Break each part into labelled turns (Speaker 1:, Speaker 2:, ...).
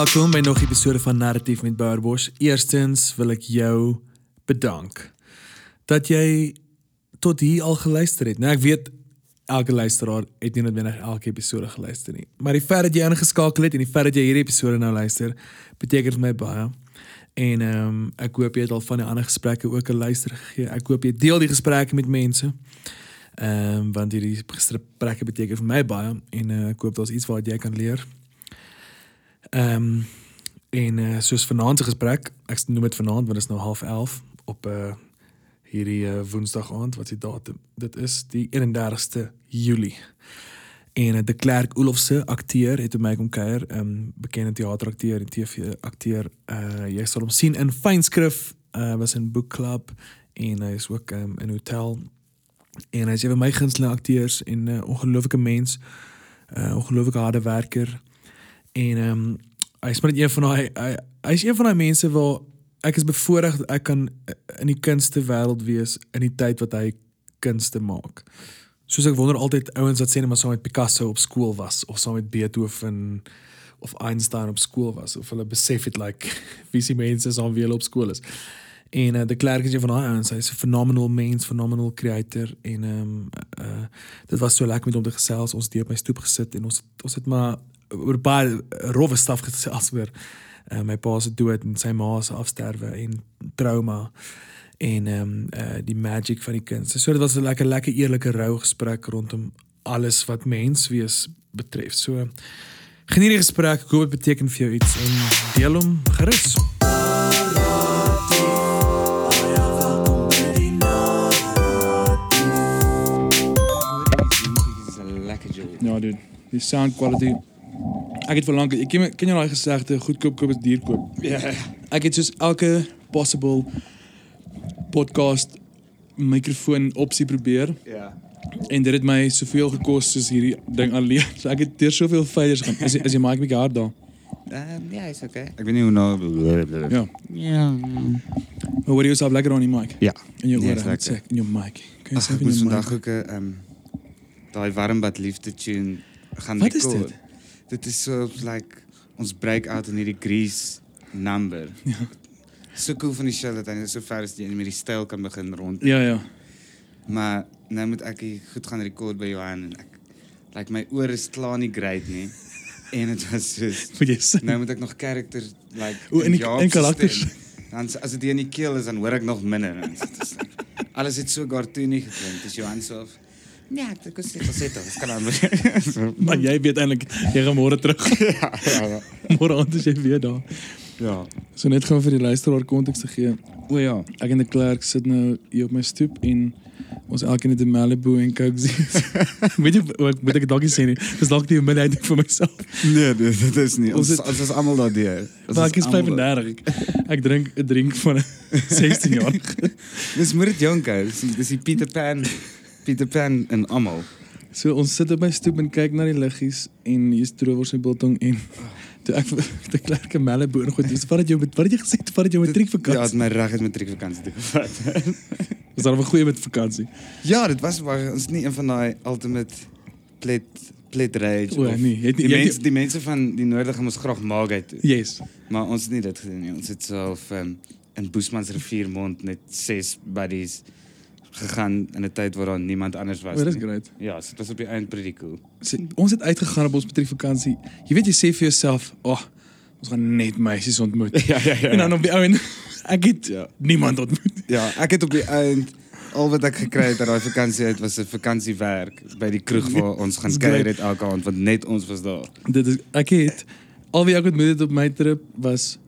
Speaker 1: Welkom by nog 'n episode van Narratief met Bourbosch. Eerstens wil ek jou bedank dat jy tot hier al geluister het. Nou ek weet elke luisteraar het nie noodwendig elke episode geluister nie, maar die feit dat jy ingeskakel het en die feit dat jy hierdie episode nou luister, beteken vir my baie. En ehm um, ek hoop jy het al van die ander gesprekke ook 'n luister gegee. Ek hoop jy deel die gesprekke met mense. Ehm um, want hierdie gesprekke beteken vir my baie en uh, ek hoop daar's iets wat jy kan leer. Ehm um, en uh, soos vanaand se gesprek, ek noem dit vanaand want dit is nou 11:30 op 'n uh, hierdie uh, Woensdag aand wat die datum. Dit is die 31ste Julie. En uh, de Klerk Olofse akteur het by my kom kuier, 'n um, bekende teaterakteur en TV akteur. Uh jy sal hom sien in Fynskrif, uh was in Book Club en hy is ook um, in hotel. En hy is een van my gunsteling akteurs en 'n uh, ongelooflike mens, 'n uh, ongelooflike harde werker. En ehm um, hy is maar net een van daai hy, hy is een van daai mense waar ek is bevoorreg ek kan in die kunste wêreld wees in die tyd wat hy kunste maak. Soos ek wonder altyd ouens wat sê net maar saam met Picasso op skool was of saam met Beethoven of Einstein op skool was of hulle besef het like wie se mense saam wie hulle op skool is. En uh, de Klerk is een van daai ouens, hy's 'n phenomenal mens, phenomenal creator en ehm um, uh dit was so lekker met hom te gesels. Ons hier op my stoep gesit en ons ons het maar oor baie rowwe staf gesels oor uh, my pa se dood en sy ma se afsterwe en trauma en ehm um, uh, die magic van die kind. So dit was 'n lekker lekker eerlike rou gesprek rondom alles wat mens wees betref. So geniet die gesprek. Ek hoop dit beteken vir jou iets en deel hom gerus. Ja, dude. Die sound quality Ek het verlang ek ken ken jy daai gesegde goedkoop koop is duur koop.
Speaker 2: Ja.
Speaker 1: Ek het soos elke possible podcast mikrofoon opsie probeer
Speaker 2: Ja.
Speaker 1: en dit het my soveel gekos soos hierdie ding alleen. So ek het deur soveel failures gaan. Is is jy maak my hard daar.
Speaker 2: Ehm ja, is okay. Ek weet nie hoe nou.
Speaker 1: Ja.
Speaker 2: Ja.
Speaker 1: Maar hoor jy jouself lekker aan die mic?
Speaker 2: Ja.
Speaker 1: In jou
Speaker 2: Nee,
Speaker 1: ore, sê in jou mic. Kan jy sê
Speaker 2: ek
Speaker 1: in
Speaker 2: vandag ook 'n ehm daai warmbad liefde tune gaan
Speaker 1: Wat is dit?
Speaker 2: Dit is so like ons break out in hierdie Grease number.
Speaker 1: Ja.
Speaker 2: So cool van die show dat hy so ver is dat jy met die styl kan begin rond.
Speaker 1: Ja, ja.
Speaker 2: Maar nou moet ek goed gaan record by Johan en ek like my ore is klaar nie great nie. En dit was soos
Speaker 1: Moet jy sê?
Speaker 2: nou moet ek nog karakter like
Speaker 1: O, in die- karakters.
Speaker 2: stem. Dan as dit in die keel is dan hoor ek nog minder. En dit is like, alles het so cartoony geklink. Dis Johan se of Nee, ek kon sê dit is kan aan.
Speaker 1: Maar jy weet eintlik jy gaan môre terug.
Speaker 2: ja, ja, ja.
Speaker 1: Môre aand is jy weer daar.
Speaker 2: Ja.
Speaker 1: So net gou vir die luisteraar konteks te gee.
Speaker 2: O ja.
Speaker 1: Ek en die klerk sit nou hier op my stoep en ons elkeen het 'n Malibu en Coke weet jy wat moet ek dalk sê nie. Dis dalk 'n middag vir myself.
Speaker 2: Nee, dit, dit is nie.
Speaker 1: Ons
Speaker 2: Ons
Speaker 1: het-
Speaker 2: ons is almal daardeur.
Speaker 1: Maar ek is
Speaker 2: almal
Speaker 1: 35. Ek, ek drink 'n drink van 'n 16 jaar.
Speaker 2: Dis moet dit jonk hou. Dis die Peter Pan Peter Pan en almal.
Speaker 1: So ons sit op my stoep en kyk na die liggies en hier's trowers en biltong en toe ek die klerk Malibu en goed. Dis wat het jy met wat het jy gesê? Wat het jy met
Speaker 2: Ja,
Speaker 1: matriekvakansie?
Speaker 2: het my reg het matriekvakansie toe gevat.
Speaker 1: Was daar 'n goeie met vakansie?
Speaker 2: ja, dit was maar ons is nie een van daai ultimate plet plet rage
Speaker 1: O, nee, het nie-
Speaker 2: die mense die mense van die noorde gaan ons graag maak uit.
Speaker 1: Yes.
Speaker 2: Maar ons het nie dit gedoen nie. Ons het self um, in Boesmans riviermond met ses buddies gegaan in 'n tyd waar daar niemand anders was
Speaker 1: Maar dis great.
Speaker 2: Ja, so dit was op die eind pretty cool.
Speaker 1: So, ons het uitgegaan op ons matriekvakansie. Jy weet jy sê vir jouself, "Ag, oh, ons gaan net meisies ontmoet."
Speaker 2: Ja, ja, ja.
Speaker 1: En dan op die ou en ek het
Speaker 2: Ja.
Speaker 1: niemand ontmoet.
Speaker 2: Ja, ek het op die eind al wat ek gekry het uit daai vakansie uit was 'n vakansiewerk by die kroeg waar ons gaan kuier het elke aand want net ons was daar.
Speaker 1: Dit is ek het al wie ek ontmoet het op my trip was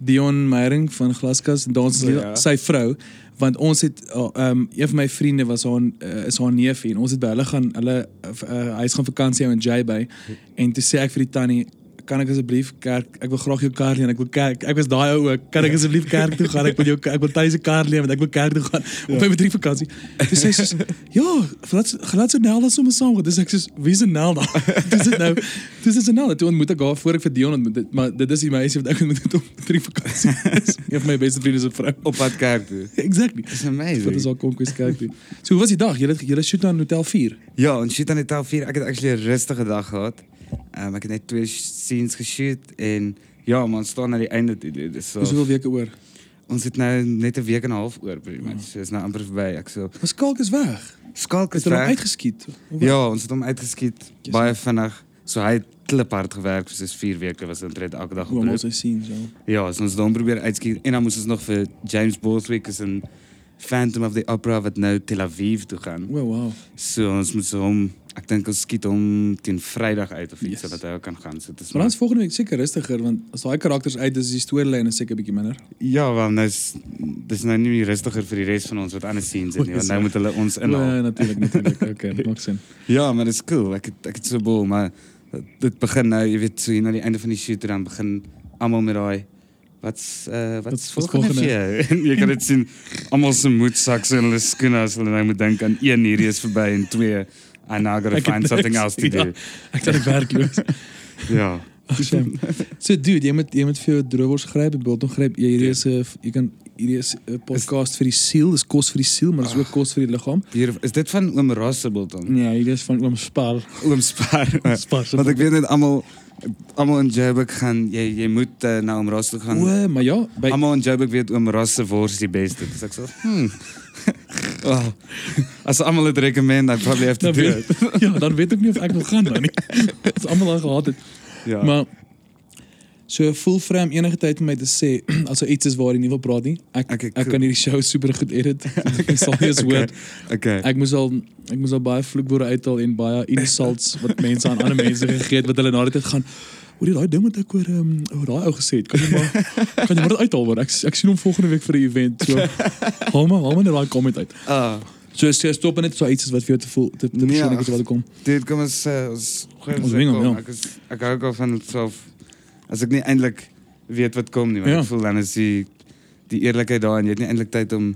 Speaker 1: Dion Meyering van Glaskas en dans ja.
Speaker 2: ja.
Speaker 1: sy vrou want ons het uh, um een van my vriende was haar uh, is haar neefie en ons het by hulle gaan hulle uh, uh, hy is gaan vakansie hou in Jay Bay en toe sê ek vir die tannie kan ek asseblief kerk ek wil graag jou kar leen ek wil kerk ek was daai ou ook kan ek asseblief kerk toe gaan? Ek wil jou ek wil tannie se kar leen want ek wil kerk toe gaan. Op my matriekvakansie sy soos, ja laat laat so Nelda sommer saam gaan dis ek sê wie is Nelda? Dis dit nou dis is Nelda. Toe ontmoet ek haar voor ek vir Dion ontmoet het maar dit is die meisie wat ek ontmoet het op matriekvakansie een van my beste vriende se vrou.
Speaker 2: Op pad kerk toe.
Speaker 1: exactly.
Speaker 2: Dis amazing.
Speaker 1: wat is al konkwes kerk toe. So hoe was die dag? Julle julle shoot aan hotel 4
Speaker 2: Ja, en shoot aan die tel 4. Ek het actually 'n rustige dag gehad. Um, ek het net twee scenes geshoot en Ja, ons staan aan die einde toe. Dit is so.
Speaker 1: Hoeveel weke oor.
Speaker 2: Ons het nou net 'n week en 'n half oor pretty much. So is nou amper verby. Ek so
Speaker 1: Maar Skalk is weg.
Speaker 2: skalk
Speaker 1: Is
Speaker 2: is weg.
Speaker 1: uitgeskiet?
Speaker 2: Ja, ons het hom uitgeskiet
Speaker 1: Yes.
Speaker 2: baie vinnig. So hy het kliphard gewerk vir soos 4 weke was omtrent elke dag op
Speaker 1: ons hy sien so.
Speaker 2: Ja, so ons het hom probeer uitskiet en dan moes ons nog vir James Borthwick is in Phantom of the Opera wat nou Tel Aviv toe gaan.
Speaker 1: Wow, wow.
Speaker 2: So ons moet so hom ek dink ons skiet hom teen Vrydag uit of iets
Speaker 1: Yes.
Speaker 2: wat hy ook kan gaan. So dit is
Speaker 1: Maar is volgende week seker rustiger want as daai karakters uit is, die storielyn seker bietjie minder.
Speaker 2: Ja, want nou is dis nou nie rustiger vir die res van ons wat ander scenes het nie, want nou moet hulle ons
Speaker 1: Ja,
Speaker 2: inhaal.
Speaker 1: natuurlik, natuurlik. Okay, maak sin.
Speaker 2: Ja, maar dit is cool. Ek het ek het so bol, maar dit begin nou, jy weet, so hier na die einde van die shoot dan begin almal met daai wat's uh
Speaker 1: Wat-
Speaker 2: wat's volgende vir jou? En jy kan dit sien almal se moedsaks en hulle skoene as hulle nou moet dink aan een hierdie is verby en twee and now I got to
Speaker 1: Ek het
Speaker 2: find something
Speaker 1: niks,
Speaker 2: else to
Speaker 1: ja.
Speaker 2: do.
Speaker 1: Ek dink ek werkloos.
Speaker 2: Ja.
Speaker 1: Shame. So dude, jy moet jy moet vir jou droewors gryp, biltong gryp. Jy hierdie is 'n jy kan hierdie is 'n podcast vir die siel, dis kos vir die siel, maar dis ook kos vir die liggaam.
Speaker 2: Hier is dit van oom Rossebulton.
Speaker 1: Nee, hierdie is van oom Spar.
Speaker 2: Oom Spar.
Speaker 1: Spar
Speaker 2: Want ek weet net almal almal in Joburg gaan jy jy moet uh, na oom Ross toe gaan.
Speaker 1: O, maar ja, by
Speaker 2: Almal in Joburg weet oom Ross se wors is die beste. Dis ek so. Hmm. well, as almal dit recommend, I probably have to
Speaker 1: dan
Speaker 2: do it.
Speaker 1: ja, dan weet ek nie of ek wil gaan dan nie. Dis almal al gehad het.
Speaker 2: Ja.
Speaker 1: Maar so voel vrem enige tyd vir my te sê as er iets is waar jy nie wil praat nie. Ek
Speaker 2: Okay,
Speaker 1: ek
Speaker 2: cool.
Speaker 1: kan hierdie show super goed edit. Ek sal nie eens hoor.
Speaker 2: okay.
Speaker 1: Ek moes al ek moes al baie vloekwoorde uithaal en baie insults wat mense aan ander mense gegee het wat hulle na die tyd gaan Hoor jy daai ding wat ek oor ehm oor daai ou gesê het? Kan jy maar kan jy maar dit uithaal word? Ek ek sien hom volgende week vir 'n event. So haal maar haal maar net daai comment uit.
Speaker 2: Ah,
Speaker 1: So is jy stop net so iets is wat vir jou te voel te, te
Speaker 2: Nee,
Speaker 1: persoonlik is wat ek kom.
Speaker 2: dit kom ons uh, ons gooi
Speaker 1: Ons
Speaker 2: ons
Speaker 1: wing
Speaker 2: weg
Speaker 1: hom,
Speaker 2: om.
Speaker 1: ja.
Speaker 2: Ek is ek hou ook al van self as ek nie eintlik weet wat kom nie, want
Speaker 1: Ja.
Speaker 2: ek voel dan is die die eerlikheid daar en jy het nie eintlik tyd om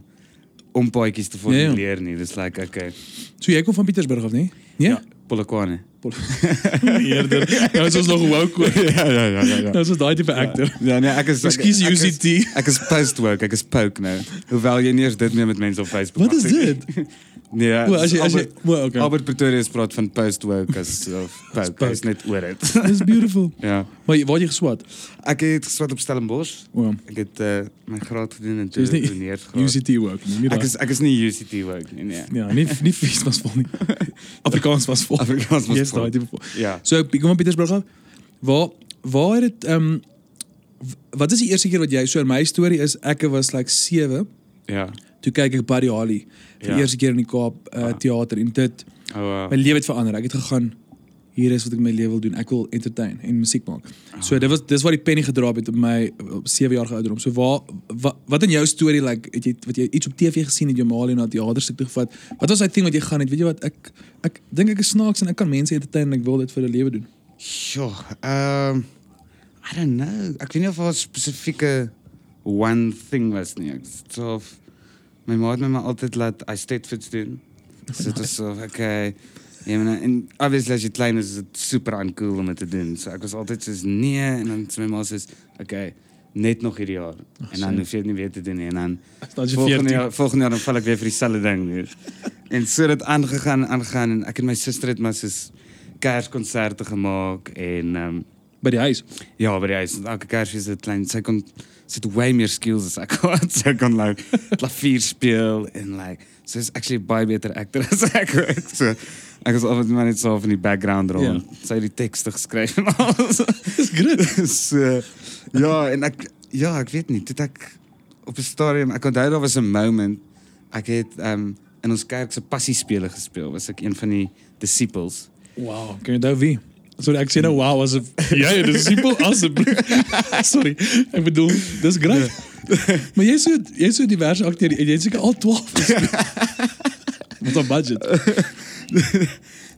Speaker 2: om paadjies te
Speaker 1: Ja, ja.
Speaker 2: formuleer nie. Dis like okay.
Speaker 1: So jy kom van Pietersburg af, nee? Nee?
Speaker 2: Polokwane.
Speaker 1: Eerder. Nou is ons nog woke.
Speaker 2: ja, ja, ja, ja.
Speaker 1: Nou is ons daai tipe actor.
Speaker 2: Ja, nee, ek is
Speaker 1: Ekskuus
Speaker 2: ek, ek is-
Speaker 1: UCT.
Speaker 2: Ek is post woke, ek is poke nou. Hoewel jy nie eens dit meer met mense op Facebook
Speaker 1: Wat is dit?
Speaker 2: Nee,
Speaker 1: O, as jy as jy
Speaker 2: Albert,
Speaker 1: o, okay.
Speaker 2: Albert Pretorius praat van post woke as of poke. is net oor dit.
Speaker 1: Dis beautiful.
Speaker 2: ja.
Speaker 1: Maar waar jy geswat?
Speaker 2: Ek het geswat op Stellenbosch.
Speaker 1: O,
Speaker 2: Ek het uh, my graad gedoen in
Speaker 1: so is nie
Speaker 2: toeneergraad.
Speaker 1: UCT woke nie. nie
Speaker 2: Ek is ek is nie UCT woke nie, nee.
Speaker 1: Ja, nie nie fees was vol nie. Afrikaans was vol.
Speaker 2: Afrikaans was
Speaker 1: Yes,
Speaker 2: vol. Ja.
Speaker 1: So ek kom van Pietersburg af. Waar waar het dit ehm wat is die eerste keer wat jy so in my storie is ek was like 7
Speaker 2: Ja.
Speaker 1: Toe kyk ek Buddy Holly vir
Speaker 2: Ja.
Speaker 1: die eerste keer in die Kaap uh,
Speaker 2: Ah.
Speaker 1: teater en dit
Speaker 2: Oh, wow.
Speaker 1: my lewe het verander. Ek het gegaan hier is wat ek my lewe wil doen. Ek wil entertain en musiek maak. So dit was dis waar die penny gedraap het op my op 7 jaar ouderdom. So waar wat, wat in jou storie like het jy wat jy iets op TV gesien het maar en na teaterstuk toe gevat. Wat was daai ding wat jy gaan het? Weet jy wat ek ek dink ek is snaaks en ek kan mense entertain en ek wil dit vir 'n lewe doen.
Speaker 2: Sjoe, ehm I don't know. Ek weet nie of daar 'n spesifieke one thing was nie. Ek so of my ma het my maar altyd laat I stayed fit doen. So dit was so okay. Ja, maar en obviously as jy klein is, is dit super uncool om dit te doen. So ek was altyd soos nee en dan sê my ma soos okay, net nog hierdie jaar. En dan
Speaker 1: so.
Speaker 2: hoef jy dit nie weer te doen nie en dan
Speaker 1: Dan jy
Speaker 2: volgende
Speaker 1: 14.
Speaker 2: jaar, volgende jaar dan val ek weer vir dieselfde ding weer. en so het dit aangegaan en aangegaan en ek en my suster het maar soos kerskonserte gemaak en ehm um,
Speaker 1: by die huis.
Speaker 2: ja, by die huis elke kersfees het klein sy kon sy het way meer skills as ek gehad. Sy kon like klavier speel en like sy is actually baie beter actor as ek. so ek was altyd maar net so van die background rol.
Speaker 1: Ja.
Speaker 2: Yeah. Sy het die tekste geskryf en alles.
Speaker 1: Dis grit.
Speaker 2: so ja, en ek ja, ek weet nie, het ek op 'n stadium, ek onthou daar was 'n moment ek het um in ons kerk se passiespele gespeel. Was ek een van die disciples.
Speaker 1: Wow, kan jy onthou wie? Sorry, ek sê nou wow asof jy dis simpel asseblief. Sorry. Ek bedoel, dis grait. maar jy so jy so diverse akteur, jy het seker al 12 gespeel. Wat 'n budget.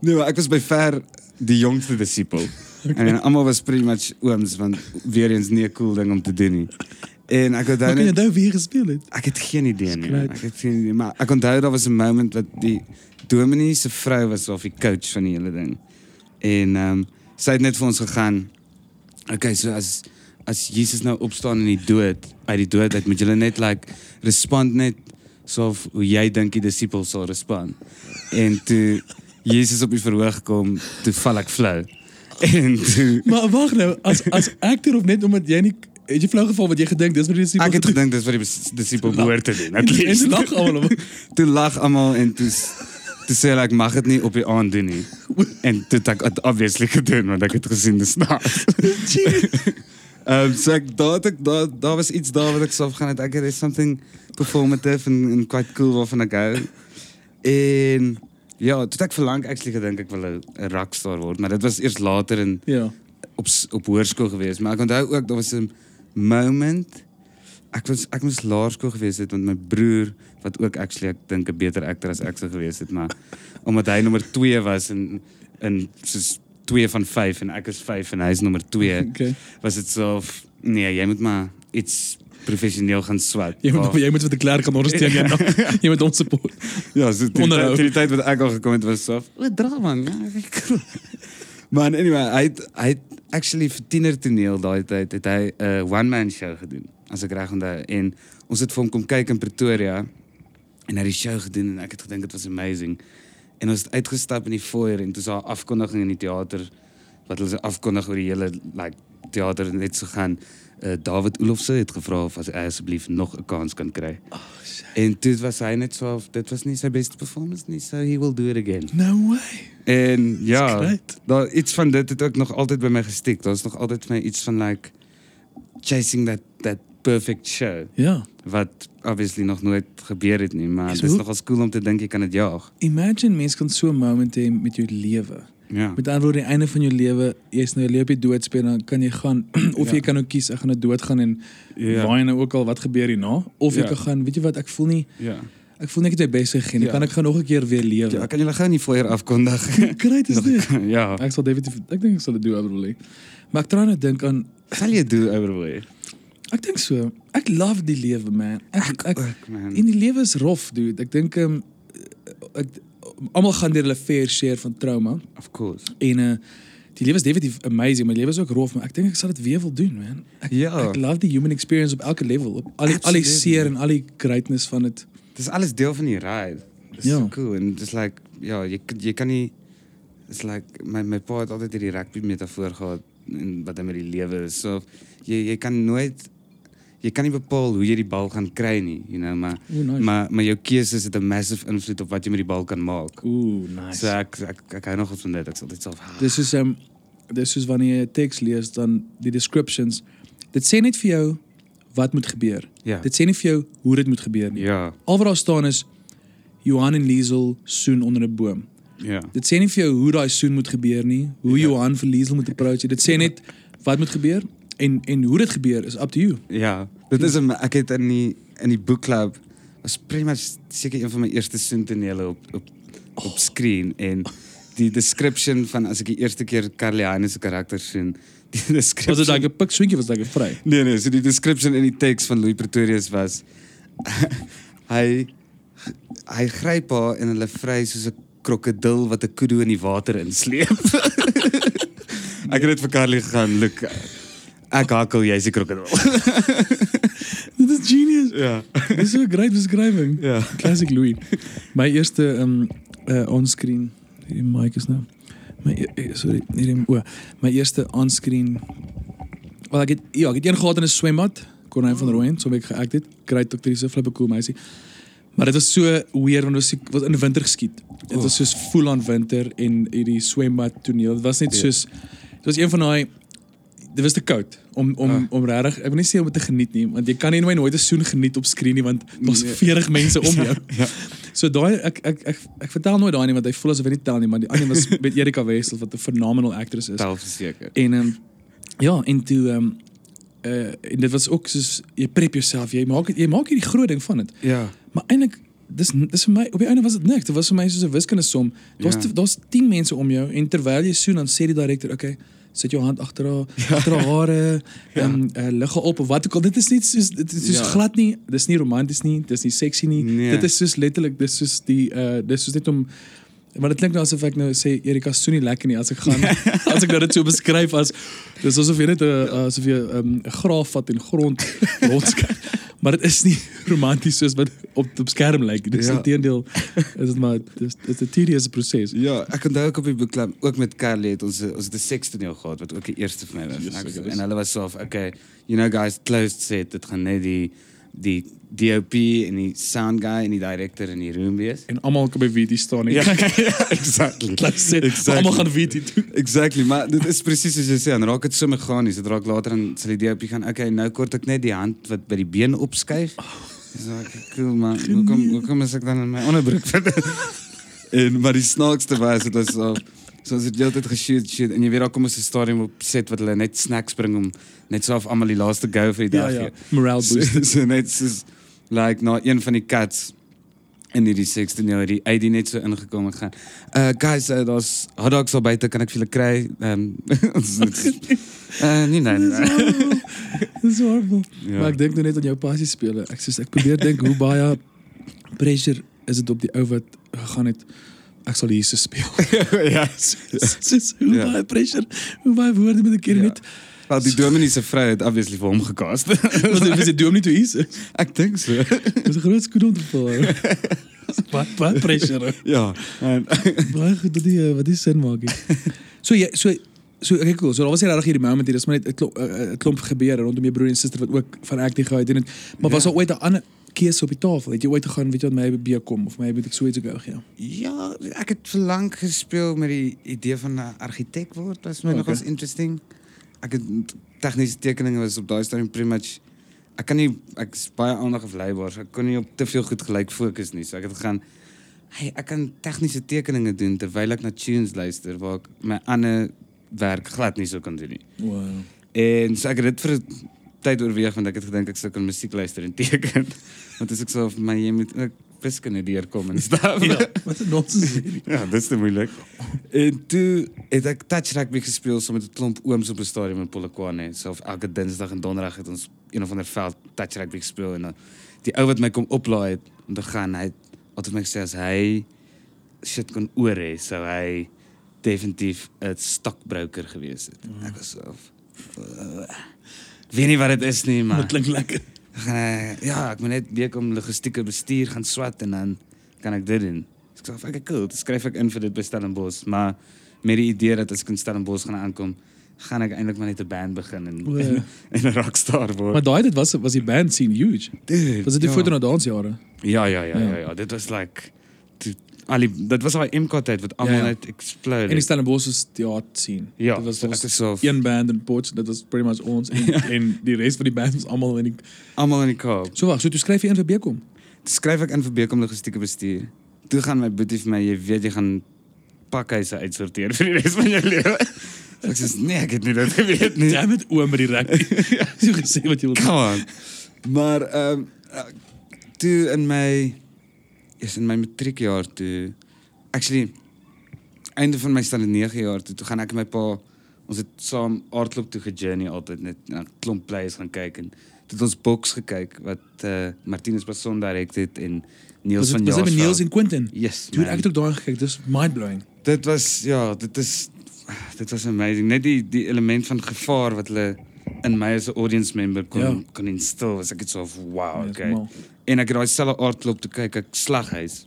Speaker 2: Nee, maar ek was by ver die jongste disipel. Okay. En almal was pretty much ooms want weer eens nie 'n cool ding om te doen nie. En ek
Speaker 1: Maar
Speaker 2: onthou
Speaker 1: kan jy
Speaker 2: net
Speaker 1: onthou wie jy gespeel het?
Speaker 2: ek het geen idee nie.
Speaker 1: Skryt.
Speaker 2: man. Ek het geen idee, maar ek onthou daar was 'n moment wat die dominee se vrou was of die coach van die hele ding. En ehm um, sy het net vir ons gegaan. Okay, so as as Jesus nou opstaan in die dood, uit die dood uit, moet julle net like respond net soos hoe jy dink die disippels sal respond. En toe Jesus op die verhoog kom, toe val ek flou. en toe
Speaker 1: Maar wag nou, as as actor of net omdat jy nie het jy flou geval wat jy gedink dis wat die
Speaker 2: ek het gedink dis wat die disipel behoort te doen. At least.
Speaker 1: dit lag almal.
Speaker 2: Toe lag almal en toe toe sê hulle ek mag dit nie op die aand doen nie. En toe het ek dit obviously gedoen want ek het gesien dis snaaks. Ehm um, so ek daar ek daar daar was iets daar wat ek sou gaan het ek het something performative en, en quite cool waarvan ek hou. En ja, toe ek verlang actually gedink ek wil 'n rockstar word, maar dit was eers later in
Speaker 1: Ja.
Speaker 2: op op hoërskool gewees, maar ek onthou ook daar was 'n moment ek was ek moes laerskool gewees het want my broer wat ook actually ek dink 'n beter akter as ek sou gewees het, maar omdat hy nommer 2 was in in soos 2 van 5 en ek is 5 en hy is nommer 2,
Speaker 1: Okay.
Speaker 2: was dit so of, nee, jy moet maar iets professioneel gaan swat.
Speaker 1: Jy moet jy moet vir die klerk kan ondersteun jy nou. Jy moet ons support.
Speaker 2: Ja, so die,
Speaker 1: Onderhou.
Speaker 2: tyd- die tyd wat ek al gekom het was so. O, dra man. Ja. Man, anyway, hy het, hy het actually vir tiener toneel daai tyd het hy 'n uh, one man show gedoen, as ek reg onthou. En ons het vir hom kom kyk in Pretoria en het die show gedoen en ek het gedink dit was amazing. En ons het uitgestap in die foyer en toe was daar afkondiging in die teater wat hulle so afkondig oor die hele like teater net so gaan. Uh, David Olofse het gevra of as hy asseblief nog 'n kans kan kry.
Speaker 1: Oh, shit.
Speaker 2: En toe was hy net so of dit was nie sy beste performance nie, so he will do it again.
Speaker 1: No way.
Speaker 2: En ja, daar iets van dit het ook nog altyd by my gestiek. Daar's nog altyd vir my iets van like chasing that that perfect show
Speaker 1: Ja.
Speaker 2: wat obviously nog nooit gebeur het nie, maar dit is
Speaker 1: hoe-
Speaker 2: nogal cool om te dink jy kan dit jaag.
Speaker 1: Imagine mens kan so 'n moment hê met jou lewe.
Speaker 2: Ja.
Speaker 1: Met ander woorde, die einde van jou lewe, jy's nou jy op die doodspel dan kan jy gaan of
Speaker 2: Ja.
Speaker 1: jy kan nou kies ek gaan nou doodgaan en
Speaker 2: Ja.
Speaker 1: waar nou ook al wat gebeur hierna of jy
Speaker 2: Ja.
Speaker 1: kan gaan, weet jy wat, ek voel nie
Speaker 2: Ja.
Speaker 1: ek voel net ek het my bes gegee.
Speaker 2: Ja.
Speaker 1: Kan ek gaan nog 'n keer weer lewe?
Speaker 2: Ja, kan jy gou nie voor afkondig?
Speaker 1: Great is dit.
Speaker 2: ja.
Speaker 1: Ek sal definitief ek dink ek sal dit doen overall. Maar ek probeer net dink aan
Speaker 2: Sal jy doen overway?
Speaker 1: Ek dink so. Ek love die lewe man. Ek ek,
Speaker 2: Ook man.
Speaker 1: en die lewe is rof dude. Ek dink ehm ek almal gaan deur hulle fair share van trauma
Speaker 2: Of course.
Speaker 1: en uh die lewe is definitief amazing, maar die lewe is ook rof, maar ek dink ek sal dit weer wil doen man. Ek,
Speaker 2: Ja.
Speaker 1: ek love die human experience op elke level, op al die, al die seer en al die greatness van dit.
Speaker 2: Dis alles deel van die ride. Dis
Speaker 1: Ja.
Speaker 2: so cool en dis like ja, jy jy kan nie It's like my my pa het altyd hierdie rugby metafoor gehad en wat hy met die lewe is. So jy jy kan nooit jy kan nie bepaal hoe jy die bal gaan kry nie, you know, maar
Speaker 1: Ooh, nice.
Speaker 2: maar maar jou keuses het 'n massive invloed op wat jy met die bal kan maak.
Speaker 1: Ooh, nice.
Speaker 2: So ek ek ek hou nog van dit. Ek sal dit self.
Speaker 1: Dis soos ehm dis soos wanneer jy 'n teks lees dan die descriptions. Dit sê net vir jou wat moet gebeur.
Speaker 2: Ja.
Speaker 1: Dit sê nie vir jou hoe dit moet gebeur nie.
Speaker 2: Ja.
Speaker 1: Al wat daar staan is Johan en Liesel soen onder 'n boom.
Speaker 2: Ja.
Speaker 1: Dit sê nie vir jou hoe daai soen moet gebeur nie, hoe
Speaker 2: Ja.
Speaker 1: Johan vir Liesel moet approach. Dit sê net wat moet gebeur en en hoe dit gebeur is up to you.
Speaker 2: Ja, dit is 'n ek het in die in die boekklub was pretty much seker een van my eerste soentonele op op op skerm en die description van as ek die eerste keer Carly Hines se karakter sien, die
Speaker 1: Was
Speaker 2: description
Speaker 1: dit daai pik swinkie was daai vry.
Speaker 2: Nee nee, so die description in die teks van Louis Pretorius was hy hy gryp haar en hulle vry soos 'n krokodil wat 'n kudu in die water insleep. ek het dit vir Carly gegaan, look. Ek hakkel jy's die krokodil.
Speaker 1: Dit is genius.
Speaker 2: ja.
Speaker 1: Dis so 'n great beskrywing.
Speaker 2: Ja.
Speaker 1: Classic Louis. My eerste um uh onscreen hierdie mic is nou. My e- e- sorry, hierdie o, my eerste onscreen. Wel ek het ja, ek het een gehad in 'n swembad, Corneille van Rooyen, so ek geact het. Great aktrise, flippe cool meisie. Maar dit was so weird want dit was was in die winter geskied. Dit was soos full on winter en hierdie swembad toneel. Dit was net
Speaker 2: Ja.
Speaker 1: soos dit was een van daai dit was te koud om om
Speaker 2: Ah.
Speaker 1: om regtig ek wil nie sê om dit te geniet nie want jy kan nie nooit nooit 'n soen geniet op skerm nie want daar's
Speaker 2: Nee.
Speaker 1: 40 mense om jou.
Speaker 2: ja.
Speaker 1: So daai ek ek ek ek vertel nooit daai nie want hy voel asof hy nie tel nie, maar die ander was met Erika Wessels wat 'n phenomenal actress is.
Speaker 2: Tel verseker.
Speaker 1: En ehm ja, en toe ehm uh, en dit was ook soos jy prep jouself, jy maak jy maak hierdie groot ding van dit.
Speaker 2: Ja.
Speaker 1: Maar eintlik dis dis vir my op die einde was dit niks. Dit was vir my soos 'n wiskundige som. Daar's
Speaker 2: Ja.
Speaker 1: daar's 10 mense om jou en terwyl jy soen dan sê die direkteur, "Oké, sit jou hand agter haar
Speaker 2: Ja.
Speaker 1: agter haar hare,
Speaker 2: Ja.
Speaker 1: ehm uh, lig haar op of wat ook al. Dit is nie soos dit is soos
Speaker 2: Ja.
Speaker 1: glad nie. Dis nie romanties nie, dis nie sexy nie.
Speaker 2: Nee.
Speaker 1: Dit is soos letterlik dis soos die uh dis soos net om Maar dit klink nou asof ek nou sê Erika soen nie lekker nie as ek gaan as ek nou dit so beskryf as dis asof jy net 'n asof jy 'n um, 'n graaf vat en grond rondskryf. Maar dit is nie romanties soos wat op op skerm lyk. Dit is
Speaker 2: Ja.
Speaker 1: inteendeel is dit maar dis dis 'n tedious proses.
Speaker 2: Ja, ek onthou ook op die boekklub ook met Carly het ons ons het 'n sekstoneel gehad wat ook die eerste vir my was.
Speaker 1: Yes, ek is.
Speaker 2: en hulle was so of okay, you know guys, closed set, dit gaan net die die DOP en die sound guy en die director in die room wees.
Speaker 1: En almal kan by VT staan en
Speaker 2: Ja, exactly.
Speaker 1: Laat sê
Speaker 2: Exactly.
Speaker 1: almal gaan VT toe.
Speaker 2: Exactly, maar dit is presies soos jy sê, dan raak dit so meganies. Dit raak later dan sal die DOP gaan, okay, nou kort ek net die hand wat by die been opskuif. Dis so, okay, cool man. Hoekom hoekom is ek dan in my onderbroek en maar die snaakste was dit was so so as dit heeltyd geshoot shit en jy weet daar kom 'n stadium op set wat hulle net snacks bring om net so of almal die laaste go vir die
Speaker 1: Ja
Speaker 2: dag
Speaker 1: ja.
Speaker 2: gee.
Speaker 1: Morale
Speaker 2: So,
Speaker 1: boost.
Speaker 2: so net soos like na een van die cats in hierdie 16 jaar die ID net so ingekom en gaan. Uh guys, uh, daar's hot dogs al buite, kan ek vir julle kry? Ehm ons uh nee nee. nee.
Speaker 1: Dis horrible.
Speaker 2: Ja.
Speaker 1: Maar ek dink nou net aan jou passie spele. Ek sê ek probeer dink hoe baie pressure is dit op die ou wat gegaan het ek sal Jesus speel.
Speaker 2: ja.
Speaker 1: Dis hoe
Speaker 2: Ja.
Speaker 1: baie pressure. Hoe baie woorde moet ek hier
Speaker 2: Ja.
Speaker 1: net
Speaker 2: Wel die dominee se vrou het obviously vir hom gecast.
Speaker 1: Was dit was dit dom nie toe is?
Speaker 2: ek dink so.
Speaker 1: Dis 'n groot skoen om te val. Baie baie pressure.
Speaker 2: ja. En
Speaker 1: Baie goed dat die eh, wat die sin maak. hier. So jy so so okay cool. So daar was nie regtig hierdie moment hier. Dis maar net 'n klomp, 'n klomp gebeure rondom jou broer en suster wat ook van acting gehou het en dit maar was
Speaker 2: Ja.
Speaker 1: daar ooit 'n ander keuse op die tafel? Het jy ooit gegaan weet jy wat my by kom of my moet ek so iets gou gee?
Speaker 2: ja, ek het vir lank gespeel met die idee van 'n argitek word. Dit was my
Speaker 1: okay.
Speaker 2: nogals interesting. Ek het tegniese tekeninge was op daai stadium pretty much ek kan nie ek is baie aandag afleibaar. So ek kon nie op te veel goed gelyk fokus nie. So ek het gegaan hey, ek kan tegniese tekeninge doen terwyl ek na tunes luister waar ek my ander werk glad nie so kan doen nie.
Speaker 1: Wow.
Speaker 2: En so ek het dit vir tyd oorweeg want ek het gedink ek sou kan musiek luister en teken. Want as ek so of my jy moet ook wiskunde deurkom en staf.
Speaker 1: Ja, wat 'n nonsens.
Speaker 2: Ja, dis te moeilik. En toe het ek touch rugby gespeel saam met 'n klomp ooms op 'n stadion in Polokwane. So elke Dinsdag en Donderdag het ons een of ander veld touch rugby gespeel en dan die ou wat my kom oplaai het om te gaan, hy het altyd my gesê as hy shit kon oor hê, sou hy definitief 'n stokbroker gewees het.
Speaker 1: Mhm.
Speaker 2: Ek was so uh, weet nie wat dit is nie, maar
Speaker 1: Dit klink lekker.
Speaker 2: gaan ek, ja, ek moet net week om logistieke bestuur gaan swat en dan kan ek dit doen. Ek sê, okay, cool, dan skryf ek in vir dit by Stellenbosch, maar met die idee dat as ek in Stellenbosch gaan aankom, gaan ek eintlik maar net 'n band begin en
Speaker 1: O, ja.
Speaker 2: en, 'n rockstar word.
Speaker 1: Maar daai dit was was die band scene huge.
Speaker 2: Dude,
Speaker 1: Was dit die
Speaker 2: ja.
Speaker 1: foto na dansjare?
Speaker 2: Ja, ja, ja, ja,
Speaker 1: Ja.
Speaker 2: ja, dit was like al die dit was daai MK tyd wat almal
Speaker 1: Ja, ja.
Speaker 2: net explode.
Speaker 1: En die Stellenbosch die art scene.
Speaker 2: ja,
Speaker 1: dit was
Speaker 2: so
Speaker 1: ons
Speaker 2: is so
Speaker 1: een band in Port, dit was pretty much ons en, en die res van die bands was almal in die
Speaker 2: almal in die Kaap.
Speaker 1: So wag, so toe skryf jy in vir Bekom.
Speaker 2: Toe skryf ek in vir Bekom logistieke bestuur. Toe gaan my boetie vir my, jy weet jy gaan pakhuise uitsorteer vir die res van jou lewe. So ek sê nee, ek het nie dit geweet nie.
Speaker 1: Damn it, oom met die. Jy het gesê wat jy wil.
Speaker 2: Come on. Maar ehm um, toe in my is in my matriekjaar toe actually einde van my standaard 9 jaar toe, toe gaan ek en my pa ons het saam aardklop toe gejourney altyd net na 'n klomp players gaan kyk en toe het ons boks gekyk wat uh, Martinus Passon direk het en Niels
Speaker 1: Was
Speaker 2: van
Speaker 1: dit was dit met
Speaker 2: Jaarsveld.
Speaker 1: Niels en Quentin?
Speaker 2: Yes.
Speaker 1: Dude, ek het ook daai gekyk. Dis mind-blowing.
Speaker 2: Dit was ja, dit is dit was amazing. Net die die element van gevaar wat hulle in my as 'n audience member kon
Speaker 1: Ja.
Speaker 2: kon instil was ek het so wow, okay. En ek het daai selfe aardklop toe kyk ek slaghuis.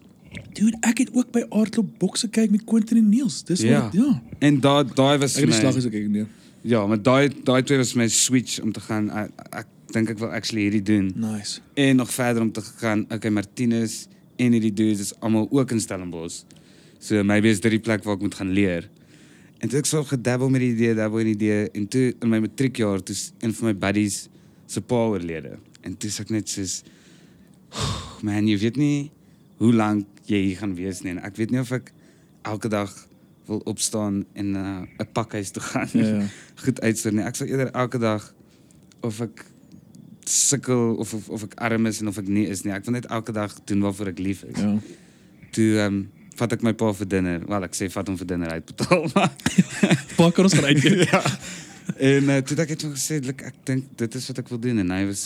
Speaker 1: Dude, ek het ook by aardklop bokse kyk met Quentin en Niels. Dis
Speaker 2: Ja.
Speaker 1: wat ja.
Speaker 2: En daai daai was
Speaker 1: Ek het die
Speaker 2: my-
Speaker 1: slag is ek nee.
Speaker 2: Ja, maar daai daai twee was my switch om te gaan ek, ek dink ek wil actually hierdie doen.
Speaker 1: Nice.
Speaker 2: En nog verder om te gaan, okay, Martinus en hierdie dudes is almal ook in Stellenbosch. So maybe is dit die plek waar ek moet gaan leer. En toe ek so gedabbel met die idee, dabbel in die idee en toe in my matriekjaar toe een van my buddies se pa oorlede. En toe is ek net soos man, jy weet nie hoe lank jy hier gaan wees nie en ek weet nie of ek elke dag wil opstaan en uh, 'n pakhuis toe gaan.
Speaker 1: Ja, ja.
Speaker 2: Goed uitsit nie. Ek sal eerder elke dag of ek sukkel of, of of ek arm is en of ek nie is nie. Ek wil net elke dag doen waarvoor ek lief is.
Speaker 1: Ja.
Speaker 2: Toe ehm um, vat ek my pa vir dinner. Wel, ek sê vat hom vir dinner uitbetaal, maar
Speaker 1: Paar kan ons gaan uitkyk.
Speaker 2: ja. En uh, toe het ek het gesê, "Lek, ek dink dit is wat ek wil doen." En hy was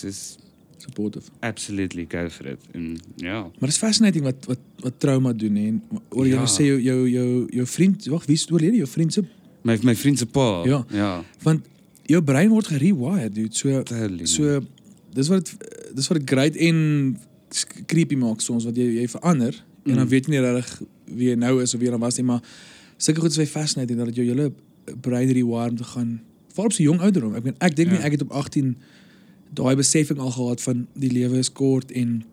Speaker 2: is
Speaker 1: Supportive.
Speaker 2: absolutely go for it. En ja.
Speaker 1: Maar dit is fascinating wat wat wat trauma doen hè. Oor jy
Speaker 2: Ja.
Speaker 1: nou sê jou jou jou jou vriend, wag, wie is oorlede? Jou vriend se
Speaker 2: My my vriend se pa.
Speaker 1: Ja.
Speaker 2: Ja.
Speaker 1: want jou brein word gerewired, dude. So
Speaker 2: Totally.
Speaker 1: so dis wat dis wat great en creepy maak soms wat jy jy verander mm. en dan
Speaker 2: Mm.
Speaker 1: weet jy nie regtig wie jy nou is of wie jy dan was nie, maar sulke goed is baie fascinating dat dit jou hele brein rewire om te gaan veral op so jong ouderdom. Ek meen ek dink nie
Speaker 2: Ja.
Speaker 1: ek het op 18 daai besefing al gehad van die lewe is kort en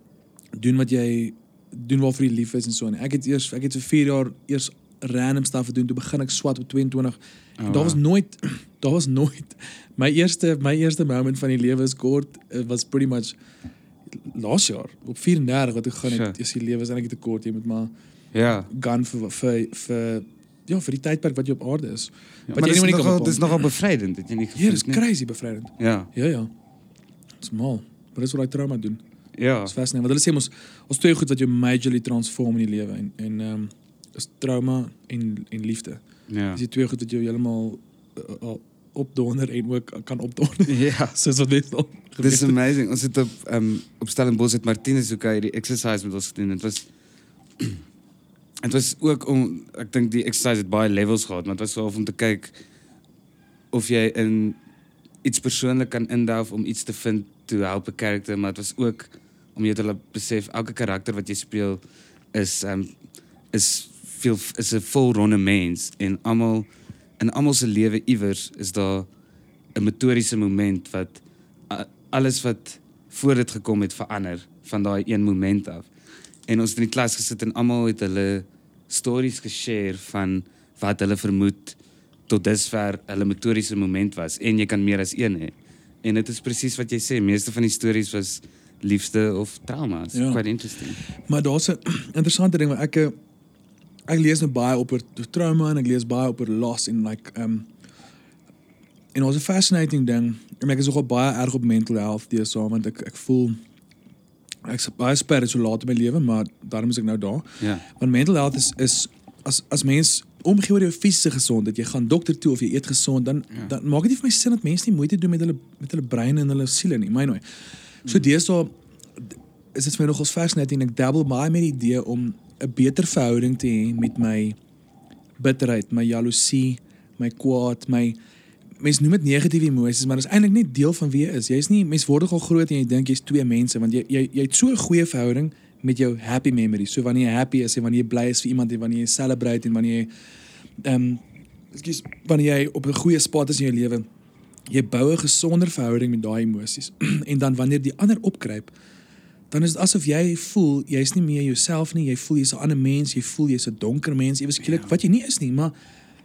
Speaker 1: doen wat jy doen waarvoor jy lief is en so nie. Ek het eers ek het vir 4 jaar eers random stuff gedoen toe begin ek swat op 22
Speaker 2: Oh,
Speaker 1: daar was nooit daar was nooit my eerste my eerste moment van die lewe is kort uh, was pretty much laas jaar op 34 wat ek gaan het is die lewe is eintlik te kort jy moet maar
Speaker 2: Ja.
Speaker 1: gaan vir vir vir ja vir die tydperk wat jy op aarde is.
Speaker 2: ja
Speaker 1: Wat
Speaker 2: maar
Speaker 1: jy nie kan
Speaker 2: nogal
Speaker 1: bepaal.
Speaker 2: dis nogal bevrydend, het jy nie
Speaker 1: Hier
Speaker 2: gevoel
Speaker 1: is
Speaker 2: nie?
Speaker 1: crazy bevrydend.
Speaker 2: Ja.
Speaker 1: Ja ja. Mal. Maar dis wat ek trauma doen.
Speaker 2: Ja.
Speaker 1: Dis fascinerend want hulle sê ons ons twee goed wat jou majorly transform in die lewe en en ehm um, is trauma en en liefde.
Speaker 2: Ja.
Speaker 1: Dis die twee goed wat jou heeltemal uh, uh, opdonder en ook kan opdonder.
Speaker 2: Ja.
Speaker 1: Soos wat dit al.
Speaker 2: Dis amazing. Ons het op um op Stellenbosch het Martinus ook hy die exercise met ons gedoen. Dit was Dit was ook om ek dink die exercise het baie levels gehad, maar dit was so om te kyk of jy in iets persoonlik kan indelf om iets te vind to help 'n karakter, maar dit was ook om jy te laat besef elke karakter wat jy speel is um is veel is 'n volronde mens en almal in almal se lewe iewers is daar 'n motoriese moment wat alles wat voor dit gekom het verander van daai een moment af. En ons het in die klas gesit en almal het hulle stories geshare van wat hulle vermoed tot dusver hulle motoriese moment was en jy kan meer as een hê. En dit is presies wat jy sê, meeste van die stories was liefde of trauma's.
Speaker 1: Ja.
Speaker 2: Quite interesting.
Speaker 1: Maar daar's 'n interessante ding wat ek eh, ek lees nou baie op oor trauma en ek lees baie op oor loss en like um en ons 'n fascinating ding. En ek is nogal baie erg op mental health deesdae want ek ek voel ek's baie sper so laat in my lewe, maar daarom is ek nou daar.
Speaker 2: Ja.
Speaker 1: Want mental health is is as as mens omgee oor jou fisiese gesondheid, jy gaan dokter toe of jy eet gesond, dan
Speaker 2: Ja.
Speaker 1: dan maak dit nie vir my sin dat mense nie moeite doen met hulle met hulle breine en hulle siele nie, my nooi. So deesdae is dit vir my nogals fascinating en ek dabble baie met die idee om 'n beter verhouding te hê met my bitterheid, my jaloesie, my kwaad, my mense noem dit negatiewe emosies, maar dit is eintlik net deel van wie jy is. Jy's nie mens word nogal groot en jy dink jy's twee mense want jy jy jy het so 'n goeie verhouding met jou happy memories. So wanneer jy happy is en wanneer jy bly is vir iemand en wanneer jy celebrate en wanneer jy ehm um, ekskuus wanneer jy op 'n goeie spot is in jou lewe. Jy bou 'n gesonder verhouding met daai emosies. en dan wanneer die ander opkruip, dan is dit asof jy voel jy's nie meer jouself nie. Jy voel jy's 'n ander mens, jy voel jy's 'n donker mens, ewe skielik
Speaker 2: Ja.
Speaker 1: wat jy nie is nie, maar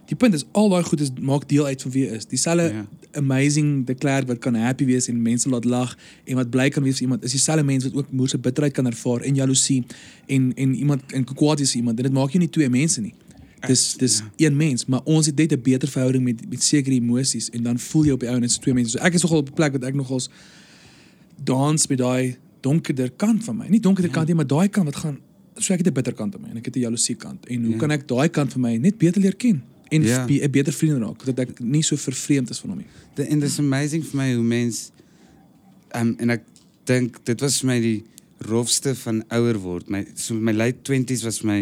Speaker 1: die punt is al daai goed is maak deel uit van wie jy is. Dieselfde
Speaker 2: Ja.
Speaker 1: amazing de Klerk wat kan happy wees en mense laat lag en wat bly kan wees vir iemand is dieselfde mens wat ook moer se bitterheid kan ervaar en jaloesie en en iemand en kwaad is iemand. En dit maak jou nie twee mense nie. Dis dis
Speaker 2: Ja.
Speaker 1: een mens, maar ons het net 'n beter verhouding met met sekere emosies en dan voel jy op die ou en dit is twee mense. So ek is nogal op 'n plek wat ek nogals dans met daai donkerder kant van my. Nie donkerder
Speaker 2: Ja.
Speaker 1: kant nie, maar daai kant wat gaan so ek het 'n bitter kant aan my en ek het 'n jaloesie kant. En hoe
Speaker 2: Ja.
Speaker 1: kan ek daai kant van my net beter leer ken en
Speaker 2: Ja.
Speaker 1: ja. 'n beter vriend raak dat ek nie so vervreemd is van hom nie.
Speaker 2: Dit is amazing vir my hoe mens um, en ek dink dit was vir my die rofste van ouer word. My so my late 20s was vir my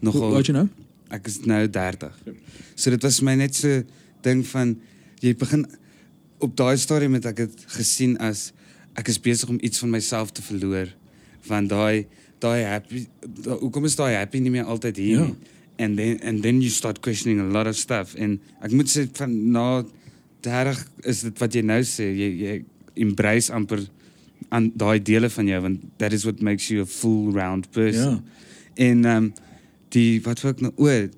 Speaker 2: nogal
Speaker 1: wat jy nou?
Speaker 2: ek is nou 30.
Speaker 1: Ja.
Speaker 2: So dit was vir my net so ding van jy begin op daai stadium het ek dit gesien as ek is besig om iets van myself te verloor want daai daai happy da, hoekom is daai happy nie meer altyd hier
Speaker 1: Ja.
Speaker 2: nie and then and then you start questioning a lot of stuff en ek moet sê van na 30 is dit wat jy nou sê jy jy embrace amper aan daai dele van jou want that is what makes you a full round person
Speaker 1: Ja.
Speaker 2: En ehm um, die wat ek nou o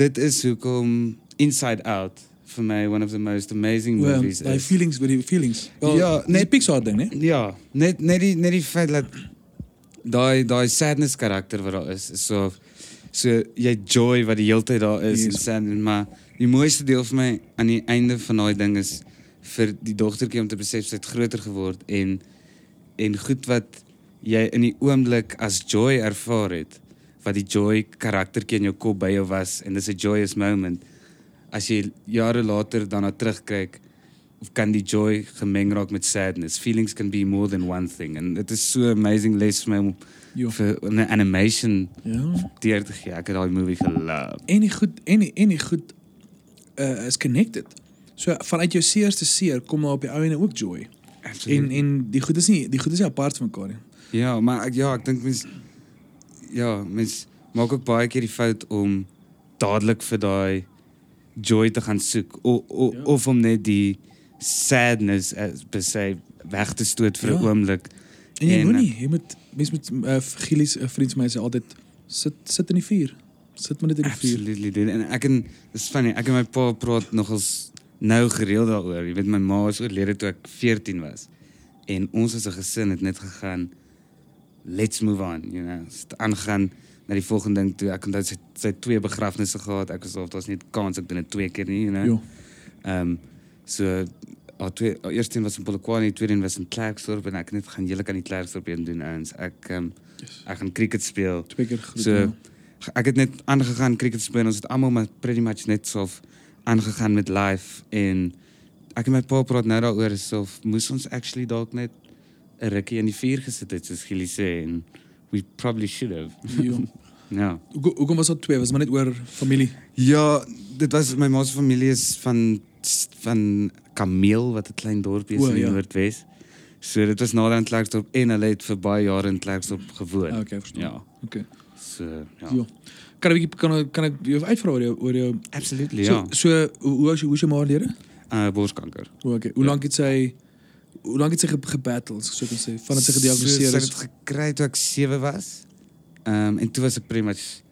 Speaker 2: dit is hoekom Inside Out vir my one of the most amazing
Speaker 1: Well,
Speaker 2: movies
Speaker 1: daai
Speaker 2: is.
Speaker 1: feelings, wat die feelings.
Speaker 2: Ja,
Speaker 1: net Pixar ding, né?
Speaker 2: Ja, net net die net die feit dat daai daai sadness karakter wat daar is, is so so jy joy wat die hele tyd daar is
Speaker 1: Yes.
Speaker 2: en sadness, maar die mooiste deel vir my aan die einde van daai ding is vir die dogtertjie om te besef sy het groter geword en en goed wat jy in die oomblik as joy ervaar het wat die joy karaktertjie in jou kop by jou was en dis 'n joyous moment as jy jare later daarna terugkyk of kan die joy gemeng raak met sadness feelings can be more than one thing and it is so amazing les vir my om. Vir 'n animation
Speaker 1: Ja.
Speaker 2: deur te gee ek het daai movie gelove
Speaker 1: En die goed en die, en die goed uh, is connected. So vanuit jou seerste seer kom daar op die ou ene ook joy. En en die goed is nie die goed is nie apart van mekaar nie.
Speaker 2: Ja, maar ek ja, ek dink mens ja, mens maak ook baie keer die fout om dadelik vir daai joy te gaan soek o, o,
Speaker 1: Ja.
Speaker 2: of om net die sadness as per se weg te stoot vir 'n
Speaker 1: Ja.
Speaker 2: oomblik.
Speaker 1: En jy
Speaker 2: En,
Speaker 1: moet
Speaker 2: eh,
Speaker 1: nie, jy moet mens moet uh, Gillies 'n vriend van my sê altyd sit sit in die vuur. Sit maar net in die vuur.
Speaker 2: Absolutely dude. En ek en dis funny, ek en my pa praat nogals nou gereeld daaroor. Jy weet my ma is oorlede toe ek 14 was. En ons as 'n gesin het net gegaan let's move on, you know. Het aangaan na die volgende ding toe. Ek onthou sy sy twee begrafnisse gehad. Ek was of daar's net kans ek doen dit twee keer nie, you know.
Speaker 1: Jo.
Speaker 2: Ehm so al twee al eerste een was in Polokwane, die tweede een was in Klerksdorp en ek net gaan julle kan die Klerksdorp een doen ouens. Ek ehm
Speaker 1: Yes.
Speaker 2: ek gaan cricket speel.
Speaker 1: Twee keer groet.
Speaker 2: So
Speaker 1: ja.
Speaker 2: ek het net aangegaan cricket speel. Ons het almal maar pretty much net so aangegaan met life en ek en my pa praat nou daaroor so moes ons actually dalk net 'n rukkie in die vuur gesit het soos Gilly sê en we probably should have.
Speaker 1: Jo.
Speaker 2: ja.
Speaker 1: Hoekom hoekom was dit twee? Was maar net oor familie.
Speaker 2: Ja, dit was my ma se familie is van van Kameel wat 'n klein dorpie is
Speaker 1: O,
Speaker 2: in
Speaker 1: ja.
Speaker 2: Noordwes. So dit was nader aan Klerksdorp en hulle het vir baie jare in Klerksdorp gewoon.
Speaker 1: Okay, verstaan.
Speaker 2: Ja.
Speaker 1: Okay.
Speaker 2: So ja.
Speaker 1: Jo. Kan ek bietjie kan kan ek jou uitvra oor jou oor jou
Speaker 2: Absolutely,
Speaker 1: so
Speaker 2: ja.
Speaker 1: so hoe jou hoe is jou ma lede?
Speaker 2: Uh borskanker.
Speaker 1: O, okay. Hoe
Speaker 2: Ja.
Speaker 1: lank het sy hoe lank het sy ge- gebattle, so kan sê, vandat sy gediagnoseer
Speaker 2: so,
Speaker 1: is?
Speaker 2: Sy het gekry toe ek 7 was. Ehm um, en toe was ek pretty much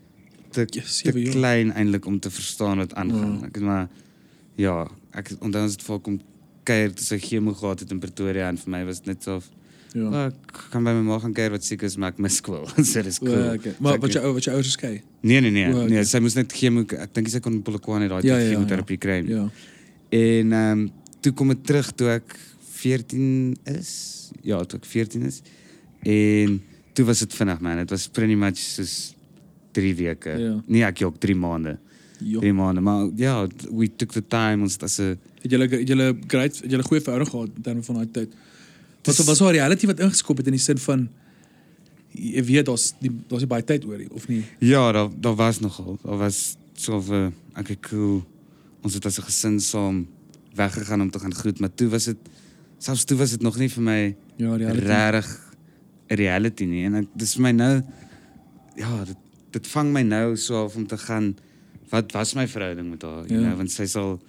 Speaker 2: te,
Speaker 1: Ja,
Speaker 2: te
Speaker 1: jaar.
Speaker 2: klein eintlik om te verstaan wat aangaan. Ek het maar ja, ek onthou ons het vir kom kuier toe sy chemo gehad het in Pretoria en vir my was dit net so
Speaker 1: Ja.
Speaker 2: oh, ek kan by my ma gaan kuier wat siek is maar ek mis skool. so dis cool.
Speaker 1: okay. Maar
Speaker 2: So
Speaker 1: wat ou- wat jou ouers geskei?
Speaker 2: Nee nee nee,
Speaker 1: O, okay.
Speaker 2: nee, sy moes net chemo ek dink sy kon Polokwane daai
Speaker 1: Ja,
Speaker 2: ja,
Speaker 1: ja, ja,
Speaker 2: chemoterapie kry.
Speaker 1: Ja.
Speaker 2: En ehm um, toe kom ek terug toe ek 14 is. Ja, toe ek 14 is. En toe was dit vinnig man. Dit was pretty much soos 3 weke.
Speaker 1: Ja.
Speaker 2: Nee, ek jok 3 maande.
Speaker 1: Ja.
Speaker 2: 3 maande, maar ja, we took the time ons as 'n
Speaker 1: Het julle het julle great het julle goeie verhouding gehad terme van daai tyd?
Speaker 2: Dis-
Speaker 1: was daar reality wat ingeskop het in die sin van jy weet daar's die daar's baie tyd oor of nie?
Speaker 2: Ja, daar daar was nogal. Daar was so 'n okay cool. Ons het as 'n gesin saam weggegaan om te gaan groet, maar toe was dit selfs toe was dit nog nie vir my
Speaker 1: Ja,
Speaker 2: regtig 'n reality nie en ek, dis vir my nou ja, dit dit vang my nou so af om te gaan wat was my verhouding met haar, you
Speaker 1: Ja.
Speaker 2: know, want sy sal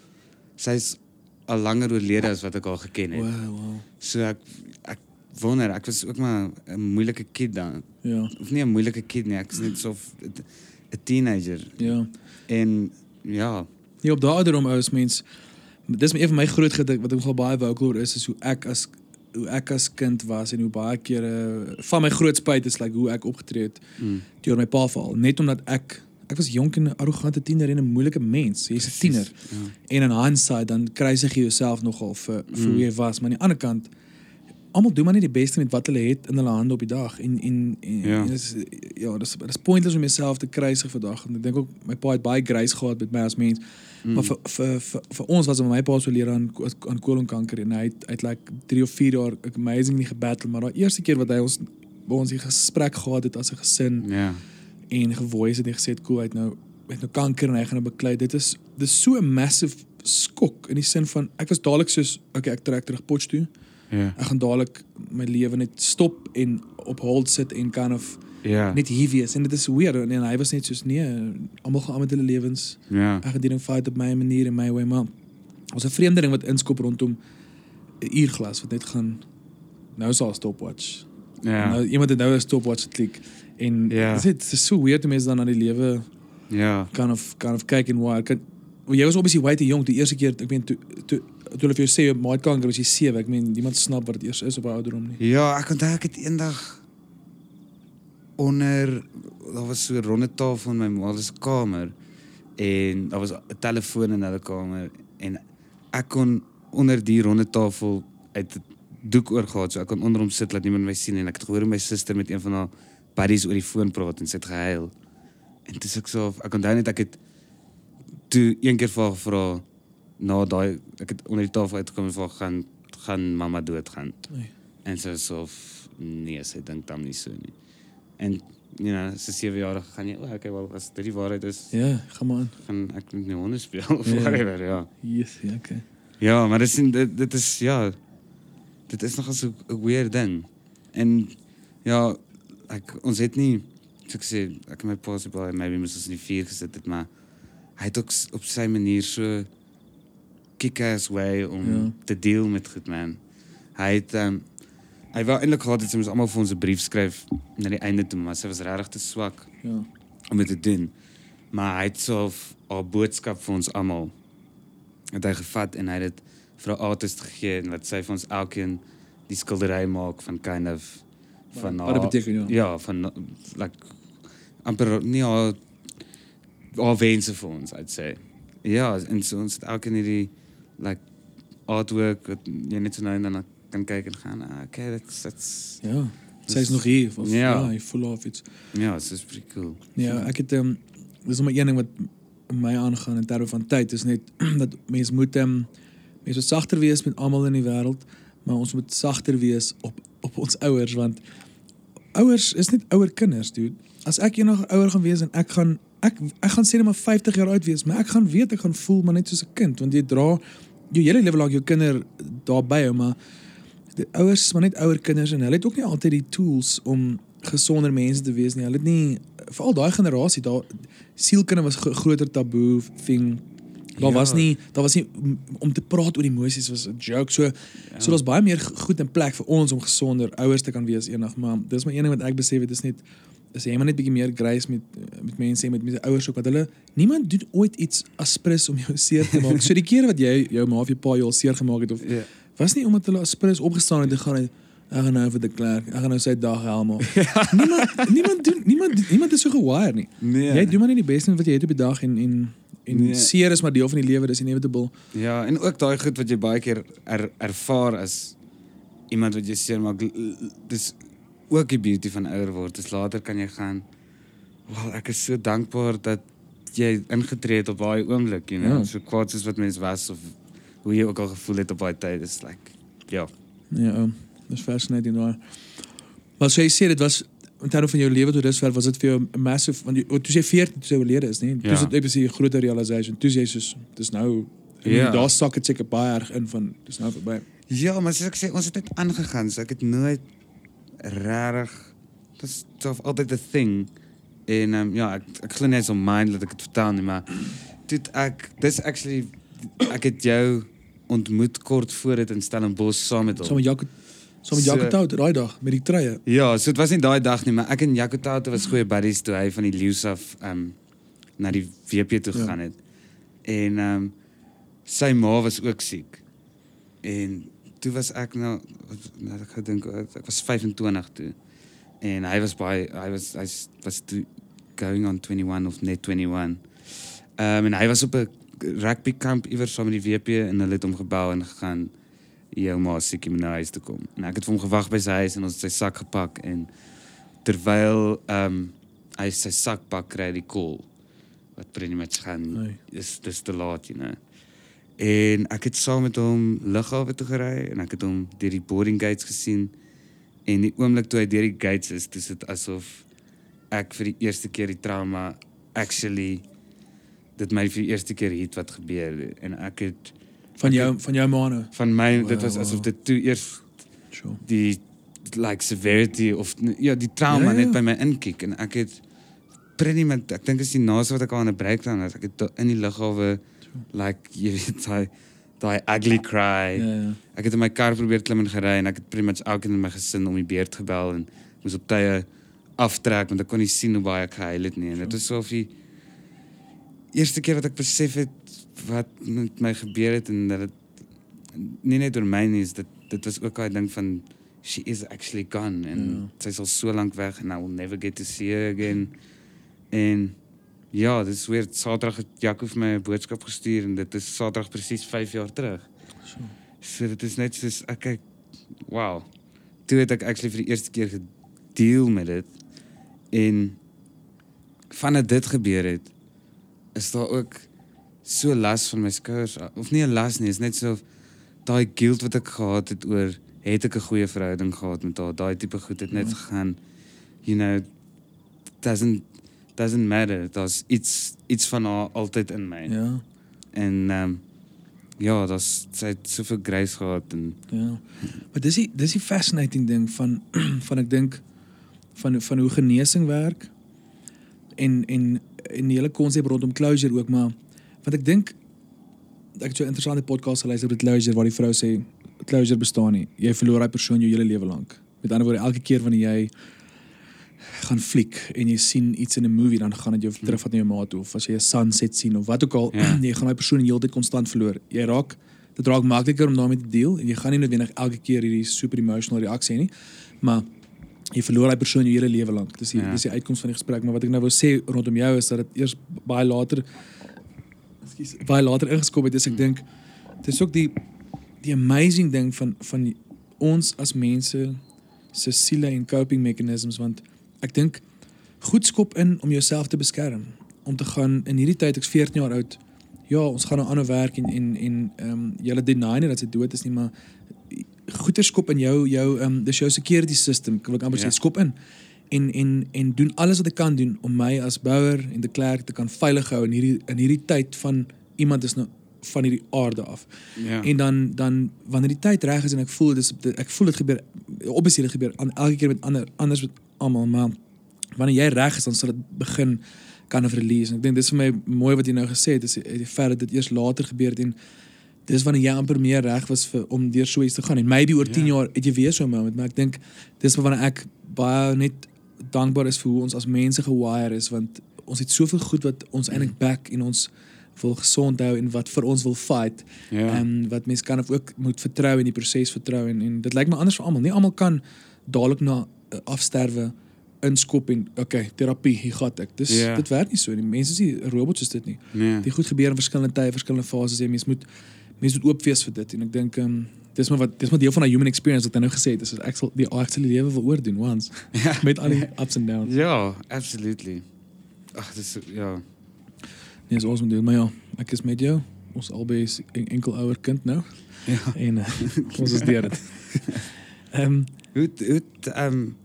Speaker 2: sy's al langer oorlede as wat ek haar geken het.
Speaker 1: Wow, wow.
Speaker 2: So ek ek wonder, ek was ook maar 'n moeilike kind dan.
Speaker 1: Ja.
Speaker 2: Of nie 'n moeilike kind nie, ek is net so 'n teenager
Speaker 1: Ja.
Speaker 2: en ja,
Speaker 1: Nee, op daai ouderdom ou is mens dis een van my groot gedink wat ek nogal baie vocal oor is is hoe ek as hoe ek as kind was en hoe baie kere van my groot spyt is like hoe ek opgetree het
Speaker 2: mm,
Speaker 1: deur my pa veral net omdat ek ek was jonk en 'n arrogante tiener en 'n moeilike mens jy's 'n tiener
Speaker 2: Ja.
Speaker 1: en in hindsight dan kruisig jy jouself nogal vir vir
Speaker 2: Mm.
Speaker 1: hoe jy was maar aan die ander kant almal doen maar net die beste met wat hulle het in hulle hande op die dag en en, en
Speaker 2: Ja.
Speaker 1: en dis ja dis dis pointless om jouself te kruisig vandag en ek dink ook my pa het baie grace gehad met my as mens
Speaker 2: Mm.
Speaker 1: Maar vir vir vir, vir ons was my pa so leer aan aan kolonkanker en hy het uit like 3 of 4 jaar amazingly gebattle, maar daai eerste keer wat hy ons by ons die gesprek gehad het as 'n gesin
Speaker 2: ja.
Speaker 1: En gevoice het en gesê het cool hy het nou hy het nou kanker en hy gaan nou beklei. Dit is dis so 'n massive skok in die sin van ek was dadelik soos okay, ek trek terug Potch toe.
Speaker 2: Ja.
Speaker 1: Ek gaan dadelik my lewe net stop en op hold sit en kind of
Speaker 2: Ja.
Speaker 1: net hier wees en dit is weird en, en hy was net soos nee, almal gaan aan met hulle lewens
Speaker 2: Ja.
Speaker 1: ek gaan dit fight op my manier en my way maar ons 'n vreemde ding wat inskop rondom 'n uurglas wat net gaan nou sal stopwatch.
Speaker 2: Ja.
Speaker 1: Nou iemand het nou 'n stopwatch geklik en
Speaker 2: Ja.
Speaker 1: dis dit is so weird om mense dan na die lewe
Speaker 2: Ja.
Speaker 1: kind of kind of kyk en waar kan jy was obviously way te jonk die eerste keer ek meen toe toe toe hulle vir jou sê jy het maatkanker as jy 7 ek meen niemand snap wat dit eers is op 'n ouderdom nie.
Speaker 2: Ja, ek onthou ek het eendag onder daar was so 'n ronde tafel in my ma se kamer en daar was 'n telefoon in hulle kamer en ek kon onder die ronde tafel uit doek oorgehad so ek kon onder hom sit laat niemand my sien en ek het gehoor hoe my suster met een van haar buddies oor die foon praat en sy het gehuil. En dis ek so ek onthou net ek het toe een keer vir haar gevra na daai ek het onder die tafel uitgekom en vir haar gaan gaan mamma doodgaan.
Speaker 1: Nee.
Speaker 2: En sy is so nee, sy dink dan nie so nie. En you know, sy sewe jaar gaan jy, oh, okay, wel as dit die waarheid is,
Speaker 1: Ja, gaan maar aan.
Speaker 2: gaan ek met my honde speel of
Speaker 1: Ja.
Speaker 2: whatever, ja.
Speaker 1: Yes, ja, okay.
Speaker 2: Ja, maar dis dit dit is ja. dit is nogal so 'n weird ding. En ja, ek ons het nie so ek sê ek my pa se baie maybe moes ons in die vuur gesit het, maar hy het ook op sy manier so kick-ass way om
Speaker 1: Ja.
Speaker 2: te deel met goed man. Hy het um, hy wou eintlik gehad het sy moes almal vir ons 'n brief skryf na die einde toe, maar sy was regtig te swak
Speaker 1: Ja.
Speaker 2: om dit te doen. Maar hy het so 'n boodskap vir ons almal het hy gevat en hy het dit vir 'n artist gegee en wat sy vir ons elkeen die skildery maak van kind of van
Speaker 1: Wat dit beteken ja.
Speaker 2: ja, van like amper nie al al wense vir ons, I'd say. Ja, en so ons het elkeen hierdie like artwork wat jy net so nou en dan kan kyk en gaan, ah, okay, that's that's
Speaker 1: Ja. Sy is nog hier of
Speaker 2: Ja.
Speaker 1: ja, hy voel of iets.
Speaker 2: ja, it's is pretty cool.
Speaker 1: Ja, ek het ehm um, dis nog maar een ding wat my aangaan in terme van tyd is net dat mens moet ehm um, mens moet sagter wees met almal in die wêreld, maar ons moet sagter wees op op ons ouers want ouers is net ouer kinders, dude. As ek eendag ouer gaan wees en ek gaan ek ek gaan sê net maar 50 jaar oud wees, maar ek gaan weet ek gaan voel maar net soos 'n kind want jy dra jou hele lewe lank jou kinder daarby hou, maar die ouers maar net ouer kinders en hulle het ook nie altyd die tools om gesonder mense te wees nie. Hulle het nie veral daai generasie daar sielkinders was groter taboe thing. Daar
Speaker 2: Ja.
Speaker 1: was nie daar was nie om- te praat oor emosies was 'n joke. So ja. so daar's baie meer goed in plek vir ons om gesonder ouers te kan wees eendag, maar dis maar een ding wat ek besef het is net is jy maar net bietjie meer grace met met mense en met met ouers ook wat hulle niemand doen ooit iets aspres om jou seer te maak. so die keer wat jy jou ma of jou pa jou al seer gemaak het of
Speaker 2: Ja.
Speaker 1: was nie omdat hulle aspres opgestaan het en gaan het, ek gaan nou vir die klerk, ek gaan nou sy dag helm op. niemand niemand doen niemand niemand is so gewire nie.
Speaker 2: Nee.
Speaker 1: Jy doen maar net die beste wat jy het op die dag en en en
Speaker 2: Nee.
Speaker 1: seer is maar deel van die lewe, dis inevitable.
Speaker 2: Ja, en ook daai goed wat jy baie keer er, ervaar as iemand wat jy seermaak. l- l- Dis ook die beauty van ouer word. Dis later kan jy gaan, "Wel, ek is so dankbaar dat jy ingetree het op daai oomblik, you know,
Speaker 1: Ja.
Speaker 2: so kwaad soos wat mens was of hoe jy ook al gevoel het op daai tyd. Is like, ja.
Speaker 1: Ja, um, dis fascinating daai. Maar so jy sê dit was in terme van jou lewe tot dusver was dit vir jou 'n massive want jy toe jy 14 toe jy oorlede is, nie? Toe
Speaker 2: Ja.
Speaker 1: is dit eers 'n groter realization. Toe jy soos dis nou
Speaker 2: Ja.
Speaker 1: ja. daar sak dit seker baie erg in van dis nou verby.
Speaker 2: Ja, maar soos ek sê, ons het net aangegaan. So ek het nooit regtig dis self altyd 'n thing. En um, ja, ek ek glo net so mind dat ek dit vertel nie, maar het ek dis actually ek het jou ontmoet kort voor dit in Stellenbosch saam met hom.
Speaker 1: Saam met Jaco saam met
Speaker 2: So-
Speaker 1: Jaco Tout daai dag met die treie.
Speaker 2: Ja, so dit was nie daai dag nie, maar ek en Jaco Tate was goeie buddies toe hy van die Leeu's af um na die WP toe
Speaker 1: Ja.
Speaker 2: gegaan het. En um sy ma was ook siek. En toe was ek nou wat- nou ek gedink ek was 25 toe. En hy was baie hy was hy was toe going on 21 of net 21. Um en hy was op 'n rugby kamp iewers saam met die WP en hulle het hom gebel en gegaan jou ma siek om na huis toe kom. En ek het vir hom gewag by sy huis en ons het sy sak gepak en terwyl ehm um, hy sy sak pak kry die call wat pretty much gaan
Speaker 1: Nee.
Speaker 2: is dis te laat, you know. En ek het saam met hom lughawe toe gery en ek het hom deur die boarding gates gesien en die oomblik toe hy deur die gates is, dis dit asof ek vir die eerste keer die trauma actually dit my vir die eerste keer het wat gebeur en ek het
Speaker 1: Van jou van jou maane.
Speaker 2: van my
Speaker 1: Wow,
Speaker 2: dit was asof
Speaker 1: wow.
Speaker 2: dit toe eers
Speaker 1: Sure.
Speaker 2: die like severity of ja die trauma
Speaker 1: Ja,
Speaker 2: ja,
Speaker 1: ja.
Speaker 2: net by my inkiek en ek het pretty much ek dink is die naaste wat ek al in 'n breakdown het ek het in die lughawe like jy weet daai daai ugly cry
Speaker 1: Ja ja.
Speaker 2: ek het in my kar probeer klim en gery en ek het pretty much elkeen in my gesin om die beurt gebel en moes op tye aftrek want ek kon nie sien hoe baie ek gehuil het nie en dit was so of die eerste keer wat ek besef het wat met my gebeur het en dat dit nie net oor my nie is dit dit was ook daai ding van she is actually gone en
Speaker 1: Ja.
Speaker 2: sy's al so lank weg and I will never get to see her again en ja dis weer Saterdag het Jaco vir my 'n boodskap gestuur en dit is Saterdag presies 5 jaar terug
Speaker 1: So.
Speaker 2: So dit is net soos ek kyk wow. Toe het ek actually vir die eerste keer gedeel met dit en vandat dit gebeur het is daar ook so las van my skouers of nie 'n las nie, is net so daai guilt wat ek gehad het oor het ek 'n goeie verhouding gehad met haar, daai tipe goed het net
Speaker 1: Ja.
Speaker 2: gegaan you know doesn't doesn't matter. Daar's iets iets van haar altyd in my.
Speaker 1: Ja.
Speaker 2: En ehm um, ja, dat sy het soveel grace gehad en
Speaker 1: Ja. Maar dis die dis die fascinating ding van van ek dink van van hoe genesing werk en en en die hele konsep rondom closure ook maar want ek dink ek het so 'n interessante podcast geluister oor closure waar die vrou sê closure bestaan nie. Jy verloor daai persoon jou hele lewe lank. Met ander woorde elke keer wanneer jy gaan fliek en jy sien iets in 'n movie dan gaan dit jou terugvat na jou ma toe of as jy 'n sunset sien of wat ook al
Speaker 2: Ja.
Speaker 1: jy gaan daai persoon die hele tyd konstant verloor. Jy raak dit raak makliker om daarmee te deel en jy gaan nie noodwendig elke keer hierdie super emotional reaksie hê nie. Maar jy verloor daai persoon jou hele lewe lank. Dis die
Speaker 2: Ja.
Speaker 1: dis die uitkoms van die gesprek, maar wat ek nou wou sê rondom jou is dat dit eers baie later ekskuus, baie later ingeskop het, dis ek dink dis ook die die amazing ding van van ons as mense se siele en coping mechanisms want ek dink goed skop in om jouself te beskerm om te gaan in hierdie tyd ek's 14 jaar oud ja ons gaan nou aanhou werk en en en ehm um, jy deny nie dat sy dood is nie maar goeie skop in jou jou ehm um, dis jou security system kan ek amper
Speaker 2: Ja.
Speaker 1: sê skop in en en en doen alles wat ek kan doen om my as bouer en de Klerk te kan veilig hou in hierdie in hierdie tyd van iemand is nou van hierdie aarde af.
Speaker 2: ja.
Speaker 1: En dan dan wanneer die tyd reg is en ek voel dis ek voel dit gebeur obviously dit gebeur aan elke keer met ander anders met almal maar wanneer jy reg is dan sal dit begin kan of release. En ek dink dis vir my mooi wat jy nou gesê het is die feit dat dit eers later gebeur het en dis wanneer jy amper meer reg was vir om deur so iets te gaan en maybe oor 10
Speaker 2: Ja.
Speaker 1: jaar het jy weer so 'n moment maar ek dink dis wanneer ek baie net dankbaar is vir hoe ons as mense gewire is want ons het soveel goed wat ons eintlik back en ons wil gesond hou en wat vir ons wil fight
Speaker 2: ja.
Speaker 1: en wat mense kan of ook moet vertrou in die proses vertrou en en dit lyk my anders vir almal. Nie almal kan dadelik na uh, afsterwe inskop en okay, terapie, hier gaan ek. Dis
Speaker 2: Ja.
Speaker 1: dit werk nie so nie. Mense is nie robots soos dit nie.
Speaker 2: nee.
Speaker 1: Dit goed gebeur in verskillende tye, verskillende fases en mense moet mense moet oop wees vir dit en ek dink ehm um, dis maar wat dis maar deel van 'n human experience wat ek nou gesê het, is ek sal die actually lewe wil oordoen once
Speaker 2: Ja.
Speaker 1: met al die ups and downs.
Speaker 2: Ja, absolutely. Ag, dis ja.
Speaker 1: Nee, is awesome dude, maar ja, ek is met jou. Ons albei is en, enkel ouer kind nou
Speaker 2: Ja.
Speaker 1: en uh, ons is deur dit. Ehm um,
Speaker 2: Hoe hoe ehm um,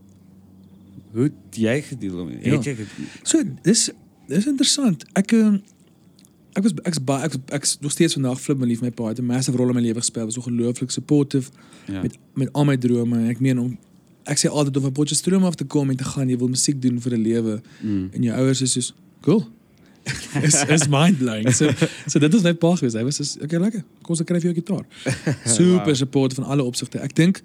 Speaker 2: hoe jy gedeel om?
Speaker 1: Ja.
Speaker 2: Het jy gedeel?
Speaker 1: So dis dis interessant. Ek ehm, ek was ek's baie ek's ek's nog steeds vandag flip my lief my pa het 'n massive rol in my lewe gespeel. Was ongelooflik supportive
Speaker 2: Ja.
Speaker 1: met met al my drome. Ek meen om ek sê altyd om van Potchefstroom af te kom en te gaan, jy wil musiek doen vir 'n lewe
Speaker 2: Mm.
Speaker 1: en jou ouers is soos cool. is is mind blowing. So so dit was my pa gewees. Hy was soos okay lekker. Kom ons kry vir jou gitaar. Super
Speaker 2: Wow.
Speaker 1: support van alle opsigte. Ek dink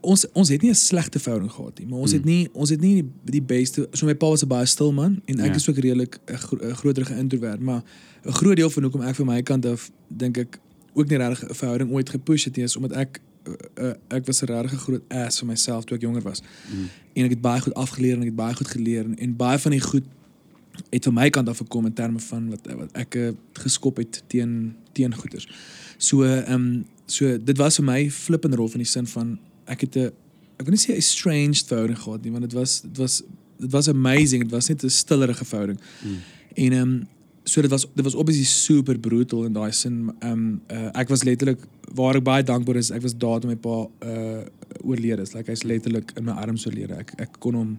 Speaker 1: ons ons het nie 'n slegte verhouding gehad nie, maar ons het
Speaker 2: Mm.
Speaker 1: nie ons het nie die, die beste so my pa was 'n baie stil man en ek
Speaker 2: Ja.
Speaker 1: is ook redelik 'n gro groter geïntrovert, maar 'n groot deel van hoekom ek van my kant af dink ek ook nie regtig 'n verhouding ooit gepush het nie is omdat ek uh, uh, ek was 'n regtig groot ass vir myself toe ek jonger was.
Speaker 2: Mm.
Speaker 1: En ek het baie goed afgeleer en ek het baie goed geleer en, en baie van die goed het van my kant af gekom in terme van wat wat ek uh, geskop het teen teen goeders. So ehm um, so dit was vir my flippende rol van die sin van ek het 'n ek wil nie sê 'n strange verhouding gehad nie want dit was dit was dit was amazing dit was net 'n stillerige verhouding.
Speaker 2: Mm.
Speaker 1: En ehm um, so dit was dit was obviously super brutal in daai sin. Ehm um, uh, ek was letterlik waar ek baie dankbaar is. Ek was daar toe my pa uh oorlede is. Like hy's letterlik in my arms oorlede. Ek ek kon hom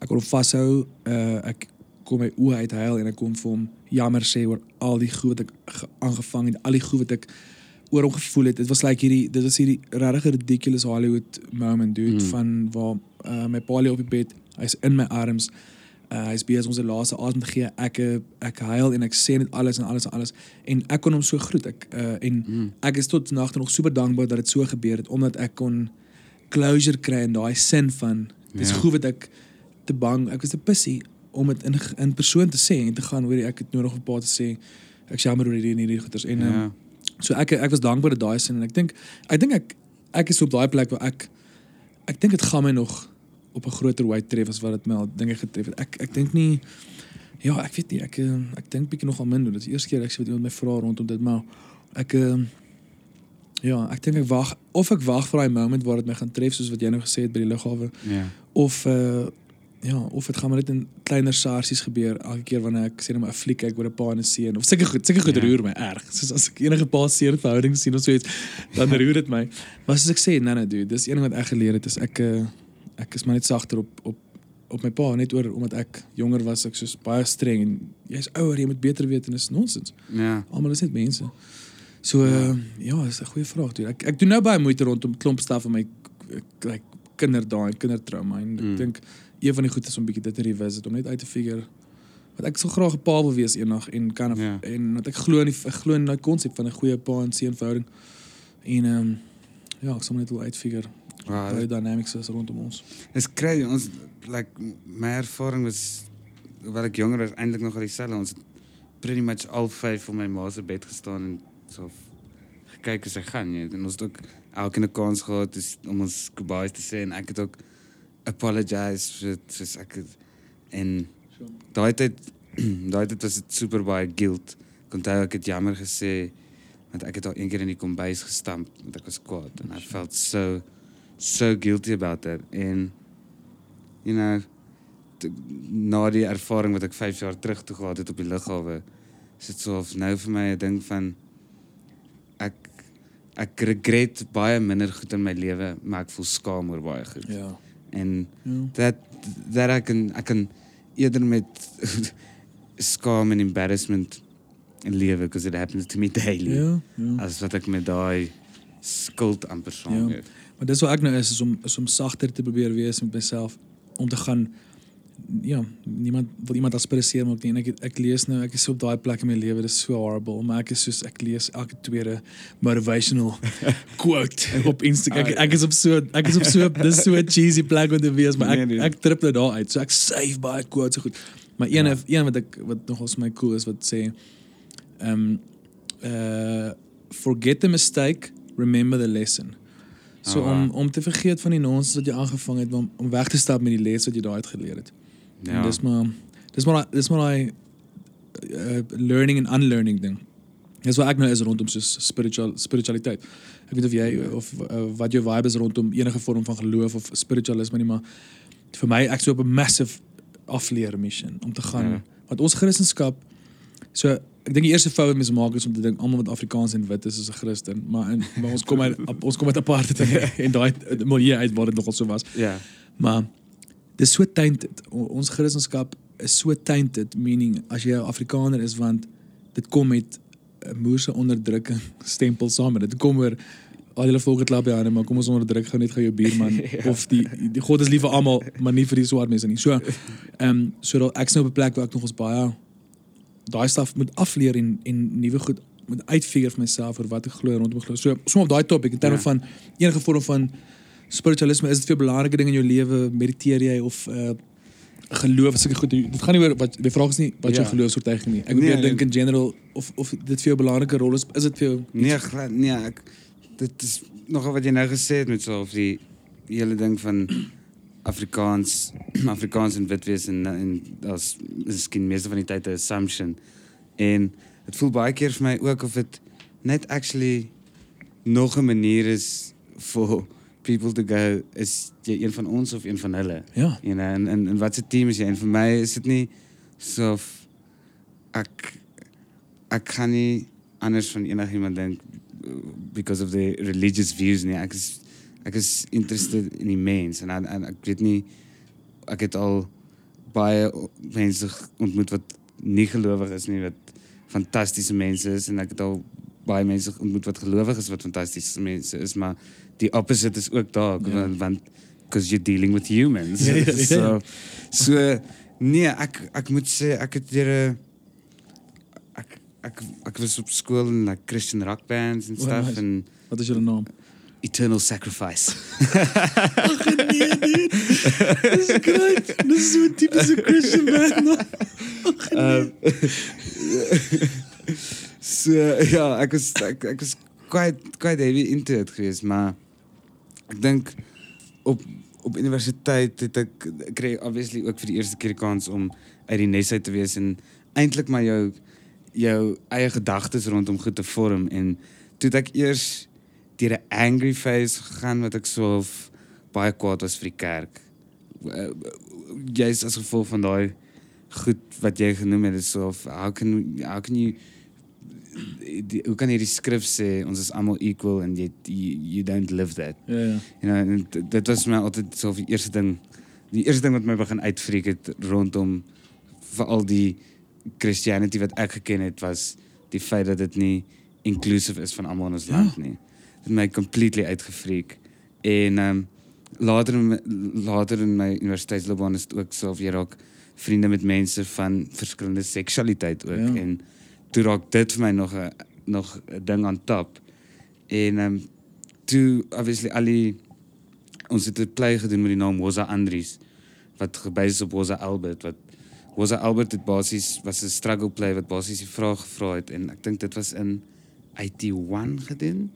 Speaker 1: ek kon hom vashou. Uh ek kon my oë uithuil en ek kon vir hom jammer sê oor al die goed wat ek ge- aangevang het, al die goed wat ek oor hom gevoel het. Dit was like hierdie dit was hierdie regtig ridiculous Hollywood moment dude
Speaker 2: Mm.
Speaker 1: van waar uh, my pa lê op die bed. Hy's in my arms. Uh, hy's besig om sy laaste asem te gee. Ek eh, ek huil en ek sê net alles en alles en alles en ek kon hom so groet. Ek uh, en
Speaker 2: Mm.
Speaker 1: ek is tot vandag toe nog super dankbaar dat dit so gebeur het omdat ek kon closure kry in daai sin van dis
Speaker 2: Ja.
Speaker 1: goed wat ek te bang ek was te pussy om dit in in persoon te sê en te gaan hoor ek het nodig om paar te sê ek jammer oor hierdie en hierdie goeters en
Speaker 2: Ja.
Speaker 1: um, so ek ek was dankbaar dat daai sin en ek dink ek dink ek ek is op daai plek waar ek ek dink dit gaan my nog op 'n groter wyte tref as wat dit my al dinge getref het ek ek dink nie ja ek weet nie ek eh, ek dink bietjie nog al min doen dit is die eerste keer ek sê wat iemand my vra rondom dit maar ek eh, ja ek dink ek wag of ek wag vir daai moment waar dit my gaan tref soos wat jy nou gesê het by die lughawe
Speaker 2: Ja.
Speaker 1: of uh ja, of dit gaan maar net in kleiner sarsies gebeur elke keer wanneer ek sê net maar 'n fliek kyk oor 'n pa en 'n seun of seker goed, seker goed
Speaker 2: Ja.
Speaker 1: roer my erg. Soos as ek enige pa seer verhouding sien of so iets, dan roer dit my. Maar soos ek sê, nee nee dude, dis een ding wat ek geleer het is ek uh, ek is maar net sagter op op op my pa net oor omdat ek jonger was, ek soos baie streng en jy's ouer, jy moet beter weet en dis nonsens.
Speaker 2: Ja.
Speaker 1: Almal is net mense. So uh, ja, dis 'n goeie vraag toe. Ek ek doen nou baie moeite rondom klomp staf in my like kinderdae en kindertrauma en ek
Speaker 2: Mm.
Speaker 1: dink een van die goed is om bietjie dit te revisit om net uit te figure wat ek sou graag 'n pa wil wees eendag en kan of,
Speaker 2: Ja.
Speaker 1: en wat ek glo in die, ek glo in daai konsep van 'n goeie pa en seun verhouding. En ehm um, ja, ek sal net wil uitfigure hoe die dynamics is rondom ons.
Speaker 2: Dis crazy. Ons like my ervaring was wat ek jonger was eintlik nog al dieselfde. Ons pretty much al vyf voor my ma se bed gestaan en so gekyk as hy gaan, jy. En ons het ook elke 'n kans gehad dus, om ons goodbyes te sê en ek het ook apologize vir soos ek en daai tyd daai tyd was dit super baie guilt. Ek onthou ek het jammer gesê want ek het al een keer in die kombuis gestamp want ek was kwaad and I felt so so guilty about that en you know na die ervaring wat ek 5 jaar terug toe gehad het op die lughawe is dit so of nou vir my 'n ding van ek ek regret baie minder goed in my lewe maar ek voel skaam oor baie goed
Speaker 1: Ja.
Speaker 2: En
Speaker 1: Ja.
Speaker 2: that that I can I can eerder met skaam en embarrassment lewe because it happens to me daily
Speaker 1: Ja. ja.
Speaker 2: as wat ek met daai skuld amper saam
Speaker 1: Ja.
Speaker 2: het.
Speaker 1: Maar dis wat ek nou is, is om is om sagter te probeer wees met myself om te gaan ja, niemand wil iemand aspiriseer maar ook nie en ek ek lees nou ek is op daai plek in my lewe dis so horrible maar ek is soos ek lees elke tweede motivational quote op Instagram ek, ek is op so ek is op so dis so 'n cheesy plek om te wees maar ek
Speaker 2: Nee, nee.
Speaker 1: ek trip nou daar uit so ek save baie quotes so goed maar een
Speaker 2: Ja.
Speaker 1: ja. een wat ek wat nogals my cool is wat sê ehm um, uh forget the mistake remember the lesson So
Speaker 2: Oh,
Speaker 1: om
Speaker 2: wow.
Speaker 1: om te vergeet van die nonsens wat jy aangevang het om om weg te stap met die les wat jy daai uit geleer het. Ja.
Speaker 2: Ja.
Speaker 1: Dis maar dis maar dis maar daai uh, learning and unlearning ding. Dis wat ek nou is rondom soos spiritual spiritualiteit. Ek weet of jy of uh, wat jou vibe is rondom enige vorm van geloof of spiritualisme nie, maar vir my ek so op 'n massive afleer mission om te gaan
Speaker 2: Ja.
Speaker 1: ja. want ons Christendom so ek dink die eerste fout wat mense maak is om te dink almal wat Afrikaans en wit is is 'n Christen, maar in, maar ons kom uit ons kom uit aparte dinge en daai milieu uit waar dit nogal so was.
Speaker 2: Ja.
Speaker 1: Maar dis so tainted. Ons Christendom is so tainted meaning as jy 'n Afrikaner is want dit kom met 'n moerse onderdrukking stempel saam met dit. Kom oor al julle volke klap ja, maar kom ons onderdruk gou net gou jou buurman ja. of die die God is lief vir almal, maar nie vir die swart mense nie. So ehm um, so dat ek nou op 'n plek waar ek nog ons baie daai staf moet afleer en en nuwe goed moet uitfigure vir myself oor wat ek glo rondom glo. So som op daai topik in terme ja. van enige vorm van spiritualisme is dit vir 'n belangrike ding in jou lewe mediteer jy of uh geloof sulke goed dit gaan nie oor wat die vraag is nie wat jou
Speaker 2: Ja.
Speaker 1: geloofsoortuiging nie ek
Speaker 2: Nee,
Speaker 1: nee,
Speaker 2: nee.
Speaker 1: dink in general of of dit vir jou 'n belangrike rol is is dit vir jou
Speaker 2: Nee, glad nee, ek dit is nogal wat jy nou gesê het met so of die, die hele ding van Afrikaans Afrikaans en wit wees en en daar's miskien meeste van die tyd 'n assumption. En dit voel baie keer vir my ook of dit net actually nog 'n manier is for people to go is jy een van ons of een van hulle.
Speaker 1: ja
Speaker 2: You know, en en, en wat se team is jy? En vir my is dit nie so ek ek kan nie anders van enigiemand dink uh, because of the religious views nie. Ek is ek is interested in die mens en, en, en ek weet nie ek het al baie mense ontmoet wat nie gelowig is nie wat fantastiese mense is en ek het al baie mense ontmoet wat gelowig is wat fantastiese mense is maar die opposite is ook daar want, because you're dealing with humans.
Speaker 1: Ja, ja, ja.
Speaker 2: so so nee, ek ek moet sê ek het 'n ek ek ek was op skool in like Christian rock bands en
Speaker 1: Oh,
Speaker 2: stuff
Speaker 1: nice.
Speaker 2: en
Speaker 1: wat is jou naam
Speaker 2: Eternal Sacrifice.
Speaker 1: ag nee nee dis great dis so 'n tipiese Christian band
Speaker 2: Um, so ja, ek was ek, ek was quite quite heavy into it geweest, maar ek dink op op universiteit het ek kry obviously ook vir die eerste keer die kans om uit die nes uit te wees en eintlik maar jou jou eie gedagtes rondom goed te vorm en toe ek eers deur 'n angry phase gegaan wat ek so of baie kwaad was vir die kerk. Uh, Jy's as gevolg van daai goed wat jy genoem het is so of how can how can you die, hoe kan jy die skrif sê ons is almal equal en jy you, you don't live that
Speaker 1: ja ja
Speaker 2: you know dit was my altyd so die eerste ding die eerste ding wat my begin uitfreek het rondom veral die Christianity wat ek geken het was die feit dat dit nie inclusive is van almal in ons
Speaker 1: Ja.
Speaker 2: land nie. Dit my completely uitgefreek. En ehm um, later in my, later in my universiteitsloopbaan is dit ook so of jy raak vriende met mense van verskillende seksualiteit ook
Speaker 1: Ja.
Speaker 2: en toe raak dit vir my nog 'n nog 'n ding aan tap. En ehm um, toe obviously al die ons het 'n play gedoen met die naam Woza Andries wat gebase is op Woza Albert wat Woza Albert het basies was 'n struggle play wat basies die vraag gevra het en ek dink dit was in 81 gedoen.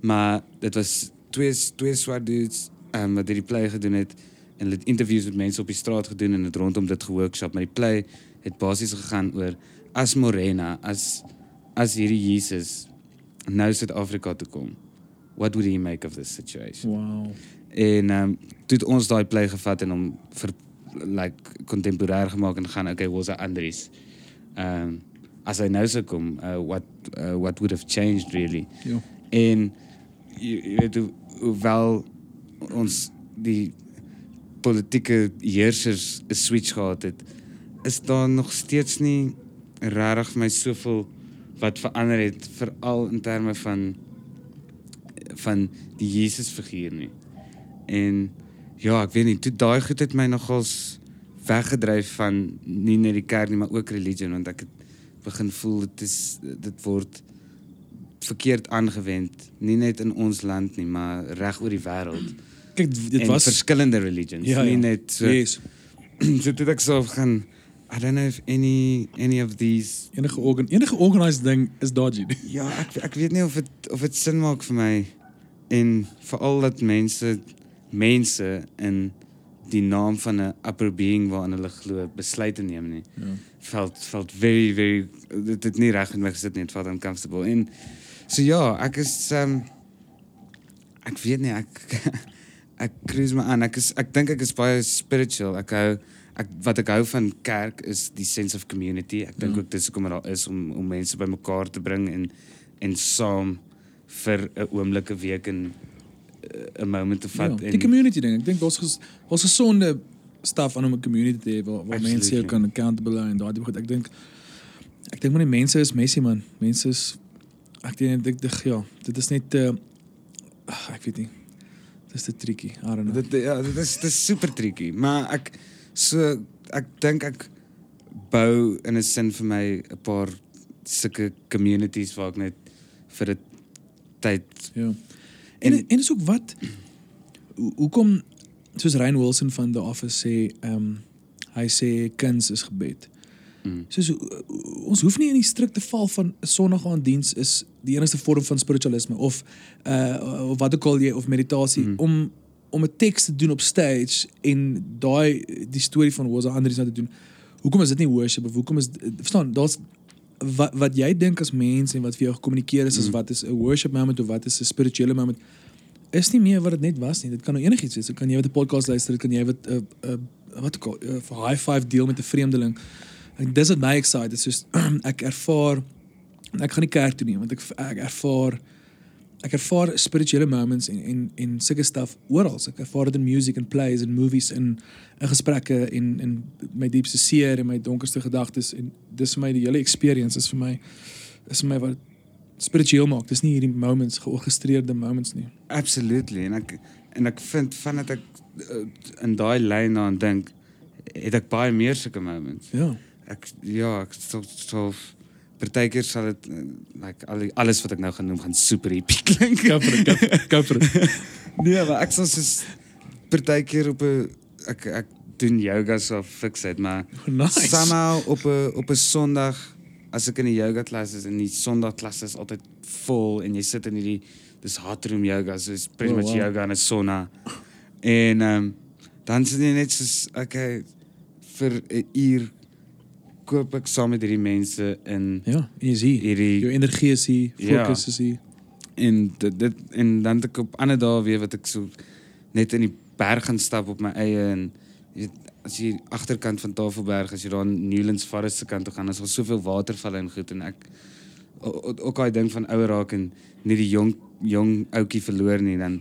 Speaker 2: Maar dit was twee twee swart dudes um, wat hierdie play gedoen het en hulle het interviews met mense op die straat gedoen en het rondom dit geworkshop maar die play het basies gegaan oor as Morena as as hierdie Jesus nou Suid-Afrika toe kom. What would he make of this situation?
Speaker 1: Wow.
Speaker 2: En ehm um, toe ons daai play gevat en hom vir like kontemporêr gemaak en gaan okay, was hy Andries. Ehm um, as hy nou sou kom, uh, what uh, what would have changed really?
Speaker 1: Ja.
Speaker 2: En jy jy weet hoe, hoewel ons die politieke heersers 'n switch gehad het, is daar nog steeds nie regtig vir my soveel wat verander het veral in terme van van die Jesus figuur nie. En ja, ek weet nie, toe daai goed het my nogals weggedryf van nie net die kerk nie, maar ook religion want ek het begin voel dit is dit word verkeerd aangewend, nie net in ons land nie, maar reg oor die wêreld.
Speaker 1: Kyk, dit
Speaker 2: en
Speaker 1: was
Speaker 2: verskillende religions,
Speaker 1: Ja,
Speaker 2: nie
Speaker 1: ja.
Speaker 2: net so
Speaker 1: yes.
Speaker 2: so toe ek so gaan I don't know if any any of these
Speaker 1: enige organ enige organized ding is dodgy.
Speaker 2: Ja, ek ek weet nie of dit of dit sin maak vir my en veral dat mense mense in die naam van 'n upper being waaraan hulle glo besluite neem nie.
Speaker 1: Ja.
Speaker 2: Felt felt very very dit het nie reg met my gesit nie, het felt uncomfortable. En so ja, ek is um ek weet nie ek ek cruise my aan. Ek is ek dink ek is baie spiritual. Ek hou ek wat ek hou van kerk is die sense of community. Ek dink
Speaker 1: Ja.
Speaker 2: ook dis hoekom dit daar is om om mense bymekaar te bring en en saam vir 'n oomblik 'n week en eh, 'n moment te vat
Speaker 1: ja, die community ding. Ek dink daar's ges, daar's gesonde staf aan om 'n community te hê waar, waar mense jou
Speaker 2: Absolutely.
Speaker 1: kan accountable en daai goed. Ek dink ek dink maar die mense is messy man. Mense is ek dink ek dink ja, dit is net uh, ek weet nie. Dit is te tricky. I don't know.
Speaker 2: Dit ja, dit is dit is super tricky, maar ek so ek dink ek bou in 'n sin vir my 'n paar sulke communities waar ek net vir 'n tyd
Speaker 1: Ja. En en, en is ook wat hoe- hoekom soos Ryan Wilson van The Office sê, ehm um, hy sê kuns is gebed.
Speaker 2: mm,
Speaker 1: Soos o- ons hoef nie in die strikte val van 'n sonnaand diens is die enigste vorm van spiritualisme of uh of wat ook al jy of meditasie mm. om om 'n teks te doen op stage en daai die storie van Woza Andries nou te doen. Hoekom is dit nie worship of hoekom is verstaan daar's wat wat jy dink as mens en wat vir jou gekommunikeer is as
Speaker 2: Mhm.
Speaker 1: wat is 'n worship moment of wat is 'n spirituele moment is nie meer wat dit net was nie. Dit kan nou enigiets wees. Dit kan jy wat 'n podcast luister, dit kan jy wat 'n uh, uh, wat ook al uh, vir high five deel met 'n vreemdeling. En dis wat my excite. Dit is soos ek ervaar ek gaan nie kerk toe nie want ek ek ervaar ek ervaar spirituele moments en en en sulke stuff oral. Ek ervaar dit in music en plays en movies en in gesprekke en en my diepste seer en my donkerste gedagtes en dis vir my die hele experience is vir my is vir my wat spiritueel maak. Dis nie hierdie moments georgestreerde moments nie.
Speaker 2: absolutely en ek en ek vind vandat ek uh, in daai lyn aan dink het ek baie meer sulke moments.
Speaker 1: Ja.
Speaker 2: Ek ja, ek so so partykeer sal dit uh, like al alles wat ek nou gaan noem gaan super hippie klink.
Speaker 1: For it.
Speaker 2: Nee, maar ek sal soos partykeer op 'n ek ek doen yoga so fiks uit, maar
Speaker 1: Nice.
Speaker 2: somehow op 'n op 'n Sondag as ek in die yoga klas is en die Sondag klas is altyd vol en jy sit in hierdie dis hot room yoga, so is pretty
Speaker 1: Oh,
Speaker 2: much
Speaker 1: wow.
Speaker 2: yoga in 'n sauna. En ehm um, dan sit jy net soos okay vir 'n uur koop ek saam met hierdie mense in
Speaker 1: Ja, en jy sien
Speaker 2: hierdie
Speaker 1: jou energie is hier,
Speaker 2: Ja.
Speaker 1: fokus is hier.
Speaker 2: en dit, dit en dan het ek op ander dae weer wat ek so net in die berg gaan stap op my eie en jy weet, as jy agterkant van Tafelberg as jy daar in Newlands Forest se kant toe gaan is daar soveel watervalle en goed en ek o- o- ook daai ding van ouer raak en nie die jong jong ouetjie verloor nie dan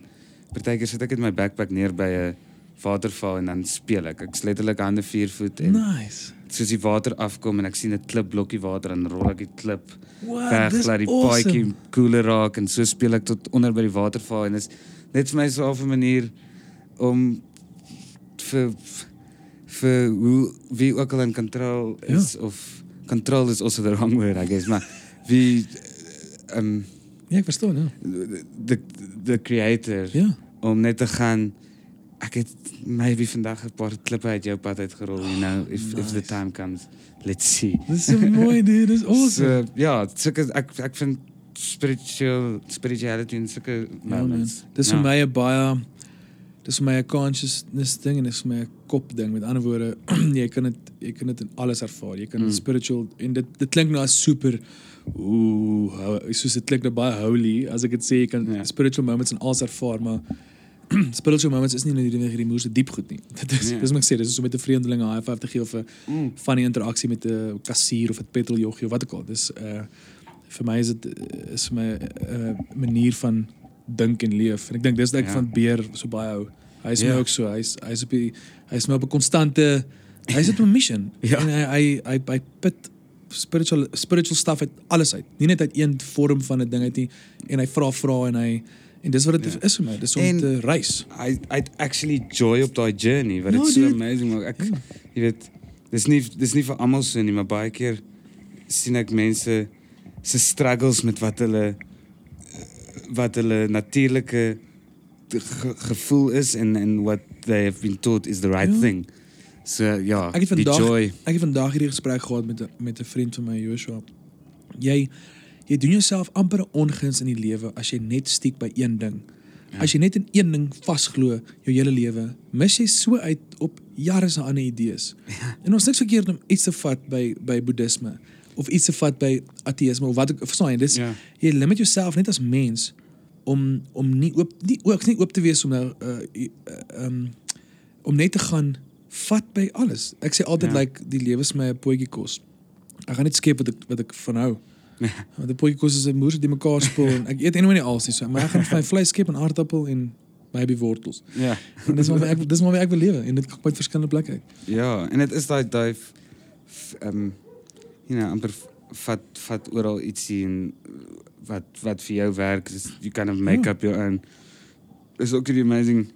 Speaker 2: partykeer sit ek met my backpack neer by 'n waterval en dan speel ek. Ek's letterlik hande vier voet en
Speaker 1: Nice.
Speaker 2: soos die water afkom en ek sien 'n klip blokkie water en rol ek die klip
Speaker 1: Wow,
Speaker 2: weg
Speaker 1: dis
Speaker 2: laat die
Speaker 1: awesome.
Speaker 2: paadjie koeler raak en so speel ek tot onder by die waterval en is net vir my so 'n manier om vir vir hoe wie ook al in kontrol is ja. of control is also the wrong word I guess maar wie um
Speaker 1: Ja, ek verstaan, ja.
Speaker 2: the the creator
Speaker 1: Ja.
Speaker 2: om net te gaan ek het maybe vandag 'n paar klippe uit jou pad uitgerol you know if if the
Speaker 1: Nice.
Speaker 2: time comes let's see
Speaker 1: Dis so mooi, dude. Dis awesome.
Speaker 2: So, ja, sulke ek ek vind spiritual spirituality en sulke
Speaker 1: Ja,
Speaker 2: moments.
Speaker 1: Dis vir my 'n baie dis vir my 'n consciousness ding en dis vir my 'n kop ding. Met ander woorde, jy kan dit jy kan dit in alles ervaar. Jy kan mm. Spiritual en dit dit klink nou as super ooh, soos dit klink nou baie holy as ek dit sê jy kan
Speaker 2: Ja.
Speaker 1: spiritual moments in alles ervaar, maar spiritual moments is nie net hierdie hierdie moeë diep goed nie. Dit is
Speaker 2: Ja.
Speaker 1: dis wat ek sê, dis so met 'n vreemdeling 'n high five te gee of 'n
Speaker 2: Mm.
Speaker 1: funny interaksie met 'n kassier of 'n petroljoggie of wat ook al. Dis uh vir my is dit uh, is my 'n uh, manier van dink en leef. En ek dink dis wat ek
Speaker 2: Ja.
Speaker 1: van Beer so baie hou. Hy is
Speaker 2: Ja.
Speaker 1: my ook so. Hy's hy's op die hy's my op 'n konstante hy's op 'n mission.
Speaker 2: Ja.
Speaker 1: En hy hy hy, hy put spiritual spiritual stuff uit alles uit. Nie net uit een vorm van 'n ding uit nie en hy vra vra en hy en dis wat dit
Speaker 2: Ja.
Speaker 1: is vir my. Dis om
Speaker 2: En-
Speaker 1: te reis.
Speaker 2: I I actually joy op daai journey wat
Speaker 1: Ja,
Speaker 2: dit so
Speaker 1: dude.
Speaker 2: amazing maak. Ek
Speaker 1: Ja.
Speaker 2: jy weet dis nie dis nie vir almal so nie, maar baie keer sien ek mense se struggles met wat hulle wat hulle natuurlike ge gevoel is en en what they have been taught is the right thing. So ja,
Speaker 1: Ek het
Speaker 2: die
Speaker 1: vandag-
Speaker 2: joy.
Speaker 1: Ek het vandag hierdie gesprek gehad met met 'n vriend van my Joshua. Jy jy doen jouself amper 'n onguns in die lewe as jy net stiek by een ding.
Speaker 2: Ja.
Speaker 1: As jy net in een ding vasglo jou hele lewe, mis jy so uit op jare se ander idees.
Speaker 2: Ja.
Speaker 1: En ons niks verkeerd om iets te vat by by boeddhisme of iets te vat by ateïsme of wat ek verstaan jy, dis
Speaker 2: Ja.
Speaker 1: jy limit jouself net as mens om om nie oop nie ook nie oop te wees om nou uh, uh um om net te gaan vat by alles. Ek sê altyd
Speaker 2: Ja.
Speaker 1: like die lewe is my 'n potjie kos. Ek gaan net skep wat ek wat ek van hou. Kos is 'n moer die mekaar spoel en ek eet anyway nie alles nie so, maar ek gaan vir my vleis skep en aardappel en maybe wortels.
Speaker 2: Ja.
Speaker 1: En dis maar ek dis maar wie ek wil lewe en dit kom uit verskillende plekke uit.
Speaker 2: Ja, en dit is daai daai ehm you know, amper vat vat oral ietsie en wat wat vir jou werk, is you kind of make
Speaker 1: Ja.
Speaker 2: up your own. Is ook die amazing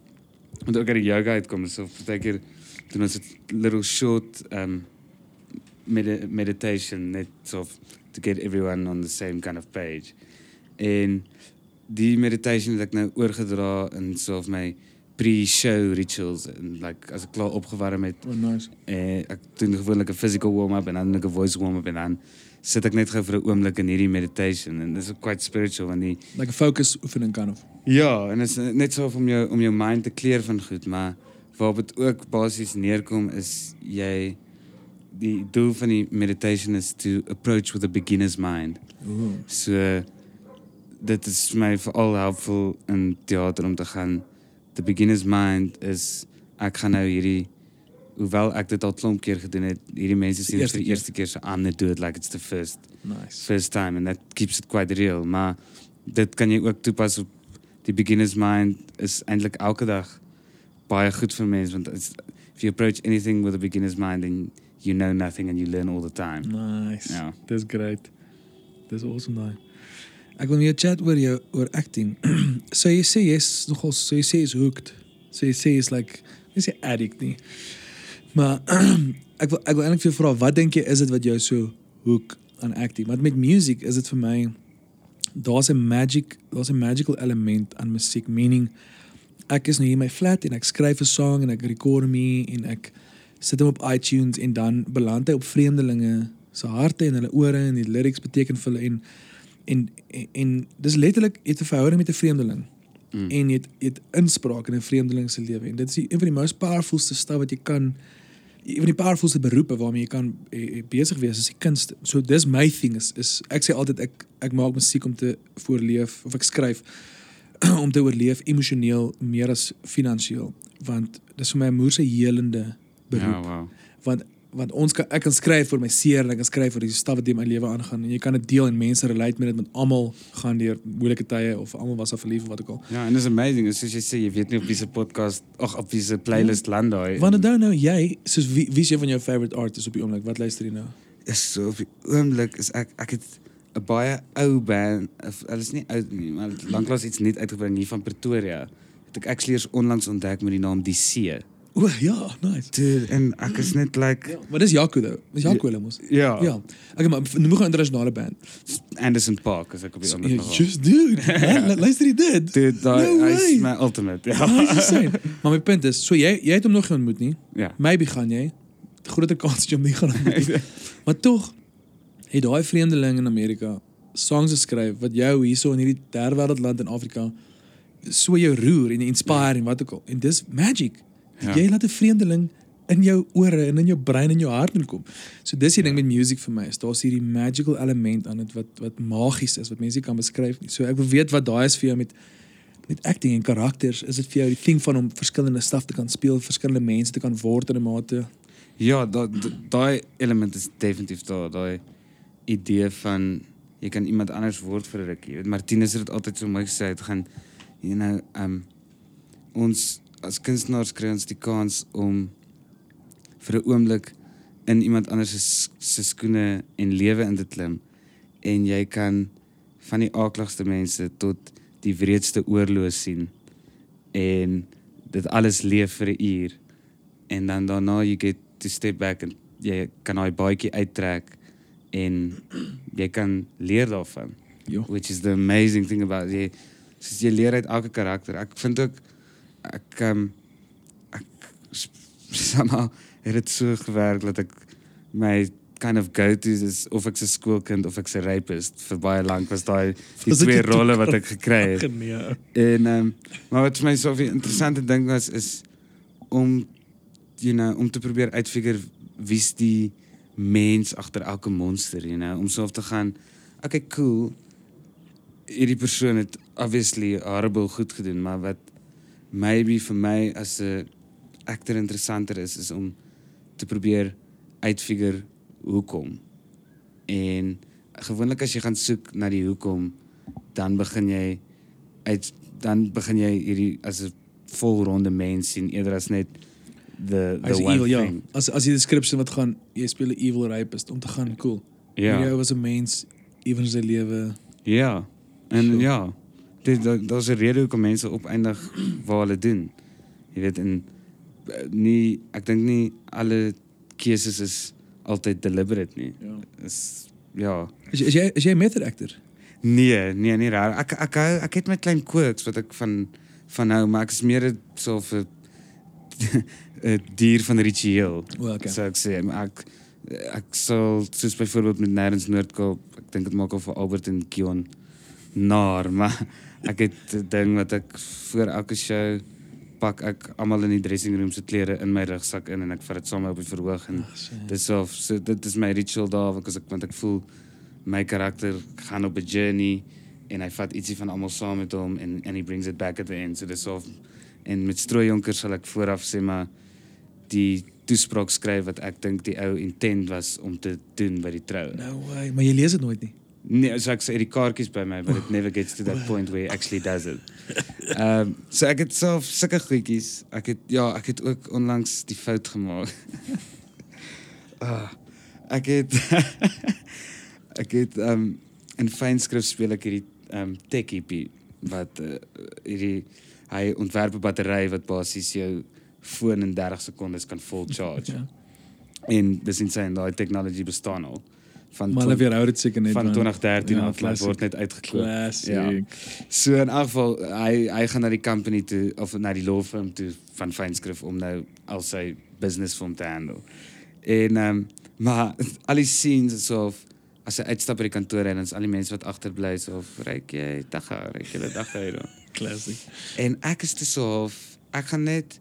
Speaker 2: want ook uit die yoga uitkom so partykeer doen ons 'n little short um med meditation net so to get everyone on the same kind of page. En die meditation het ek nou oorgedra in so of my pre-show rituals en like as ek klaar opgewarm het
Speaker 1: Oh nice.
Speaker 2: eh ek doen gewoonlik 'n physical warm-up en dan 'n voice warm-up en dan sit ek net gou vir 'n oomblik in hierdie meditation en dit is quite spiritual want die
Speaker 1: Like 'n focus oefening kan of.
Speaker 2: ja, en dit is net so om jou om jou mind te clear van goed, maar waarop dit ook basies neerkom is jy die doel van die meditation is to approach with a beginner's mind.
Speaker 1: Ooh.
Speaker 2: So dit is vir my veral helpful in teater om te gaan. The beginner's mind is ek gaan nou hierdie hoewel ek dit al klomp keer gedoen het, hierdie mense sien vir die
Speaker 1: keer.
Speaker 2: eerste keer so aan net do it like it's the first
Speaker 1: Nice.
Speaker 2: first time and that keeps it quite real. Maar dit kan jy ook toepas op die beginner's mind is eintlik elke dag baie goed vir mense want it's, if you approach anything with a beginner's mind then you know nothing and you learn all the time.
Speaker 1: Nice.
Speaker 2: Ja.
Speaker 1: Dis great. Dis awesome daai. Ek wil meer chat oor jou oor acting. so jy sê jy's nogal so jy sê is hooked. So jy sê is like jy sê addict nie. Maar ek wil ek wil eintlik vir jou vra wat dink jy is dit wat jou so hook aan acting? Want met music is dit vir my daar's 'n magic daar's 'n magical element aan musiek meaning ek is nou hier in my flat en ek skryf 'n song en ek record hom en ek sit hom op iTunes en dan beland hy op vreemdelinge se harte en hulle ore en die lyrics beteken vir hulle en en en, en dis letterlik jy het 'n verhouding met 'n vreemdeling
Speaker 2: Mm.
Speaker 1: en jy het, jy het inspraak in 'n vreemdeling se lewe en dit is die, een van die most powerfulste stuff wat jy kan een van die powerfulste beroepe waarmee jy kan eh, eh, besig wees is die kunste. So dis my thing is is ek sê altyd ek ek maak musiek om te voorleef of ek skryf om te oorleef emosioneel meer as finansiëel want dis vir my 'n moerse helende beroep
Speaker 2: Ja, wow.
Speaker 1: want want ons kan ek kan skryf oor my seer en ek kan skryf oor die staf wat in my lewe aangaan en jy kan dit deel en mense relate met dit met almal gaan deur moeilike tye of almal was verlief of wat ook al.
Speaker 2: Ja, en is amazing, is soos jy sê, jy weet nie op wiese podcast, ag op wiese playlist land daai.
Speaker 1: Want dan nou jy, soos wie wie is een van jou favorite artists op die oomblik? Wat luister jy nou?
Speaker 2: is so op die oomblik is ek ek het 'n baie ou band, hulle is nie oud nie, maar lanklaas iets net uitgebring hier van Pretoria. Het ek actually eers onlangs ontdek met die naam Die See.
Speaker 1: O ja, nice.
Speaker 2: Dude, en ek is net like
Speaker 1: Ja, maar dis Jaco though. Dis Jaco hulle mos.
Speaker 2: ja,
Speaker 1: Ja. Okay, maar noem gou 'n internasionale band.
Speaker 2: Anderson Park as ek op die oomblik
Speaker 1: Ja,
Speaker 2: nog.
Speaker 1: just dude. Man, luister jy dit?
Speaker 2: Dude, daai
Speaker 1: No
Speaker 2: hy
Speaker 1: way.
Speaker 2: is my ultimate. Ja.
Speaker 1: Ah, dis insane. Maar my punt is, so jy jy het hom nog nie ontmoet nie.
Speaker 2: ja.
Speaker 1: Maybe gaan jy. Groter kans dat jy hom nie gaan ontmoet nie. maar tog het daai vreemdeling in Amerika songs geskryf wat jou hierso in hierdie derde wêreldland in Afrika so jou roer en inspire en wat ook al. En dis magic.
Speaker 2: Ja.
Speaker 1: Jy laat 'n vreemdeling in jou ore en in jou brein en jou hart inkom. So dis die ding met music vir my. is Daar's hierdie magical element aan dit wat wat magies is wat mense nie kan beskryf nie. So ek wil weet wat daai is vir jou met met acting en karakters. Is dit vir jou die ding van om verskillende stuff te kan speel, verskillende mense te kan word in 'n mate?
Speaker 2: Ja, da- da- daai element is definitief daar, daai idee van jy kan iemand anders word vir 'n rukkie. Jy weet Martinus het dit altyd so mooi gesê, dit gaan you know, um ons as kunstenaars kry ons die kans om vir 'n oomblik in iemand anders se se skoene en lewe in te klim en jy kan van die aakligste mense tot die wreedste oorloos sien en dit alles leef vir 'n uur en dan daarna you get to step back en jy kan daai baadjie uittrek en jy kan leer daarvan
Speaker 1: Jo.
Speaker 2: which is the amazing thing about jy soos jy leer uit elke karakter ek vind ook ek um, ek somehow het dit so gewerk dat ek my kind of go-to's is of ek's 'n skoolkind of ek's 'n rapist vir baie lank was daai die twee rolle wat ek gekry het
Speaker 1: Nee.
Speaker 2: En ehm um, maar wat vir my so 'n interessante ding was is om you know om te probeer uitfigure wie's die mens agter elke monster, you know, om so te gaan okay cool. Hierdie persoon het obviously horrible goed gedoen, maar wat maybe vir my as 'n actor interessanter is is om te probeer uitfigure hoekom. En gewoonlik as jy gaan soek na die hoekom, dan begin jy uit dan begin jy hierdie as 'n volronde mens sien eerder as net the the
Speaker 1: Hy's
Speaker 2: one
Speaker 1: evil, ja.
Speaker 2: thing.
Speaker 1: As as die description wat gaan jy speel 'n evil rapist om te gaan cool.
Speaker 2: Ja.
Speaker 1: Jy was 'n mens ewen sy lewe.
Speaker 2: Ja. En ja, dit da- daar's 'n rede hoekom mense opeindig waar hulle doen. Jy weet en eh, nie ek dink nie alle keuses is altyd deliberate nie.
Speaker 1: Ja.
Speaker 2: Is ja.
Speaker 1: Is, is jy is jy 'n method actor?
Speaker 2: Nee, nee, nie raar. Ek ek hou ek het my klein quirks wat ek van van hou, maar ek is meer so 'n 'n dier van ritueel.
Speaker 1: O, okay.
Speaker 2: Sou ek sê, maar ek ek sal soos byvoorbeeld met Nêrens Noordkaap, ek dink dit maak al vir Albert en Kion naar, maar ek het 'n ding wat ek voor elke show pak ek almal in die dressing room se klere in my rugsak in en ek vat dit saam op die verhoog en dis so, so dit is my ritual daar want ek want ek voel my karakter gaan op 'n journey en hy vat ietsie van almal saam met hom en and he brings it back at the end so dis so en met strooijonker sal ek vooraf sê maar die toespraak skryf wat ek dink die ou intent was om te doen by die troue.
Speaker 1: No way, maar jy lees dit nooit nie.
Speaker 2: Nee, so ek sê die kaartjies by my, but it never gets to that point where he actually does it. Ehm um, so ek het self sulke goedjies. Ek het ja, ek het ook onlangs die fout gemaak. ah, ek het ek het ehm um, in fynskrif speel ek hierdie ehm um, tech EP wat uh, hierdie hy ontwerp 'n battery wat basies jou foon in 30 sekondes kan vol charge.
Speaker 1: Ja.
Speaker 2: En dis insane, daai tegnologie bestaan al van
Speaker 1: Maar hulle weerhou dit seker net
Speaker 2: van
Speaker 1: man.
Speaker 2: 2013
Speaker 1: Ja,
Speaker 2: af
Speaker 1: classic.
Speaker 2: word net uitgekoop.
Speaker 1: Classic.
Speaker 2: Ja. So in elk geval hy hy gaan na die company toe of na die law firm toe van fynskrif om nou al sy business vir hom te handle. En ehm um, maar al die scenes is of as hy uitstap by die kantoor en dan is al die mense wat agterbly is of ryk jy dagga, ryk jy hier dan.
Speaker 1: Classic.
Speaker 2: En ek is te so of ek gaan net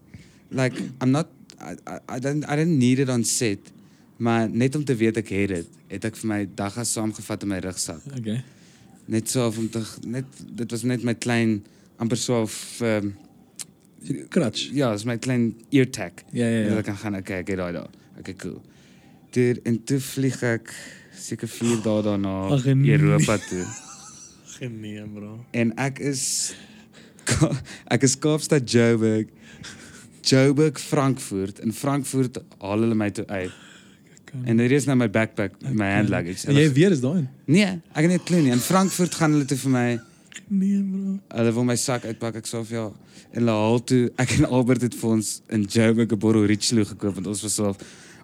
Speaker 2: like I'm not I, I, I don't I don't need it on set. Maar net om te weet ek het dit, het ek vir my dagga saamgevat in my rugsak.
Speaker 1: Okay.
Speaker 2: Net so om te net dit was net my klein amper so of um,
Speaker 1: Crutch.
Speaker 2: ja, is my klein ear tag.
Speaker 1: Ja ja
Speaker 2: Ja,
Speaker 1: ja.
Speaker 2: ek kan gaan okay, ek het daai daar. Okay, cool. Dude, en toe vlieg ek seker 4 dae daarna
Speaker 1: Ag, nee.
Speaker 2: Europa toe.
Speaker 1: Genee, bro.
Speaker 2: En ek is ek is Kaapstad Joburg. Joburg Frankfurt. In Frankfurt haal hulle my toe uit. En hier is nou my backpack, my hand luggage.
Speaker 1: En jy weet is daai.
Speaker 2: Nee, ek het net klou nie. In Frankfurt gaan hulle toe vir my
Speaker 1: Nee, bro.
Speaker 2: Hulle wil my sak uitpak. Ek sê vir ja, en hulle haal toe ek en Albert het vir ons in Joburg 'n bottle Richelieu gekoop want ons was so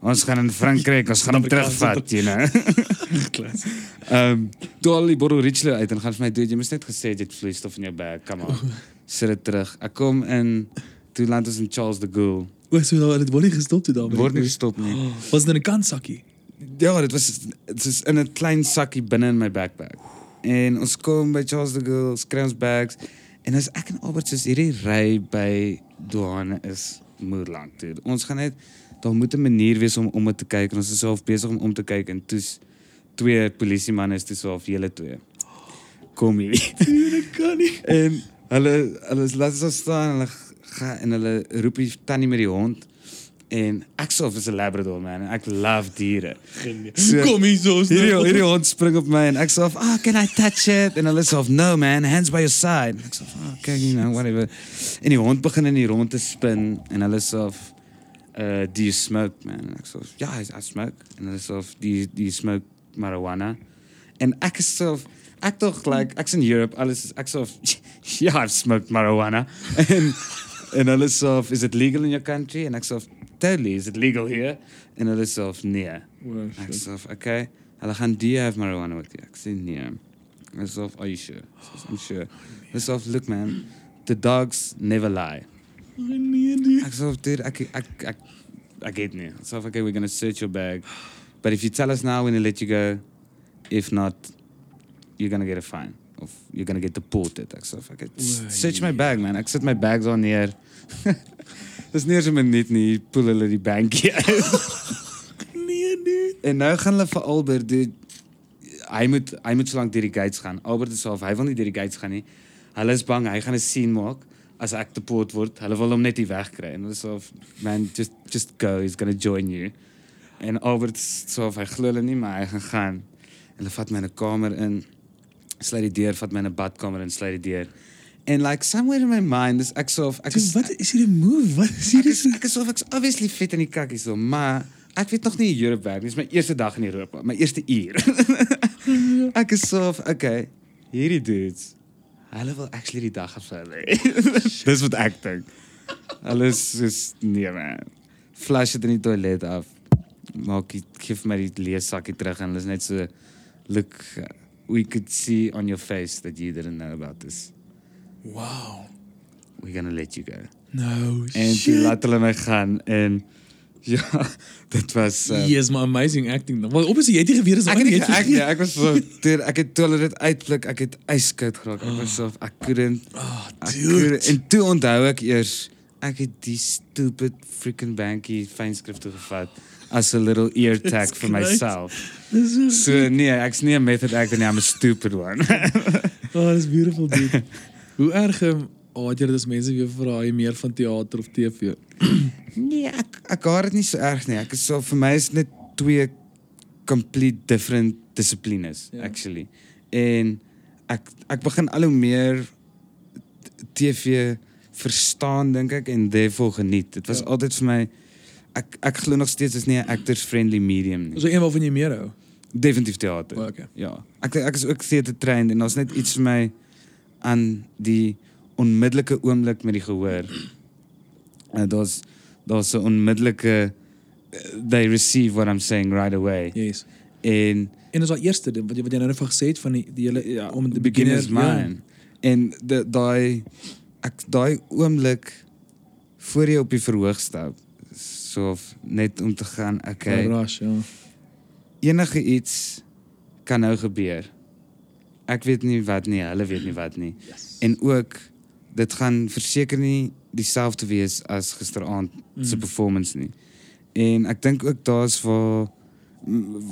Speaker 2: ons gaan in Frankryk, ons gaan hom terugvat, you know.
Speaker 1: Klas.
Speaker 2: Ehm toe al die bottle Richelieu uit en gaan vir my doen, jy moes net gesê jy het vloeistof in jou bag. Come on. Sit dit terug. Ek kom in toe land ons in Charles de Gaulle.
Speaker 1: O, so daar het word nie gestop toe daar.
Speaker 2: Word nie gestop nie.
Speaker 1: Was dit in 'n kansakkie?
Speaker 2: Ja, dit was dit is in 'n klein sakkie binne in my backpack. En ons kom by Charles de Gaulle, kry ons bags en as ek en Albert soos hierdie ry by douane is moeilik toe. Ons gaan net daar moet 'n manier wees om om dit te kyk en ons is self besig om om te kyk en toe's twee polisiemanne is toe half julle twee. Kom hier.
Speaker 1: Dit kan nie.
Speaker 2: en hulle hulle laat ons staan en hulle gaan en hulle roep die tannie met die hond en ek self is 'n labrador man en ek love diere.
Speaker 1: Genee.
Speaker 2: So-
Speaker 1: Kom hier so.
Speaker 2: Hierdie hierdie hond spring op my en ek sê, "Ah, oh, can I touch it?" En hulle sê, "No man, hands by your side." En ek "Ah, okay, you know, whatever." En die hond begin in die rond te spin en hulle sê, "Uh, do you smoke, man?" En ek sê, "Ja, I, I smoke." En hulle sê, "Do you, do you smoke marijuana?" En ek is so ek like ek's in Europe, alles is ek sê, "Yeah, I've smoked marijuana." En en hulle sê, "Is it legal in your country?" En ek sê, "Totally, is it legal here?" En hulle sê, "Nee." Ek sê, okay. Hulle gaan do you have marijuana with you? Ek sê nee. Ek sê, are you sure? Ek sê, I'm sure. Ek sê, look man, the dogs never lie.
Speaker 1: Nee, nee.
Speaker 2: Ek sê, dude, ek ek ek ek weet nie. So okay, we're going to search your bag. But if you tell us now, we're going to let you go. If not, you're going to get a fine. Of you're going to get deported. Ek sê, okay,
Speaker 1: Oei.
Speaker 2: search my bag man. Ek sit my bags al neer. Dis nie eens 'n minuut nie, pull hulle die bankie uit.
Speaker 1: Nee, nee.
Speaker 2: En nou gaan hulle vir Albert doen hy moet hy moet so lank deur die gates gaan. Albert is self, hy wil nie deur die gates gaan nie. Hulle is bang hy gaan 'n scene maak as ek deport word. Hulle wil hom net hier wegkry en hulle sê man just just go, he's going to join you. En Albert sê hy glo hulle nie, maar hy gaan gaan. Hulle vat my in 'n kamer in. Sluit die deur, vat my in 'n badkamer en sluit die deur. And like somewhere in my mind is ek so ek
Speaker 1: Dude,
Speaker 2: is
Speaker 1: wat is hierdie move? Wat is
Speaker 2: ek
Speaker 1: hierdie
Speaker 2: is ek is so ek's obviously fit in die kakkie so, maar ek weet nog nie Europe werk nie. Dis my eerste dag in Europa, my eerste uur. ek is so of, okay, hierdie dudes. Hulle wil actually die dag afsluit. Dis wat ek dink. Hulle is nee man. Flush dit in die toilet af. Maak die gee vir my die leessakkie terug en hulle is net so look we could see on your face that you didn't know about this.
Speaker 1: Wow.
Speaker 2: We're going to let you go.
Speaker 1: No.
Speaker 2: En
Speaker 1: shit.
Speaker 2: toe laat hulle my gaan en ja, dit was uh,
Speaker 1: is my amazing acting. Want obviously jy het nie geweet as
Speaker 2: ek nie ek, nee, ek was so dude, ek het toe hulle dit uitblik, ek het yskoud geraak. Ek was so ek couldn't
Speaker 1: Oh, dude.
Speaker 2: couldn't- en toe onthou ek eers ek het die stupid freaking bankie fynskrifte gevat as 'n little ear tag for myself.
Speaker 1: Dis so
Speaker 2: nee, ek's nie 'n method actor nie, I'm a stupid one.
Speaker 1: Oh, that's beautiful dude. Hoe erg um, oh, het jy dit as mense weer vra jy meer van teater of TV?
Speaker 2: Nee, ek ek haat dit nie so erg nie. Ek is so vir my is net twee complete different dissiplines
Speaker 1: Ja.
Speaker 2: yeah. actually. En ek ek begin al hoe meer TV verstaan dink ek en therefore geniet. Dit was
Speaker 1: Ja.
Speaker 2: ja. altyd vir my ek ek glo nog steeds is nie 'n actors friendly medium nie.
Speaker 1: So een waarvan jy meer hou.
Speaker 2: Definitief teater.
Speaker 1: Oh, okay.
Speaker 2: Ja. Ek ek is ook theater trained en daar's net iets vir my aan die onmiddellike oomblik met die gehoor. En daar's daar's 'n onmiddellike eh, they receive what I'm saying right away.
Speaker 1: Yes.
Speaker 2: En
Speaker 1: En is daai eerste ding wat jy wat jy nou net van gesê het van die die hele
Speaker 2: ja,
Speaker 1: om
Speaker 2: the
Speaker 1: te begin
Speaker 2: beginner's mine. En de daai ek daai oomblik voor jy op die verhoog stap so of net om te gaan okay
Speaker 1: Okay. Rush, ja.
Speaker 2: enige iets kan nou gebeur. Ek weet nie wat nie, hulle weet nie wat nie.
Speaker 1: Yes.
Speaker 2: En ook dit gaan verseker nie dieselfde wees as gisteraand se
Speaker 1: Mm.
Speaker 2: performance nie. En ek dink ook daar's waar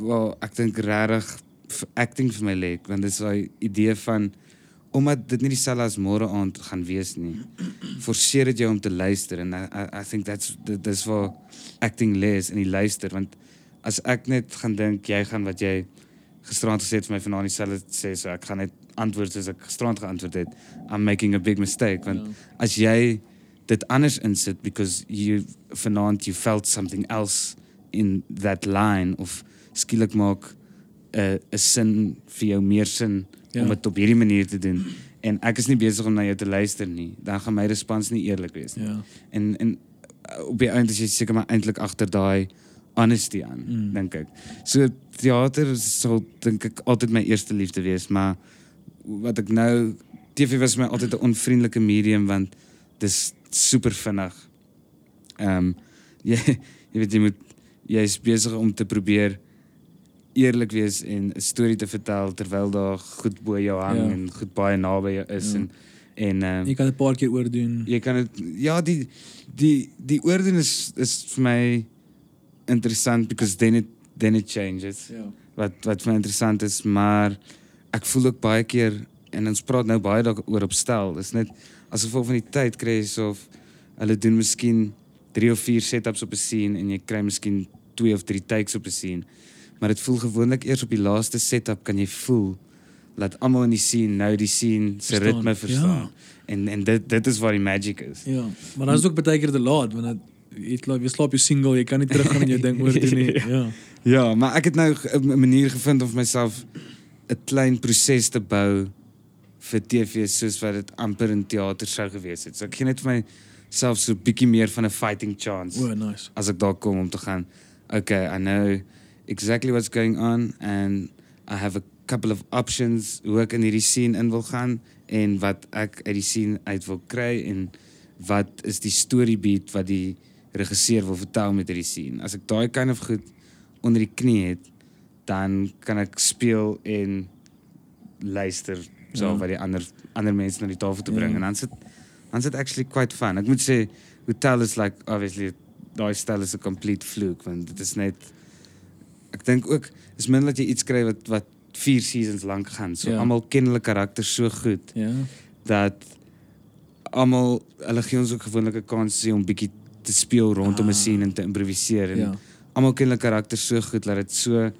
Speaker 2: waar ek dink regtig acting vir my lê, want dit is daai idee van omdat dit nie dieselfde as môre aand gaan wees nie. Forceer dit jou om te luister en I, I, I think that's dis waar acting lê is in die luister want as ek net gaan dink jy gaan wat jy gisterand gesê het vir my vanaand dieselfde sê so ek gaan net antwoord soos ek gisterand geantwoord het I'm making a big mistake want
Speaker 1: Ja.
Speaker 2: as jy dit anders insit because you vanaand you felt something else in that line of skielik maak 'n 'n sin vir jou meer sin
Speaker 1: Ja.
Speaker 2: om dit op hierdie manier te doen en ek is nie besig om na jou te luister nie dan gaan my respons nie eerlik wees nie
Speaker 1: Ja.
Speaker 2: en en uh, op die einde is jy seker maar eintlik agter daai honesty aan
Speaker 1: Mm.
Speaker 2: mm. dink ek. So teater sal dink ek altyd my eerste liefde wees, maar wat ek nou TV was my altyd 'n onvriendelike medium want dis super vinnig. Ehm um, jy jy weet jy moet jy's besig om te probeer eerlik wees en 'n storie te vertel terwyl daar goed bo jou hang
Speaker 1: Ja.
Speaker 2: en goed baie naby jou is
Speaker 1: Ja.
Speaker 2: en en um,
Speaker 1: Jy kan dit 'n paar keer oordoen.
Speaker 2: jy kan dit ja die die die oordoen is is vir my interessant because then it then it changes
Speaker 1: Ja.
Speaker 2: wat wat vir my interessant is maar ek voel ook baie keer en ons praat nou baie daaroor op stel dis net as gevolg van die tyd kry jy so of hulle doen miskien 3 of 4 setups op 'n scene en jy kry miskien 2 of 3 takes op 'n scene maar dit voel gewoonlik eers op die laaste setup kan jy voel dat almal in die scene nou die scene se ritme verstaan
Speaker 1: ja.
Speaker 2: en en dit dit is waar die magic is
Speaker 1: Ja, maar dan is dit ook baie keer te laat want dit jy slaap jy slaap jou single, jy kan nie teruggaan en jou ding oor doen nie. Ja.
Speaker 2: Ja, maar ek het nou 'n manier gevind om myself 'n klein proses te bou vir TV soos wat dit amper in teater sou gewees het. So ek gee net vir myself so 'n bietjie meer van 'n fighting chance
Speaker 1: O, nice.
Speaker 2: as ek daar kom om te gaan. Okay, I know exactly what's going on and I have a couple of options hoe ek in hierdie scene in wil gaan en wat ek uit die scene uit wil kry en wat is die story beat wat die regisseur wil vertel met hierdie scene. As ek daai kind of goed onder die knie het, dan kan ek speel en luister so
Speaker 1: Ja.
Speaker 2: ja. wat die ander ander mense na die tafel te bring
Speaker 1: Ja.
Speaker 2: en dan sit dan sit actually quite fun. Ek moet sê Hotel is like obviously daai stel is 'n complete fluke want dit is net ek dink ook is min dat jy iets kry wat wat 4 seasons lank gaan. So
Speaker 1: Ja.
Speaker 2: ja. almal ken hulle karakters so goed
Speaker 1: Ja.
Speaker 2: dat almal hulle gee ons ook gewoonlik 'n kans om bietjie te speel rondom 'n
Speaker 1: Ah.
Speaker 2: scene en te improviseer en
Speaker 1: Ja.
Speaker 2: almal ken hulle karakters so goed dat dit so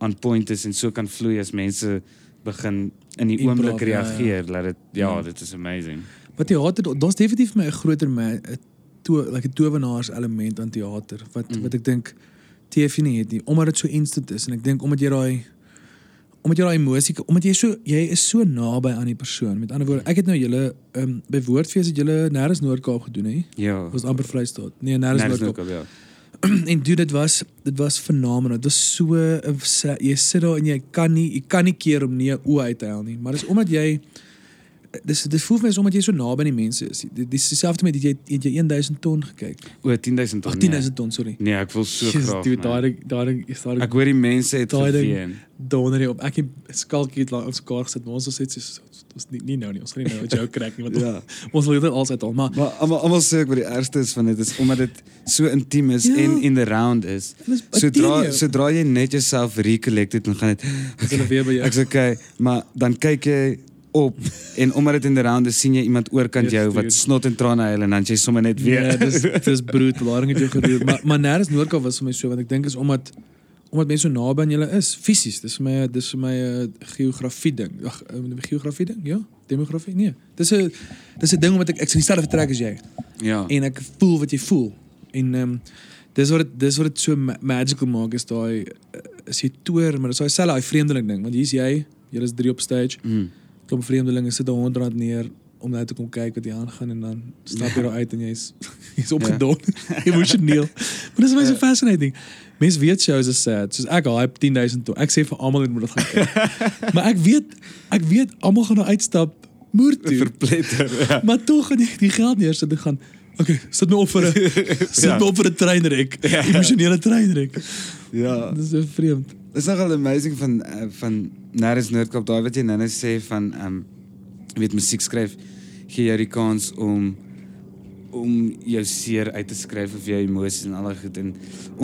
Speaker 2: on point is en so kan vloei as mense begin in die oomblik
Speaker 1: ja, ja.
Speaker 2: reageer dat dit ja,
Speaker 1: Ja.
Speaker 2: dit is amazing.
Speaker 1: Wat teater daar's definitief my 'n groter ma- 'n to like 'n towenaars element aan teater wat
Speaker 2: Mm.
Speaker 1: wat ek dink TV nie het nie omdat dit so instant is en ek dink omdat jy daai omdat jy daai emosie omdat jy so jy is so naby aan die persoon. Met ander woorde, ek het nou julle ehm um, by Woordfees het julle nêrens Noord-Kaap gedoen hè?
Speaker 2: Ja.
Speaker 1: Was amper Vrystaat. Nee, nêrens
Speaker 2: Nee,
Speaker 1: Noord-Kaap.
Speaker 2: al, ja.
Speaker 1: en dude, dit was dit was fenomenaal. Dit was so sa- jy sit daar en jy kan nie jy kan nie keer om nie 'n oë uit te haal nie. Maar dis omdat jy dis dit voel vir my is omdat jy so naby aan die mense is. Dis dieselfde met jy het jy 1000 ton gekyk.
Speaker 2: O, 10000 ton.
Speaker 1: Ag 10000 ton, sorry.
Speaker 2: Nee, ek wil so
Speaker 1: Jezus,
Speaker 2: graag.
Speaker 1: Dude,
Speaker 2: man.
Speaker 1: daar daar is daar
Speaker 2: Ek hoor die mense het
Speaker 1: Daai
Speaker 2: geveen.
Speaker 1: donder nie op. Ek het skalkie het langs ons kaart gesit, maar ons het sê dis dis nie nie nou nie. Ons gaan nie nou 'n joke kry nie want
Speaker 2: Ja.
Speaker 1: ons wil dit altyd al, maar
Speaker 2: Maar almal almal sê ek wat die ergste is van dit is omdat dit so intiem is
Speaker 1: Ja.
Speaker 2: en in the round is.
Speaker 1: dis
Speaker 2: Sodra sodra jy net jouself recollect het en gaan dit
Speaker 1: is hulle weer by jou.
Speaker 2: Ek's okay, maar dan kyk jy op en omdat dit in die round is, sien jy iemand oorkant
Speaker 1: Yes,
Speaker 2: jou
Speaker 1: dude.
Speaker 2: wat snot en trane huil en dan jy sommer net weer.
Speaker 1: Ja, dis dis brutal. Daar het jy gedoen. Maar maar nêrens Noordkaap was vir my so want ek dink is omdat omdat mense so naby aan julle is fisies. Dis vir my dis vir my 'n geografie ding. Ag, 'n geografie ding? Ja, demografie? Nee. Dis 'n dis 'n ding wat ek ek sien dieselfde vertrek as jy
Speaker 2: ja.
Speaker 1: en ek voel wat jy voel. En ehm um, dis wat dit dis wat dit so ma magical maak is daai uh, is jy toer, maar dis daai selfe daai vreemdeling ding want hier's jy, julle is drie op stage.
Speaker 2: Mm.
Speaker 1: Klomp vreemdelinge sit daar 100 rand neer om net te kom kyk wat hier aangaan en dan stap jy daar uit en jy's jy's opgedon, emosioneel. Maar dis my so
Speaker 2: Ja.
Speaker 1: fascinating. Mense weet shows is sad. Soos ek hype 10000 toe. Ek sê vir almal dit moet dit gaan kyk. maar ek weet ek weet almal gaan nou uitstap moer toe.
Speaker 2: Verpletter. Ja.
Speaker 1: maar tog gaan jy die geld neersit en gaan Okay, sit my op vir 'n sit
Speaker 2: Ja.
Speaker 1: my op vir 'n treinrek.
Speaker 2: Ja.
Speaker 1: Emosionele treinrek.
Speaker 2: ja.
Speaker 1: Dis so vreemd.
Speaker 2: Dis nogal amazing van uh, van Nêrens Noordkaap daai wat jy nou net sê van ehm um, weet musiek skryf gee jou die kans om om jou seer uit te skryf of jou emosies en al daai goed en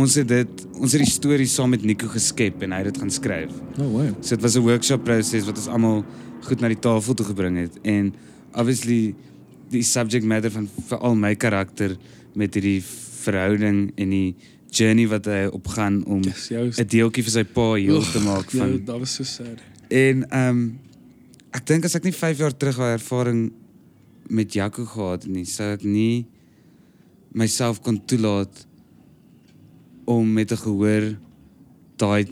Speaker 2: ons het dit ons het die storie saam met Nico geskep en hy het dit gaan skryf.
Speaker 1: No way.
Speaker 2: So dit was 'n workshop proses wat ons almal goed na die tafel toe gebring het en obviously die subject matter van veral my karakter met hierdie verhouding en die journey wat hy opgaan om
Speaker 1: Yes,
Speaker 2: 'n deeltjie vir sy pa heel te maak van
Speaker 1: dat was so sad.
Speaker 2: En ehm um, ek dink as ek nie 5 jaar terug daai ervaring met Jaco gehad het nie, sou ek nie myself kon toelaat om met 'n gehoor daai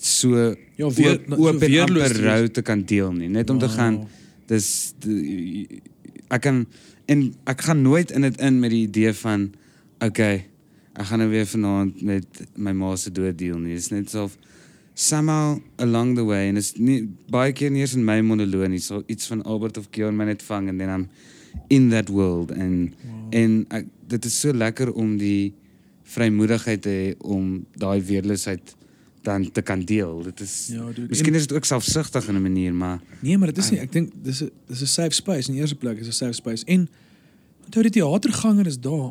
Speaker 2: so
Speaker 1: Ja, weer
Speaker 2: oop, oop en
Speaker 1: weerloos
Speaker 2: amper
Speaker 1: te
Speaker 2: rou te kan deel nie, net om te
Speaker 1: Wow.
Speaker 2: gaan dis ek kan en ek gaan nooit in dit in met die idee van okay, ek gaan nou weer vanaand met my ma se dood deel nie. Dit is net so somehow along the way en is nie baie keer nie eens in my monoloog nie, so iets van Albert of Keon my net vang en then I'm in that world en
Speaker 1: Wow.
Speaker 2: en ek, dit is so lekker om die vrymoedigheid te hê om daai weerloosheid dan te kan deel. Dit is
Speaker 1: Ja, dude.
Speaker 2: Miskien is dit ook selfsugtig in 'n manier, maar
Speaker 1: Nee, maar dit is nie. Ek dink dis 'n dis 'n safe space in die eerste plek, is 'n safe space. En onthou die teaterganger is daar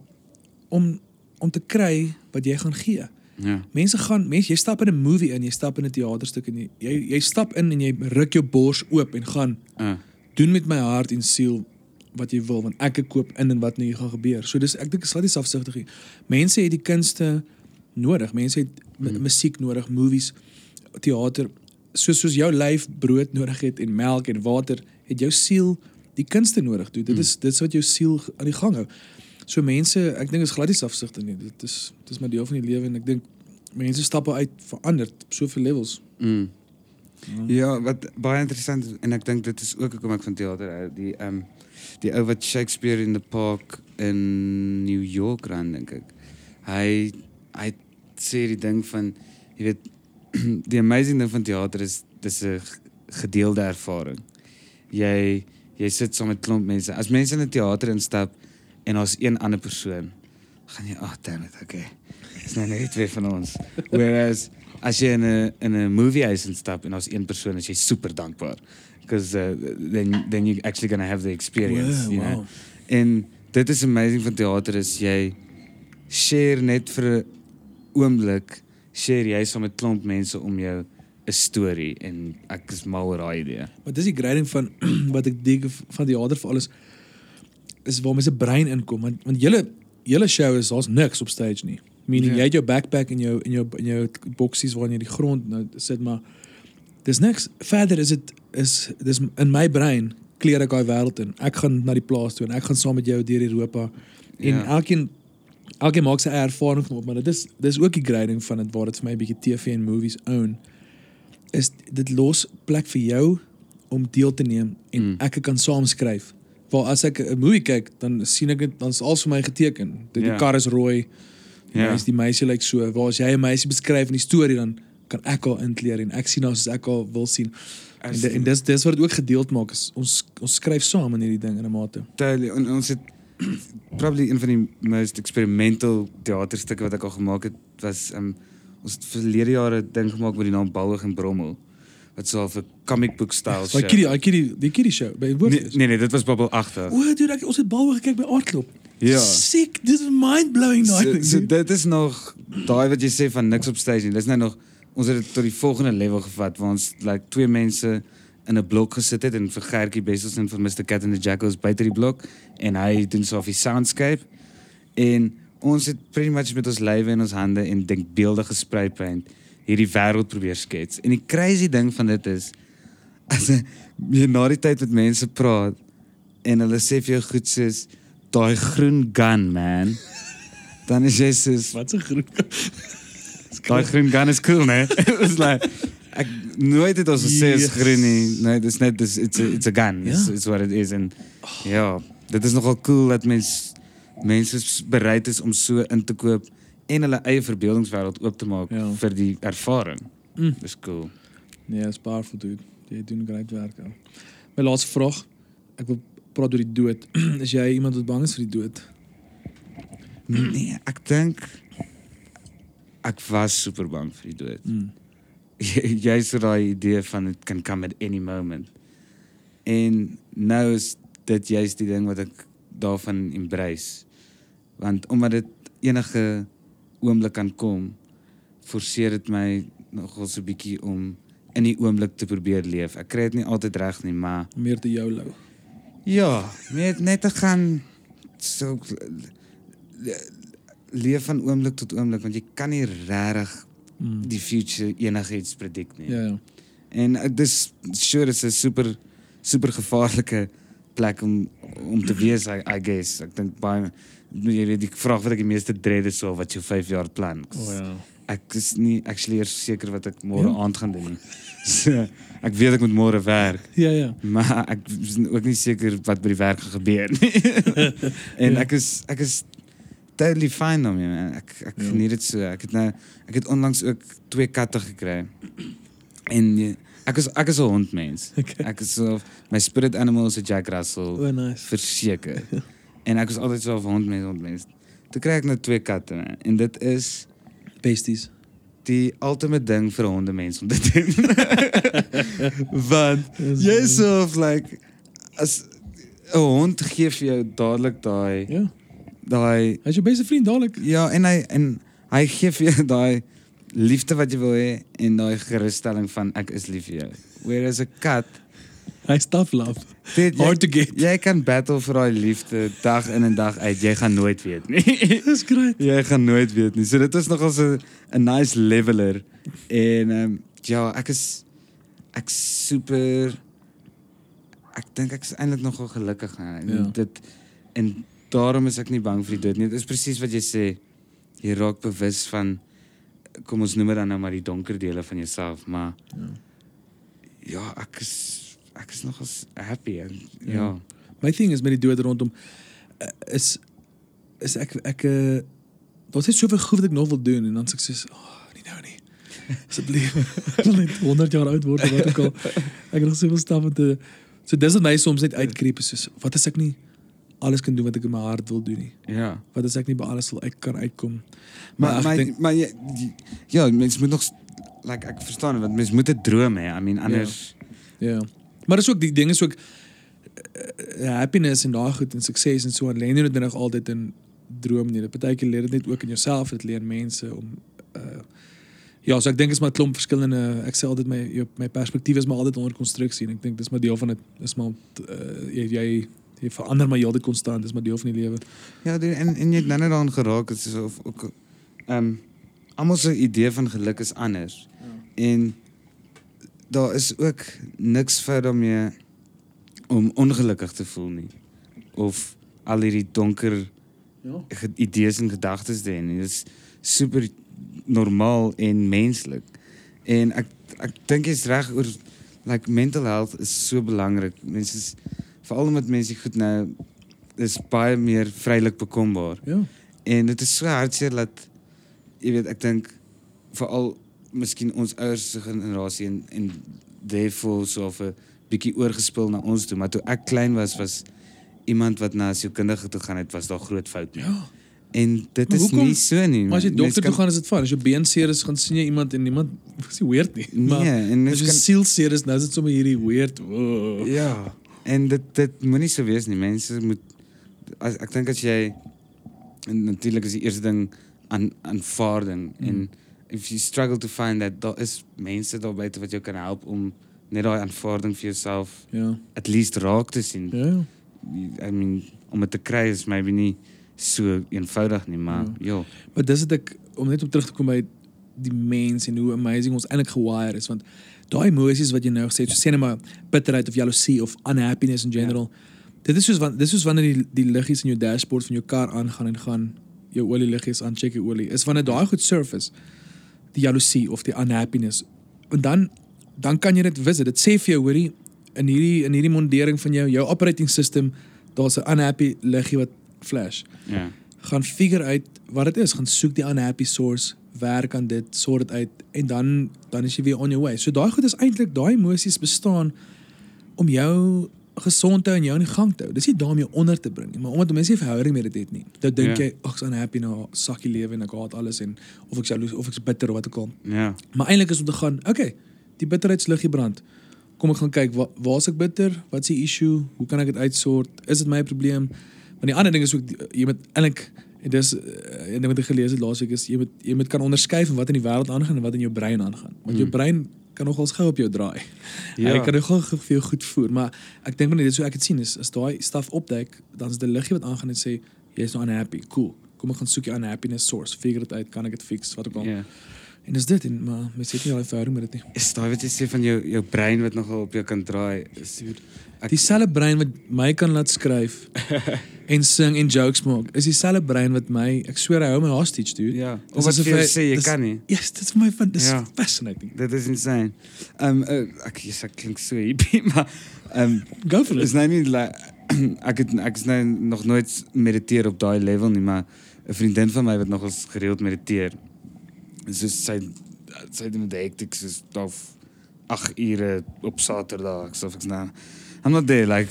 Speaker 1: om om te kry wat jy gaan gee.
Speaker 2: ja.
Speaker 1: Mense gaan, mense, jy stap in 'n movie in, jy stap in 'n teaterstuk en jy jy, jy stap in en jy ruk jou bors oop en gaan
Speaker 2: Uh,
Speaker 1: doen met my hart en siel wat jy wil want ek koop in en wat nou hier gaan gebeur. So dis ek dink is glad nie selfsugtig nie. Mense het die kunste nodig. Mense het mm.
Speaker 2: Mm.
Speaker 1: musiek nodig, movies, teater. Soos soos jou lyf brood nodig het en melk en water, het jou siel die kunste nodig. Dude. Dit
Speaker 2: Mm.
Speaker 1: is dit is wat jou siel aan die gang hou. So mense, ek dink is glad nie selfsugtig nie. Dit is dit is maar deel van die lewe en ek dink mense stap uit verander op soveel levels.
Speaker 2: mm. Ja, wat baie interessant is, en ek dink dit is ook hoekom ek van teater hou, die ehm um, die ou wat Shakespeare in the Park in New York ran dink ek. Hy hy sê die ding van jy weet die amazing ding van teater is dis 'n gedeelde ervaring. Jy jy sit saam met klomp mense. As mense in 'n teater instap en daar's een ander persoon, gaan jy, "Ag, oh, damn it, okay." Dis nou net twee van ons. Whereas as jy in 'n in 'n movie huis instap en daar's een persoon, is jy super dankbaar because uh, then then you actually going to have the experience,
Speaker 1: Wow,
Speaker 2: you know.
Speaker 1: wow.
Speaker 2: En dit is amazing van teater is jy share net vir 'n oomblik share jy saam met klomp mense om jou 'n storie en ek is mal oor daai idee.
Speaker 1: Maar dis die grading van wat ek dink van die teater vir alles is waar mense brein inkom want want julle julle show is daar's niks op stage nie. Meaning
Speaker 2: Ja.
Speaker 1: jy het jou backpack en jou en jou en jou boksies waarin jy die grond nou sit maar dis niks. Verder is dit is dis in my brein kleer ek daai wêreld in. Ek gaan na die plaas toe en ek gaan saam met jou deur Europa en
Speaker 2: Ja.
Speaker 1: elkeen elkeen maak sy ervaring van op maar dit is dis ook die grading van dit waar dit vir my 'n bietjie TV en movies own is dit los plek vir jou om deel te neem en
Speaker 2: mm.
Speaker 1: ek kan saam skryf. Waar as ek 'n movie kyk, dan sien ek dit dan is alles vir my geteken. Die,
Speaker 2: Ja.
Speaker 1: die kar is rooi.
Speaker 2: Ja.
Speaker 1: Ja. Die meisie lyk so. Waar as jy 'n meisie beskryf in die storie dan kan ek haar inkleer en ek sien haar soos ek haar wil sien. En,
Speaker 2: As
Speaker 1: di- en dis dis wat dit ook gedeeld maak is ons ons skryf saam in hierdie ding in 'n mate.
Speaker 2: Totally. En ons het probably een van die most experimental teaterstukke wat ek al gemaak het was um ons het verlede jare 'n ding gemaak met die naam Balwig en Brommel 'n comic book style
Speaker 1: kiddie, daai kiddie, die kiddie show by
Speaker 2: Nee, nee nee, dit was Bubble 8.
Speaker 1: O, dude, ek, ons het bal gekyk by Aardklop.
Speaker 2: Ja.
Speaker 1: Sick, dit is mind blowing daai
Speaker 2: So,
Speaker 1: ding.
Speaker 2: so
Speaker 1: dude.
Speaker 2: dit is nog daai wat jy sê van niks op stage nie. Dis nou nog ons het tot die volgende level gevat waar ons like twee mense in 'n blok gesit het en vir Gertjie Bessels en vir Mr Cat and the Jackals buite die blok en hy doen so die soundscape en ons het pretty much met ons lywe en ons hande en denkbeeldige spray paint hierdie wêreld probeer skets. En die crazy ding van dit is as jy na die tyd met mense praat en hulle sê vir jou goed soos daai groen gun man. Dan is jy soos
Speaker 1: Wat 'n groep.
Speaker 2: daai groen gun is cool né it was like ek nooit het ons gesê is groen nie. Nee dis net dis it's a, it's a gun. It's,
Speaker 1: Ja.
Speaker 2: it's what it is. En ja dit is nogal cool dat mens mense s- bereid is om so in te koop en hulle eie verbeeldingswêreld oop te maak
Speaker 1: Ja.
Speaker 2: vir die ervaring
Speaker 1: Mm.
Speaker 2: dis cool
Speaker 1: Nee, is powerful dude. Jy doen great werk. Ou. My laaste vraag. Ek wil praat oor die dood. is jy iemand wat bang is vir die dood?
Speaker 2: nee ek dink ek was super bang vir die dood
Speaker 1: Mm.
Speaker 2: jy so daai idee van it can come at any moment. En nou is dit juist die ding wat ek daarvan embrace. Want omdat dit enige oomblik kan kom, forceer dit my nogal so 'n bietjie om in die oomblik te probeer leef. Ek kry dit nie altyd reg nie, maar
Speaker 1: Meer te YOLO.
Speaker 2: ja, net net te gaan so leef van oomblik tot oomblik want jy kan nie regtig
Speaker 1: Mm.
Speaker 2: die future enigiets predik nie.
Speaker 1: Ja ja.
Speaker 2: En ek dis sure dis 'n super super gevaarlike plek om om te wees I, I guess. Ek dink baie jy weet die vraag wat ek die meeste dread is so wat jou 5 jaar plan.
Speaker 1: O ja.
Speaker 2: Ek is nie actually eers seker wat ek môre
Speaker 1: Ja.
Speaker 2: aand gaan doen nie. So ek weet ek moet môre werk,
Speaker 1: Ja ja.
Speaker 2: maar ek is ook nie seker wat by die werk gaan gebeur nie. en
Speaker 1: Ja.
Speaker 2: ek is ek is totally fine daarmee man. Ek ek
Speaker 1: Ja.
Speaker 2: geniet dit so. Ek het nou ek het onlangs ook twee katte gekry. En eh, ek is ek is 'n hondmens.
Speaker 1: Okay.
Speaker 2: Ek is so my spirit animal is 'n Jack Russell
Speaker 1: O nice.
Speaker 2: verseker. En ek was altyd so 'n hondmens, hondmens. Toe kry ek nou twee katte man. en dit is
Speaker 1: Besties.
Speaker 2: die ultimate ding vir 'n hondemens om te doen. Want jy is so of like as 'n hond gee vir jou dadelik daai
Speaker 1: Ja.
Speaker 2: daai
Speaker 1: Hy's jou beste vriend dadelik.
Speaker 2: ja en hy en hy gee vir jou daai liefde wat jy wil hê en daai gerusstelling van ek is lief vir jou. Whereas 'n kat
Speaker 1: Hy's tough love.
Speaker 2: dit
Speaker 1: Hard to get.
Speaker 2: Jy kan battle vir daai liefde dag in en dag uit. Jy gaan nooit weet nie.
Speaker 1: Dis great.
Speaker 2: jy gaan nooit weet nie. So dit is nogal so 'n nice leveler. En ehm um, ja, ek is ek super ek dink ek is eintlik nogal gelukkig en
Speaker 1: Ja.
Speaker 2: dit en daarom is ek nie bang vir die dood nie. Dit is presies wat jy sê. Jy raak bewus van kom ons noem dit dan nou maar die donker dele van jouself, maar
Speaker 1: Ja.
Speaker 2: ja, ek is ek is nogal s- happy en ja.
Speaker 1: Ja.
Speaker 2: ja.
Speaker 1: My thing is met die dood rondom uh, is is ek ek uh, daar's net soveel goed wat ek nog wil doen en dan sê ek soos, "Ag, oh, nie nou nie." Asseblief. Ek wil net 100 jaar oud word of wat ook al. Ek het nog soveel stappe te So dis wat my soms net uitkreep is soos wat as ek nie alles kan doen wat ek in my hart wil doen nie.
Speaker 2: Ja.
Speaker 1: Wat as ek nie by alles wil uit kan uitkom.
Speaker 2: Maar maar
Speaker 1: dink-
Speaker 2: maar jy- ja, mens moet nog like ek verstaan want mens moet 'n droom hê. I mean anders
Speaker 1: Ja. Maar dis ook die ding is ook uh, happiness en daai goed en sukses en so aan lê nie noodwendig altyd in droom nie. Dit partykeer leer dit net ook in jouself, dit leer mense om uh ja, so ek dink is maar klomp verskillende ek sê altyd my jou- my perspektief is maar altyd onder konstruksie en ek dink dis maar deel van dit. Dis maar uh, jy jy jy verander maar heeltyd konstant, dis maar deel van die lewe.
Speaker 2: Ja, die, en en jy het nou net daaraan geraak het so of ook ehm um, almal se idee van geluk is anders. En daar is ook niks fout daarmee om ongelukkig te voel nie of al hierdie donker
Speaker 1: Ja.
Speaker 2: idees en gedagtes te hê. Dit is super normaal en menslik. En ek ek dink jy's reg oor like mental health is so belangrik. Mense is veral met mense goed nou is baie meer vrylik bekombaar.
Speaker 1: Ja.
Speaker 2: En dit is so hartseer dat jy weet ek dink veral miskien ons ouers se generasie en en therefore so of 'n bietjie oorgespil na ons toe, maar toe ek klein was was iemand wat na sielkundige toe gaan het was daar groot fout. mee.
Speaker 1: Ja.
Speaker 2: En dit is
Speaker 1: hoekom-
Speaker 2: nie so nie.
Speaker 1: Maar as jy dokter toe gaan is dit fyn. As jou been seer is, gaan sien jy iemand en iemand is nie weird nie.
Speaker 2: Nee,
Speaker 1: Maar
Speaker 2: en
Speaker 1: as jy
Speaker 2: kan
Speaker 1: siel seer is, nou is dit sommer hierdie weird. Oh.
Speaker 2: Ja. En dit dit moenie so wees nie. Mense moet as ek dink as jy en natuurlik is die eerste ding aan aanvaarding
Speaker 1: Mm.
Speaker 2: en if you struggle to find that daar is mense daar buite wat jou kan help om net daai aanvaarding vir jouself
Speaker 1: Ja.
Speaker 2: at least raak te sien.
Speaker 1: Ja.
Speaker 2: I mean om dit te kry is maybe nie so eenvoudig nie, maar ja.
Speaker 1: Maar dis dit ek om net op terug te kom by die mens en hoe amazing ons eintlik gewire is want daai emosies wat jy nou gesê het, so sê net maar bitterheid of jaloesie of unhappiness in general. Dit is soos want dis soos wanneer die die liggies in jou dashboard van jou kar aangaan en gaan jou olie liggies aan check jou olie. Is wanneer daai goed surface die jaloesie of die unhappiness. En dan dan kan jy dit visit. Dit sê vir jou hoorie in hierdie in hierdie mondering van jou jou operating system daar's 'n unhappy liggie wat flash
Speaker 2: Ja.
Speaker 1: gaan figure uit wat dit is, gaan soek die unhappy source, werk aan dit, sort dit uit en dan dan is jy weer on your way. So daai goed is eintlik daai emosies bestaan om jou gesond hou en jou in die gang te hou. Dis nie daarom jou onder te bring nie, maar omdat mense nie verhouding met dit het nie. Dan dink
Speaker 2: Ja.
Speaker 1: jy, ag, ek's unhappy nou, sakkie lewe en ek haat alles en of ek jaloes of ek's bitter of wat ook al.
Speaker 2: Ja.
Speaker 1: Maar eintlik is om te gaan, okay, die bitterheidsliggie brand. Kom ek gaan kyk waar waar's ek bitter? Wat's die issue? Hoe kan ek dit uitsort? Is dit my probleem? Want die ander ding is ook jy moet eintlik en dis uh, en wat ek gelees het laasweek is jy moet jy moet kan onderskei van wat in die wêreld aangaan en wat in jou brein aangaan. Want jou
Speaker 2: Mm.
Speaker 1: brein kan nogals gou op jou draai. Ja. Hy kan nogal gou vir jou goed voer, maar ek dink wanneer dit so ek het sien is as daai staf opduik, dan is dit 'n liggie wat aangaan en sê jy's nou unhappy. Cool. kom ek gaan soek die unhappiness source, figure dit uit, kan ek dit fix, wat ook al.
Speaker 2: Ja.
Speaker 1: En dis dit en maar mens het nie al ervaring met dit nie.
Speaker 2: Is daai wat jy sê van jou jou brein wat nogal op jou kan draai? Is
Speaker 1: Dieselfde brein wat my kan laat skryf en sing en jokes maak, is dieselfde brein wat my, ek sweer hy hou my hostage dude.
Speaker 2: ja,
Speaker 1: Dis
Speaker 2: of wat jy sê jy
Speaker 1: dis-
Speaker 2: kan nie.
Speaker 1: Yes, dit is vir my van dis
Speaker 2: Ja.
Speaker 1: fascinating.
Speaker 2: Dit is insane. Ehm um, uh, ek yes, ek klink so hippie, maar ehm um,
Speaker 1: Go for
Speaker 2: is
Speaker 1: it.
Speaker 2: nou nie like, ek het ek is nou nog nooit mediteer op daai level nie, maar 'n vriendin van my wat nog eens gereeld mediteer. So sy sy doen dit hektiek soos of 8 ure op Saterdag, so ek's nou I'm not there like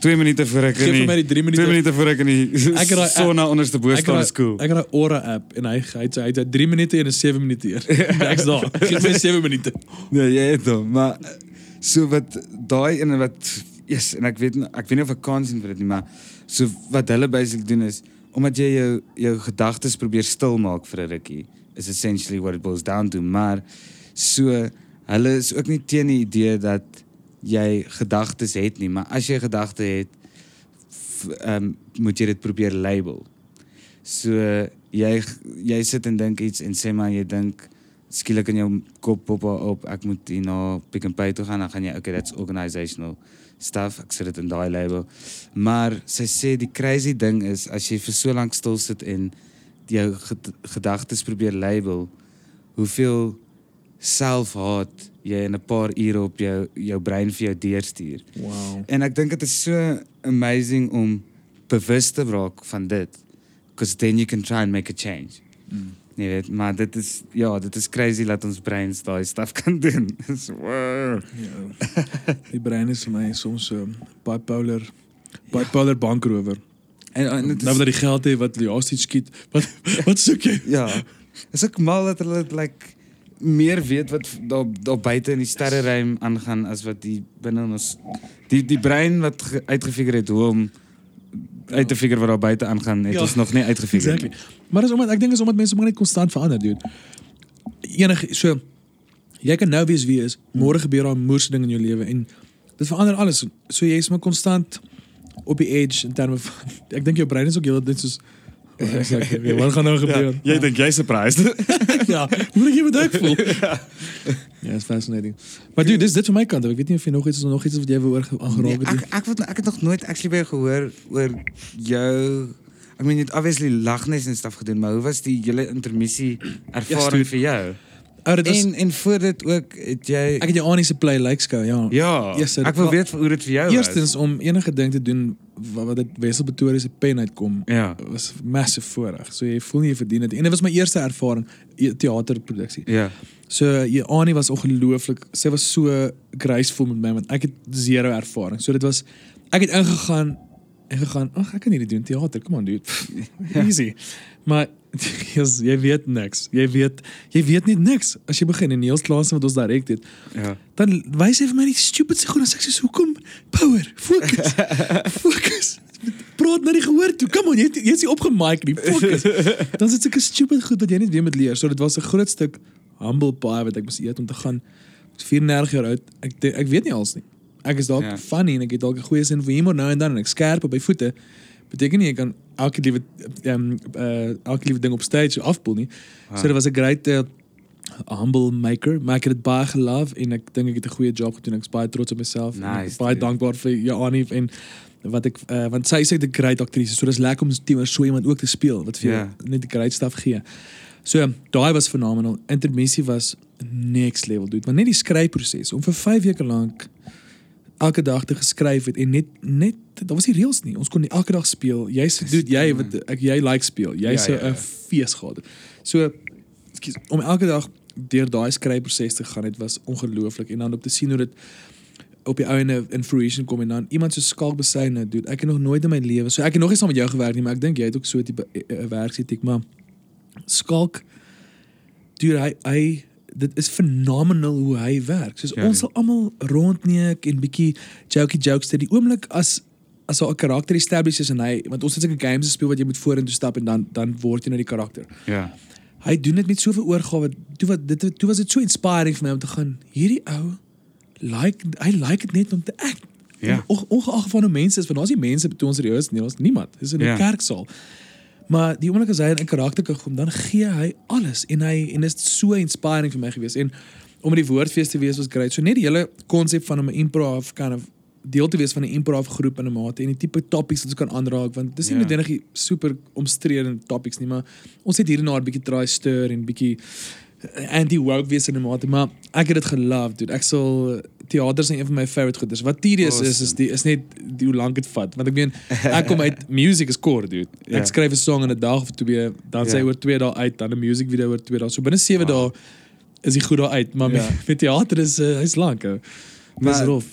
Speaker 2: 2 minute voor ek
Speaker 1: Geef
Speaker 2: in
Speaker 1: vir my die 3 minute.
Speaker 2: 2 minute voor ek in die
Speaker 1: Ek het daai-
Speaker 2: sonna onderste bo
Speaker 1: Ek
Speaker 2: staan
Speaker 1: het
Speaker 2: is cool.
Speaker 1: daai- Ek het 'n Aura app en hy hy het hy het 3 minute en 'n 7 minute eer. Ek's daar. Geef my 7 minute.
Speaker 2: Nee, jy het hom, maar eh, so wat daai en wat yes, en ek weet nie- ek weet nie of ek kan sien vir dit nie, maar so wat hulle basically doen is omdat jy jou jou gedagtes probeer stil maak vir 'n rukkie is essentially what it boils down to, maar so hulle is ook nie teen die idee dat jy gedagtes het nie, maar as jy gedagte het ehm um, moet jy dit probeer label. So jy jy sit en dink iets en sê maar jy dink skielik in jou kop pop op ek moet hier na Pick n Pay toe gaan dan gaan jy okay that's organizational stuff ek sit dit in daai label maar sy sê die crazy ding is as jy vir so lank stil sit en jou ged gedagtes probeer label hoeveel selfhaat jy in 'n paar ure op jou jou brein vir jou deurstuur
Speaker 1: Wow.
Speaker 2: En ek dink dit is so amazing om bewus te raak van dit because then you can try and make a change.
Speaker 1: Mm.
Speaker 2: Nee, weet, maar dit is ja, dit is crazy dat ons breins daai stuff kan doen. Dis wow.
Speaker 1: Ja. Die brein is vir my soms so bipolar bipolar bankrower.
Speaker 2: En, en dit
Speaker 1: Nou
Speaker 2: is
Speaker 1: dat die geld het wat die hostage skiet. Wat wat soek jy?
Speaker 2: ja. Is ook mal dat hulle like meer weet wat daar daar buite in die sterreruim aangaan as wat die binne in ons die die brein wat ge, uitgefigure het hoe om uit te figure wat daar buite aangaan, het
Speaker 1: Ja.
Speaker 2: ons nog nie uitgefigure.
Speaker 1: Exactly. Maar dis omdat ek dink is omdat mense maar net konstant verander, dude. Enige so jy kan nou wees wie is, môre gebeur daar 'n moerse ding in jou lewe en dit verander alles. So jy is maar konstant op die edge in terme van ek dink jou brein is ook heeltyd net soos Ek sê, "Wie, wat gaan nou gebeur?
Speaker 2: Ja, jy dink jy surprised.
Speaker 1: ja, hoe moet ek met ek voel? ja, it's fascinating. Maar dude, dis dit van my kant. af. Ek weet nie of jy nog iets nog iets is wat jy wil oor aangeraak
Speaker 2: Nee,
Speaker 1: het.
Speaker 2: ek
Speaker 1: nie.
Speaker 2: ek het ek het nog nooit actually by jou gehoor oor jou I mean it obviously lagnes en stuff gedoen, maar hoe was die hele intermissie ervaring
Speaker 1: Ja,
Speaker 2: vir jou?
Speaker 1: Ou, dit was
Speaker 2: En en voor dit ook het jy
Speaker 1: ek het jou Annie se play like skou, ja.
Speaker 2: Ja,
Speaker 1: Yes,
Speaker 2: ek wil weet hoe dit vir jou
Speaker 1: Eerstens om enige ding te doen wat wat dit Wessel Pretoria se pen uitkom
Speaker 2: was. Ja.
Speaker 1: was massive voorreg. So jy voel nie jy verdien dit. En dit was my eerste ervaring e- teaterproduksie.
Speaker 2: Ja.
Speaker 1: So jy Annie was ongelooflik. Sy was so graceful met my want ek het zero ervaring. So dit was ek het ingegaan en gegaan, ag ek kan hierdie doen teater. Come on dude. Easy. Maar yes, jy weet niks. Jy weet jy weet net niks as jy begin en Niels Klaasen wat ons direk het.
Speaker 2: Ja.
Speaker 1: Dan wys hy vir my die stupid se goed en sê ek sê hoekom power fokus fokus praat na die gehoor toe kom on jy het- jy is nie opgemaak nie fokus dan sit sulke stupid goed wat jy net weer moet leer so dit was 'n groot stuk humble pie wat ek moes eet om te gaan ek is 34 jaar oud ek ek weet nie als nie ek is dalk
Speaker 2: Ja.
Speaker 1: funny en ek het dalk 'n goeie sin vir humor nou en dan en ek skerp op my voete beteken nie ek kan elke liewe ehm uh, elke liewe ding op stage afpoel nie so dit was 'n great uh, humble maker, maar ek het dit baie gelove en ek dink ek het 'n goeie job gedoen. Ek's baie trots op myself. en ek is
Speaker 2: Nice,
Speaker 1: baie
Speaker 2: dude.
Speaker 1: dankbaar vir Janie en wat ek uh, want sy net 'n great aktrise. So dis lekker om teenoor so iemand ook te speel wat vir
Speaker 2: Ja.
Speaker 1: jou net die great stuff gee. So daai was fenomenal. Intermissie was next level dude. Maar net die skryfproses om vir 5 weke lank elke dag te geskryf het en net net daar was nie reëls nie. Ons kon nie elke dag speel. Jy sê dude jy wat ek jy like speel. Jy
Speaker 2: Ja,
Speaker 1: sou 'n
Speaker 2: ja, ja.
Speaker 1: fees gehad het. So ekskuus om elke dag deur daai skryfproses te gaan, dit was ongelooflik en dan op te sien hoe dit op die ouene in fruition kom en dan iemand so skalk besyne doen. Ek het nog nooit in my lewe, so ek het nog nie saam met jou gewerk nie, maar ek dink jy het ook so 'n tipe eh, eh, werksetiek, maar skalk duur hy hy dit is phenomenal hoe hy werk. Soos
Speaker 2: Ja,
Speaker 1: ja, ons
Speaker 2: ja.
Speaker 1: sal almal rondneek en bietjie jokey jokes ter die oomblik as as 'n karakter established is en hy want ons het sulke games gespeel wat jy moet vorentoe stap en dan dan word jy nou die karakter.
Speaker 2: Ja.
Speaker 1: Hy doen dit met soveel oorgawe. Toe wat dit toe was dit so inspiring vir my om te gaan. Hierdie ou like hy like dit net om te act.
Speaker 2: Ja.
Speaker 1: On, ongeag van hoe mense is, want daar's nie mense toe ons serieus nie, daar's niemand. Dis in 'n
Speaker 2: Ja.
Speaker 1: kerksaal. Maar die oomblik as hy in 'n karakter kan kom, dan gee hy alles en hy en dit is so inspiring vir my gewees en om in die woordfees te wees was great. So net die hele konsep van om 'n improv kind of deel te wees van 'n improv groep in 'n mate en die tipe topics wat ons kan aanraak want dis nie
Speaker 2: Ja.
Speaker 1: noodwendig die super omstrede topics nie, maar ons het hier en daar 'n bietjie try stir en bietjie anti-woke wees in 'n mate, maar ek het dit gelove, dude. Ek sal teater is een van my favorite goeders. Wat tedious is is
Speaker 2: Awesome.
Speaker 1: die is net die hoe lank dit vat. Want ek meen ek kom uit music is kort, dude. Ek
Speaker 2: Ja.
Speaker 1: skryf 'n song in 'n dag of twee, dan sê
Speaker 2: Ja.
Speaker 1: hy oor 2 dae uit, dan 'n music video oor 2 dae. So binne 7
Speaker 2: Wow.
Speaker 1: dae is hy goed daar uit, maar
Speaker 2: Ja.
Speaker 1: met, met teater is uh, hy's lank. ou. Dis rof.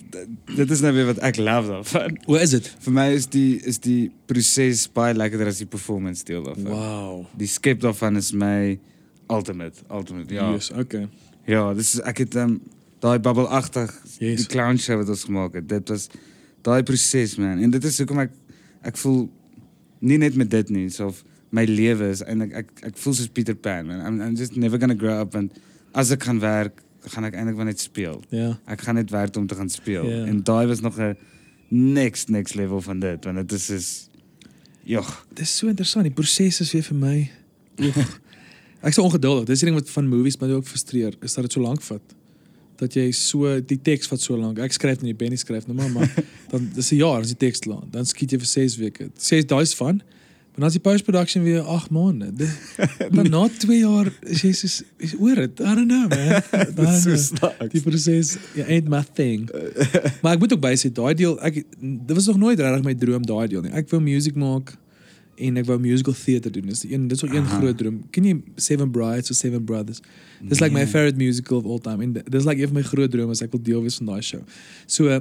Speaker 2: dit is nou weer wat ek love daarvan.
Speaker 1: Hoe is dit?
Speaker 2: Vir my is die is die proses baie lekkerder as die performance deel daarvan.
Speaker 1: Wow.
Speaker 2: Die skep daarvan is my ultimate, ultimate. Ja.
Speaker 1: Yes, okay.
Speaker 2: Ja, dis is ek het um, daai bubbelagtig
Speaker 1: Yes.
Speaker 2: die clown show wat ons gemaak het. Dit was daai proses man. En dit is hoekom ek ek voel nie net met dit nie, so of my lewe is eintlik ek ek voel soos Peter Pan man. I'm, I'm just never going to grow up and as ek gaan werk, gaan ek eintlik net speel.
Speaker 1: Ja.
Speaker 2: Ek gaan net werk om te gaan speel.
Speaker 1: Ja.
Speaker 2: En daai was nog 'n next next level van dit want dit is is Jogg.
Speaker 1: Dis so interessant. Die proses is weer vir my. Oeg. Ek is so ongeduldig. Dis die ding wat van movies my ook frustreer, is dat dit so lank vat. Dat jy so die teks vat so lank. Ek skryf nie, Benny skryf nou maar, maar dan dis 'n jaar as die teks lank. Dan skiet jy vir 6 weke. 6 daai's van. Maar dan is die post-production weer 8 maande. Dis- Dan na 2 jaar is jy soos is oor dit. I don't know man. I
Speaker 2: Dit
Speaker 1: don't
Speaker 2: is so snaaks.
Speaker 1: Die proses ja, ain't my thing. maar ek moet ook bysê daai deel ek dit was nog nooit regtig my droom daai deel nie. Ek wou music maak en ek wou musical theater doen. Dis een dis ook een
Speaker 2: Aha.
Speaker 1: groot droom. Ken jy Seven Brides of Seven Brothers? Dis like my
Speaker 2: Nee.
Speaker 1: favorite musical of all time en dis like een van my groot drome as ek wil deel wees van daai show. So uh,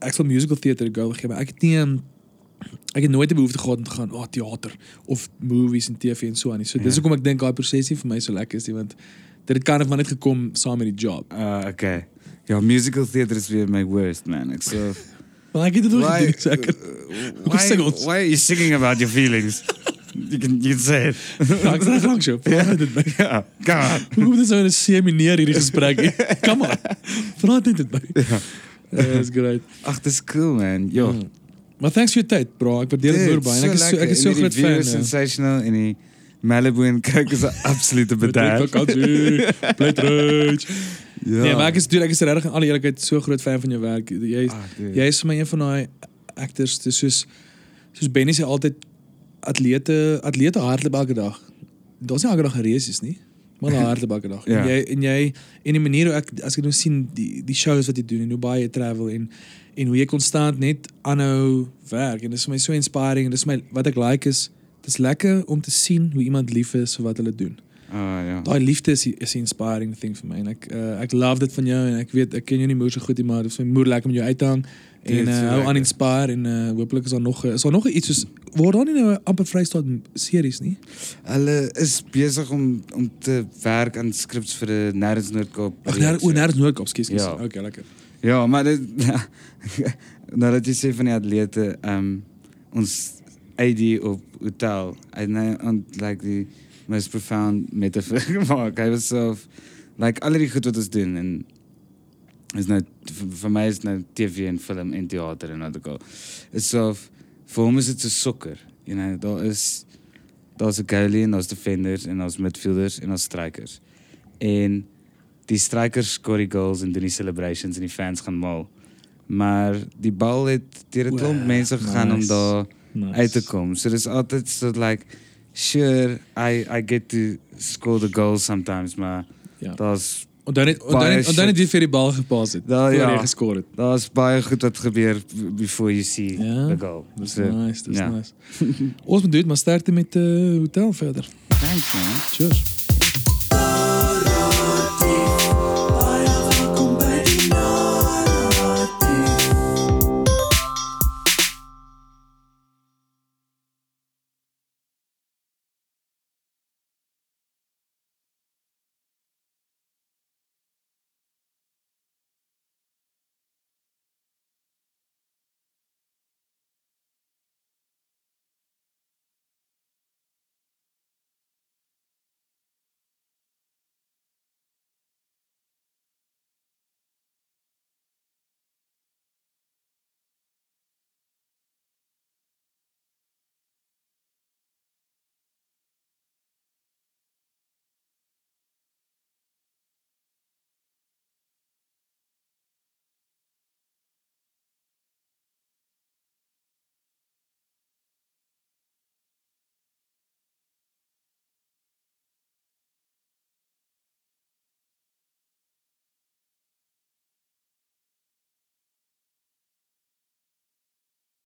Speaker 1: ek sal musical theater go gee, maar ek het nie um, ek het nooit 'n behoefte gehad om te gaan, "Ag, oh, teater of movies en TV en so aan nie." So dis
Speaker 2: Ja.
Speaker 1: hoekom ek dink daai proses nie vir my so lekker is nie, want dit het kan of maar net gekom saam met die job.
Speaker 2: Uh okay. Ja, musical theater is weer my worst man. Ek so
Speaker 1: Maar ek het dit ook
Speaker 2: why,
Speaker 1: gedoen, so ek kan-
Speaker 2: why,
Speaker 1: sing ons.
Speaker 2: why are you singing about your feelings? you can you can say it.
Speaker 1: Ja, ek sê lank so. Praat dit by.
Speaker 2: ja, come on.
Speaker 1: Hoe kom dit so 'n semineer hierdie gesprek? Come on. Praat net dit by. Ja. That's great.
Speaker 2: Ag, dis cool man. Jo.
Speaker 1: Mm. Maar thanks vir jou tyd, bro. Ek waardeer dit
Speaker 2: Dude,
Speaker 1: baie baie. en Ek is so ek is so
Speaker 2: lekker. En
Speaker 1: groot
Speaker 2: die view
Speaker 1: fan.
Speaker 2: is
Speaker 1: ja.
Speaker 2: sensational en die Malibu en Coke is 'n absolute
Speaker 1: Met
Speaker 2: bedryf.
Speaker 1: vakansie. Bly rich.
Speaker 2: Ja.
Speaker 1: Nee, maar ek is duur, ek is regtig in alle eerlikheid so groot fan van jou werk. Jy
Speaker 2: Ah, dude.
Speaker 1: jy is vir my een van daai actors dis soos soos Benny sê altyd atlete atlete hardloop elke dag. Daar's nie elke dag 'n race nie. Maar hulle hardloop elke dag.
Speaker 2: Ja.
Speaker 1: En jy en jy en die manier hoe ek as ek nou sien die die shows wat jy doen en hoe baie jy travel en en hoe jy konstant net aanhou werk en dis vir my so inspiring en dis my wat ek like is dis lekker om te sien hoe iemand lief is vir wat hulle doen.
Speaker 2: Ah ja.
Speaker 1: Daai liefde is is 'n inspiring thing vir my en ek uh, ek love dit van jou en ek weet ek ken jou nie moer so goed nie maar dit is my moer lekker om jou uit te hang en
Speaker 2: Dit is
Speaker 1: uh, hou aan inspire en uh, hopelik is daar nog is daar nog iets soos word daar nie nou 'n amper vrystaat series nie?
Speaker 2: Hulle is besig om om te werk aan scripts vir 'n Nerdens Noordkaap.
Speaker 1: Ag nee, o, nêrens Noordkaap, skus. skus.
Speaker 2: Ja.
Speaker 1: Okay, lekker.
Speaker 2: Ja, maar dit nou dat jy sê van die atlete, ehm um, ons AD op hotel, hy nou on like die most profound gemaak. Hy was so like al die goed wat ons doen en is nou vir, vir my is nou TV en film en teater en wat ook al. Is so vir hom is dit so sokker. You know, daar is daar's 'n goalie en daar's defenders en daar's midfielders en daar's strikers. En die strikers score die goals en doen die celebrations en die fans gaan mal. Maar die bal het deur 'n klomp
Speaker 1: Wow,
Speaker 2: mense gegaan om daar
Speaker 1: Nice.
Speaker 2: uit te kom. So dis altyd so like sure I I get to score the goals sometimes, maar
Speaker 1: Ja.
Speaker 2: daar's
Speaker 1: Onthou net onthou
Speaker 2: Baie
Speaker 1: net onthou net
Speaker 2: shit.
Speaker 1: wie vir die bal gepas het.
Speaker 2: Daar,
Speaker 1: voor
Speaker 2: ja.
Speaker 1: jy geskor het.
Speaker 2: daar's baie goed wat gebeur b- before you see
Speaker 1: Ja,
Speaker 2: the goal.
Speaker 1: Dis
Speaker 2: So,
Speaker 1: nice, dis
Speaker 2: ja.
Speaker 1: nice. Ons moet dit maar sterkte met uh, hotel verder.
Speaker 2: Thanks man.
Speaker 1: Cheers.